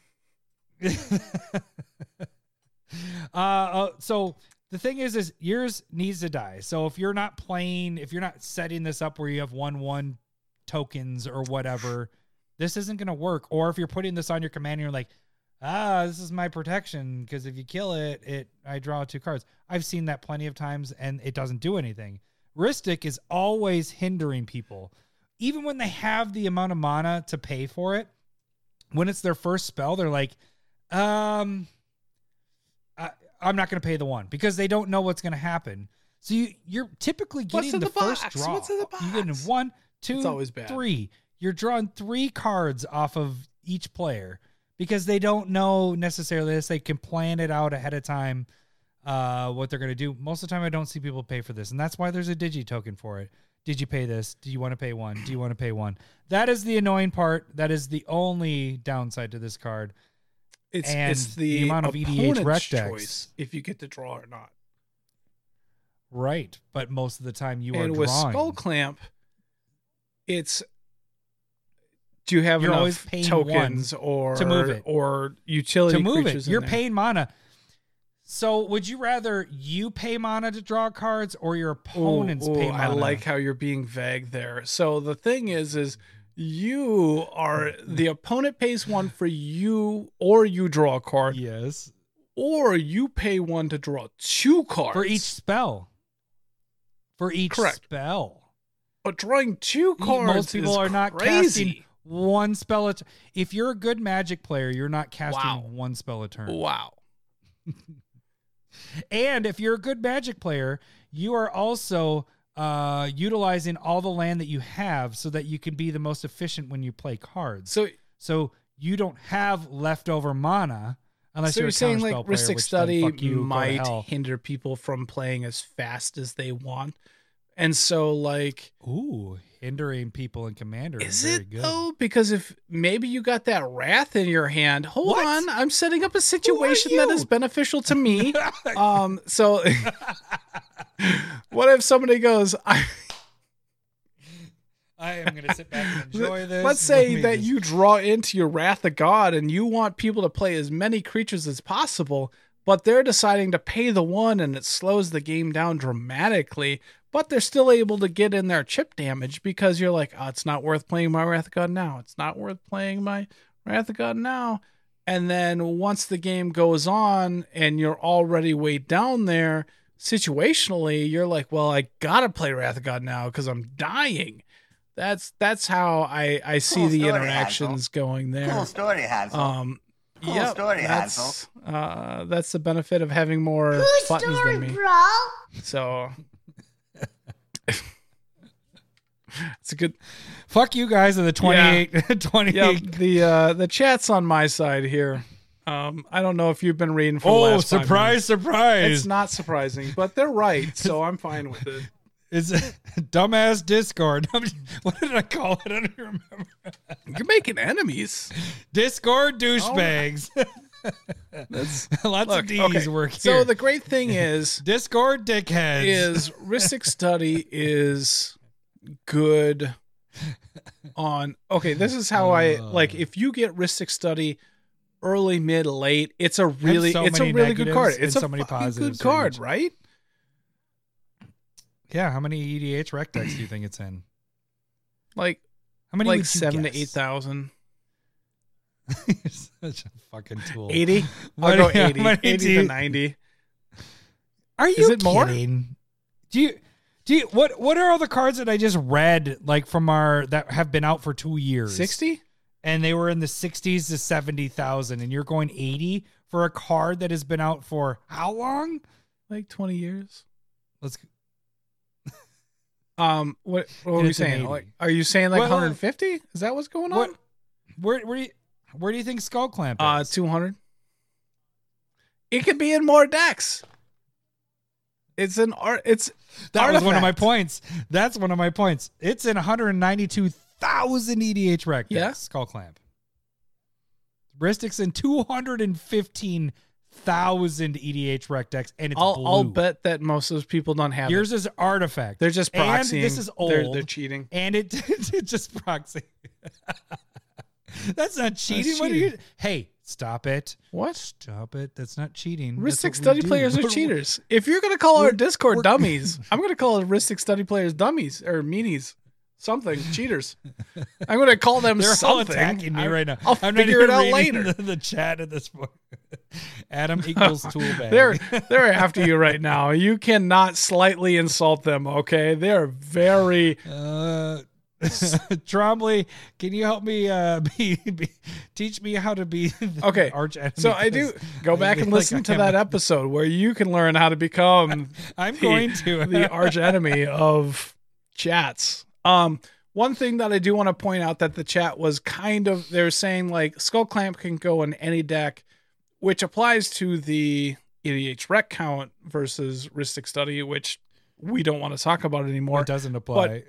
uh, uh, so the thing is, is yours needs to die. So if you're not playing, if you're not setting this up where you have one one tokens or whatever, this isn't going to work. Or if you're putting this on your command, and you're like, ah, this is my protection because if you kill it, it I draw two cards. I've seen that plenty of times, and it doesn't do anything. Rhystic is always hindering people, even when they have the amount of mana to pay for it. When it's their first spell, they're like, um, I'm not going to pay the one because they don't know what's going to happen. So you you're typically getting in the, the first draw. What's in the box? You're getting one, two, always bad. three. You're drawing three cards off of each player because they don't know necessarily this. They can plan it out ahead of time uh, what they're going to do. Most of the time, I don't see people pay for this, and that's why there's a digi token for it. Did you pay this? Do you want to pay one? Do you want to pay one? That is the annoying part. That is the only downside to this card. It's And it's the, the amount of EDHREC decks. choice if you get to draw or not. Right, but most of the time you and are with drawing. Skullclamp, it's do you have You're enough tokens or to move it. or utility to move it. You're there? paying mana. So would you rather you pay mana to draw cards or your opponents Ooh, ooh, pay I like how you're being vague there. So the thing is, is you are the opponent pays one for you, or you draw a card, yes or you pay one to draw two cards for each spell. For each Correct. spell. But drawing two cards, Most people are not crazy. casting one spell at if you're a good magic player, you're not casting Wow. one spell a turn. Wow. (laughs) And if you're a good magic player, you are also uh, utilizing all the land that you have so that you can be the most efficient when you play cards. So So you don't have leftover mana unless so you're, you're saying like player, Rhystic Study you, might hinder people from playing as fast as they want, and so like Ooh, hindering people in Commander is, Is very it good. though? Because if maybe you got that wrath in your hand, hold What? on, I'm setting up a situation that is beneficial to me. (laughs) um, so (laughs) what if somebody goes, I, (laughs) I am going to sit back and enjoy this. let's say me that just- you draw into your wrath of God and you want people to play as many creatures as possible, but they're deciding to pay the one and it slows the game down dramatically. But they're still able to get in their chip damage because you're like, oh, it's not worth playing my Wrath of God now. It's not worth playing my Wrath of God now. And then once the game goes on and you're already way down there, situationally, you're like, well, I gotta play Wrath of God now because I'm dying. That's that's how I I see Cool the story, interactions going there. Cool story, Hansel. Um, Cool yep, story, that's, uh, that's the benefit of having more Cool buttons story, than me. bro. So (laughs) it's a good. fuck you guys in the 28, (laughs) 28 Yeah, the uh, the chat's on my side here. Um, I don't know if you've been reading for Oh, surprise, surprise. It's not surprising, but they're right, so I'm fine with it. (laughs) It's a dumbass Discord. what did I call it? I don't remember. You're making enemies. Discord douchebags. That's Lots look, of D's okay. work here. So the great thing is Discord dickheads. is Rhystic Study is good (laughs) on okay, this is how I like uh. if you get Rhystic Study early, mid, late, it's a really so it's a really good card. It's a so many positives good card, right? yeah. How many EDHREC decks do you think it's in? Like How many? like seven to eight thousand. (laughs) You're such a fucking tool. 80? (laughs) I'll go how 80. 80 to 90. Are you Is it more? kidding? Do you? Do you, what what are all the cards that I just read like from our that have been out for two years? 60? and they were in the sixties to seventy thousand, and you're going eighty for a card that has been out for how long? Like 20 years. Let's (laughs) Um what what were we saying? Like are you saying like Well, 150? Is that what's going on? what where where do you where do you think Skullclamp Uh, is? 200. It could be in more decks. It's an art. It's that was one of my points. That's one of my points. It's in one hundred ninety two thousand EDHREC decks, Yeah. Skull Clamp. Rhystic's in two hundred and fifteen thousand EDH rec decks, and it's I'll blue. I'll bet that most of those people don't have Yours it. is artifact. They're just And proxying. this is old. They're, they're cheating. and it (laughs) it's just proxy. (laughs) That's not cheating. What are you? cheating. Hey, stop it! What? Stop it! That's not cheating. Rhystic Study players are cheaters. If you're gonna call our Discord dummies, (laughs) I'm gonna call Rhystic Study players dummies or meanies, something cheaters. I'm gonna call them They're all attacking me right now. I'll I'm not figure it out later. The, (laughs) the chat at this point. Adam (laughs) equals tool bag. They're they're after you right now. You cannot slightly insult them. Okay, they're very. Uh, (laughs) Trombley, can you help me uh, (laughs) be, be teach me how to be the Okay, arch enemy? So I do go back and listen I to that episode where you can learn how to become (laughs) I'm the- going to the arch enemy of chats. Um, one thing that I do want to point out that the chat was kind of they're saying like Skullclamp can go in any deck, which applies to the EDHREC count versus Rhystic Study, which we don't want to talk about anymore. It doesn't apply.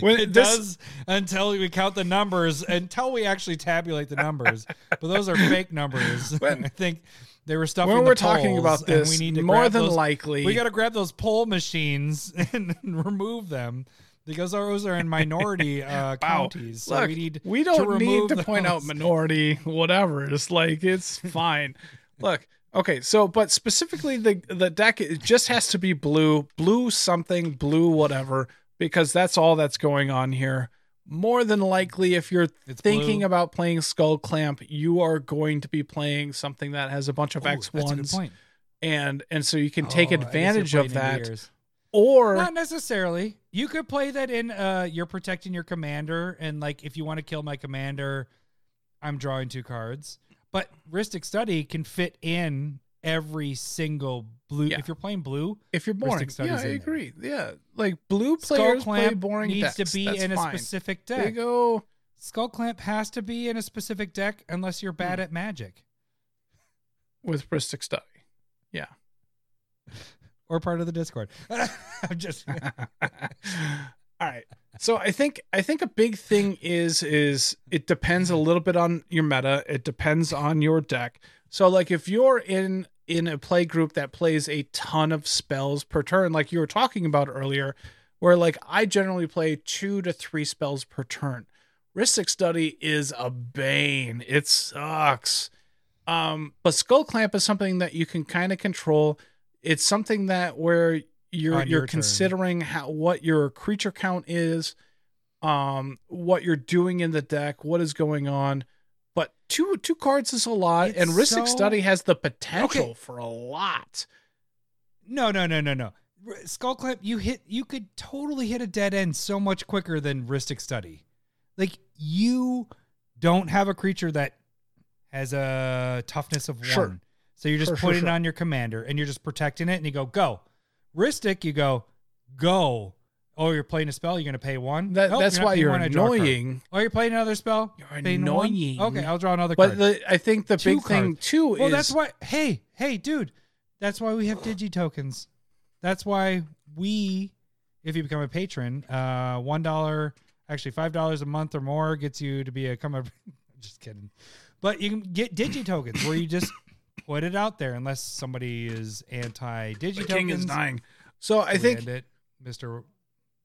(laughs) when it this, does until we count the numbers, until we actually tabulate the numbers. (laughs) but those are fake numbers. (laughs) When- I think they were stuffing. when we're talking about this, we need to more than those- likely, we got to grab those poll machines and remove them because those are in minority uh, counties. So Look, we need we don't to need to point out minority, whatever. It's like it's fine. Look, okay, so but specifically the the deck it just has to be blue, blue something, blue whatever, because that's all that's going on here. More than likely, if you're It's thinking blue. about playing Skullclamp, you are going to be playing something that has a bunch of Ooh, X that's a good ones, and and so you can take Oh, advantage of that. Or Not necessarily. You could play that in uh you're protecting your commander and like if you want to kill my commander, I'm drawing two cards. But Rhystic Study can fit in every single blue Yeah. if you're playing blue, if you're boring, yeah, I in there. agree. Yeah, like blue players play Clamp boring needs decks. to be That's in a fine. specific They go Skullclamp has to be in a specific deck unless you're Hmm. bad at magic with Rhystic Study. Yeah. or part of the Discord. (laughs) I'm just (laughs) All right. So I think I think a big thing is is it depends a little bit on your meta. It depends on your deck. So like if you're in in a play group that plays a ton of spells per turn, like you were talking about earlier, where like I generally play two to three spells per turn. Rhystic Study is a bane. It sucks. Um, but Skullclamp is something that you can kind of control. It's something that where you're you're turn. considering how what your creature count is, um, what you're doing in the deck, what is going on. But two two cards is a lot, It's and Rhystic so- Study has the potential Okay. for a lot. No, no, no, no, no. R- Skullclamp, you hit you could totally hit a dead end so much quicker than Rhystic Study. Like you don't have a creature that has a toughness of one. Sure. So you're just Sure, sure, putting it on your commander and you're just protecting it and you go, go. Rhystic, you go, go. Oh, you're playing a spell, you're gonna pay one. That, that's not why you're one, I draw a card. annoying. Oh, you're playing another spell? You're Paying one? annoying. Okay, I'll draw another But the, I think the Two big thing too Well, is that's why. Hey, hey, dude, that's why we have digi tokens. That's why we, if you become a patron, uh, one dollar, actually five dollars a month or more gets you to be a come. (laughs) Just kidding, but you can get digi tokens where you just (laughs) put it out there unless somebody is anti digi tokens. king is dying. So I think it, Mister.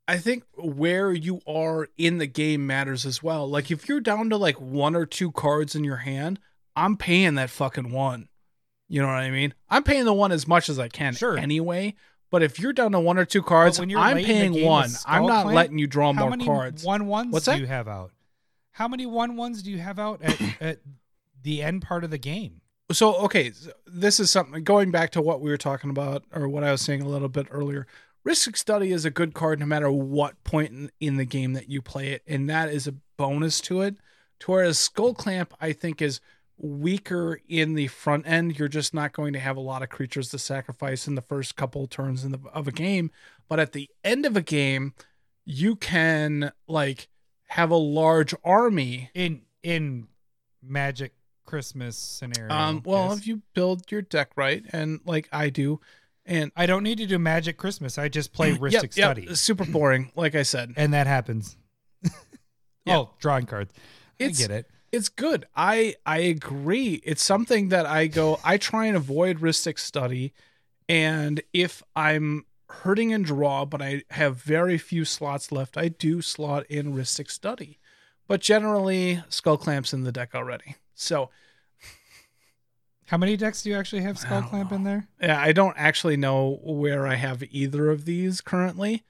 I think where you are in the game matters as well. Like if you're down to like one or two cards in your hand, I'm paying that fucking one. You know what I mean? I'm paying the one as much as I can Sure. anyway. But if you're down to one or two cards, I'm late in the paying one. I'm not letting you draw How more many cards. one ones What's do that? you have out? How many one ones do you have out at, (coughs) at the end part of the game? so okay this is something going back to what we were talking about or what i was saying a little bit earlier rhystic study is a good card no matter what point in, in the game that you play it and that is a bonus to it. To whereas skullclamp i think is weaker in the front end. You're just not going to have a lot of creatures to sacrifice in the first couple turns in the, of a game but at the end of a game you can like have a large army. In in magic christmas scenario um well if you build your deck right and like i do and i don't need to do magic christmas. I just play mm, rhystic Yep, yep, study. Super boring like i said. And that happens. (laughs) Yeah. oh drawing cards. It's- i get it. it's good. I i agree. It's something that i go i try and avoid rhystic study. And if i'm hurting in draw but i have very few slots left i do slot in rhystic study. But generally skullclamps in the deck already. So how many decks do you actually have skull don't clamp in there yeah i don't actually know where i have either of these currently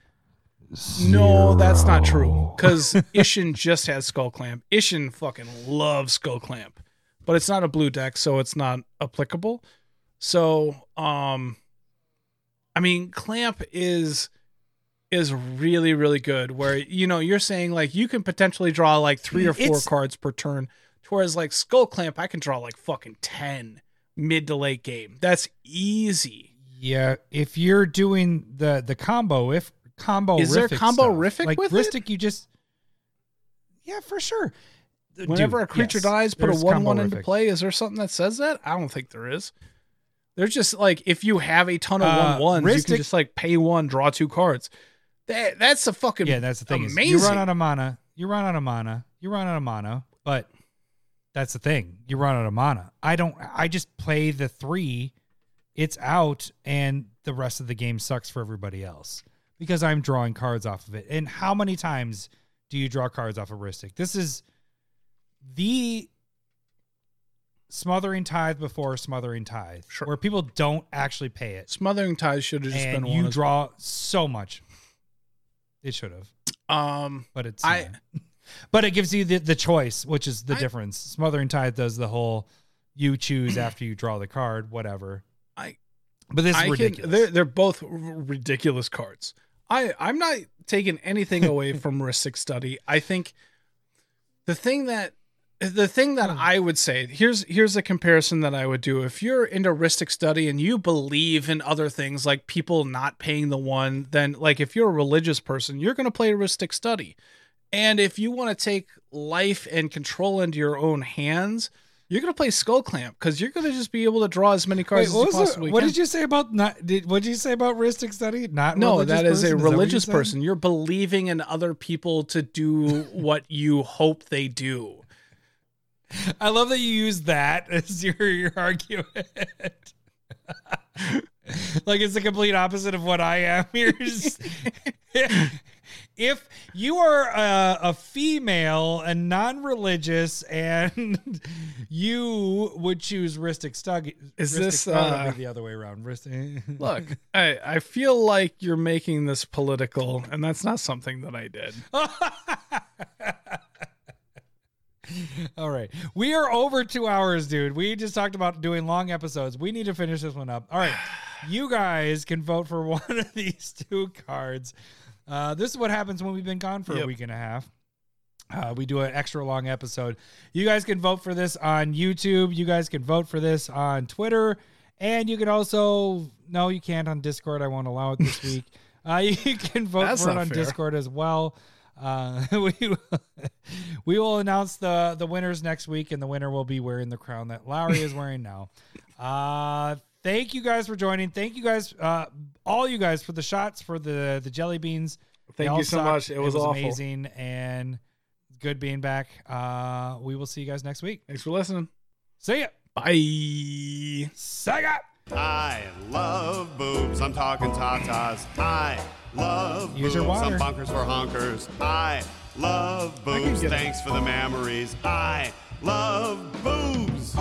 No, that's not true. Because (laughs) Isshin just has Skull Clamp. Isshin fucking loves Skullclamp, but it's not a blue deck, so it's not applicable. So, um, I mean, Clamp is is really really good. Where you know you're saying like you can potentially draw like three or four It's- cards per turn, whereas like Skullclamp I can draw like fucking ten mid to late game. That's easy. yeah if you're doing the the combo if combo Is there combo-rific like with it? rhystic you just yeah for sure Dude, Whenever a creature yes, dies, put a one one into play. Is there something that says that? I don't think there is. There's just like if you have a ton of Uh, one ones, you can just like pay one, draw two cards. That that's a fucking Yeah, that's the thing. Is Amazing. you run out of mana. You run out of mana. You run out of mana. But that's the thing. You run out of mana. I don't. I just play the three. It's out, and the rest of the game sucks for everybody else because I'm drawing cards off of it. And how many times do you draw cards off of Rhystic? This is the smothering tithe before smothering tithe, Sure. where people don't actually pay it, Smothering Tithe should have just and been you draw so much. It should have um, but it's I-. (laughs) but it gives you the, the choice, which is the I- difference. Smothering Tithe does the whole you choose after you draw the card, whatever. I- but this is I can, ridiculous. they're they're both r- ridiculous cards. I I'm not taking anything away (laughs) from Rhystic Study. I think the thing that the thing Hmm. that I would say here's here's a comparison that I would do. If you're into Rhystic Study and you believe in other things like people not paying the one, then like if you're a religious person, you're going to play Rhystic Study. And if you want to take life and control into your own hands, you're going to play Skullclamp because you're going to just be able to draw as many cards what as you possibly it? What can. did you say about not? Did what did you say about Rhystic Study? Not No, that is person? a what you religious person. You're believing in other people to do (laughs) what you hope they do. I love that you use that (laughs) as your your argument. (laughs) like it's the complete opposite of what I am. If you are a, a female and non-religious, and (laughs) you would choose Rhystic Stug, Is Rhystic this, uh, the other way around? Rhystic. (laughs) Look, I, I feel like you're making this political, and that's not something that I did. (laughs) All right. We are over two hours, dude. We just talked about doing long episodes. We need to finish this one up. All right. (sighs) You guys can vote for one of these two cards. Uh, this is what happens when we've been gone for a week and a half. Uh, we do an extra long episode. You guys can vote for this on YouTube. You guys can vote for this on Twitter. And you can also, no, you can't on Discord. I won't allow it this (laughs) week. Uh, you can vote That's for it on fair. Discord as well. Uh, (laughs) we (laughs) we will announce the the winners next week, and the winner will be wearing the crown that Lowry is wearing now. Uh, thank you guys for joining. Thank you guys, uh, all you guys, for the shots for the the jelly beans. Thank you so sucked. much. It was awful. amazing and good being back. Uh, we will see you guys next week. Thanks for listening. See ya. Bye. Sega. I love boobs. I'm talking tatas. I love Use boobs. your water. I'm bunkers for honkers. I love can boobs. get it. Thanks for the memories. I love boobs.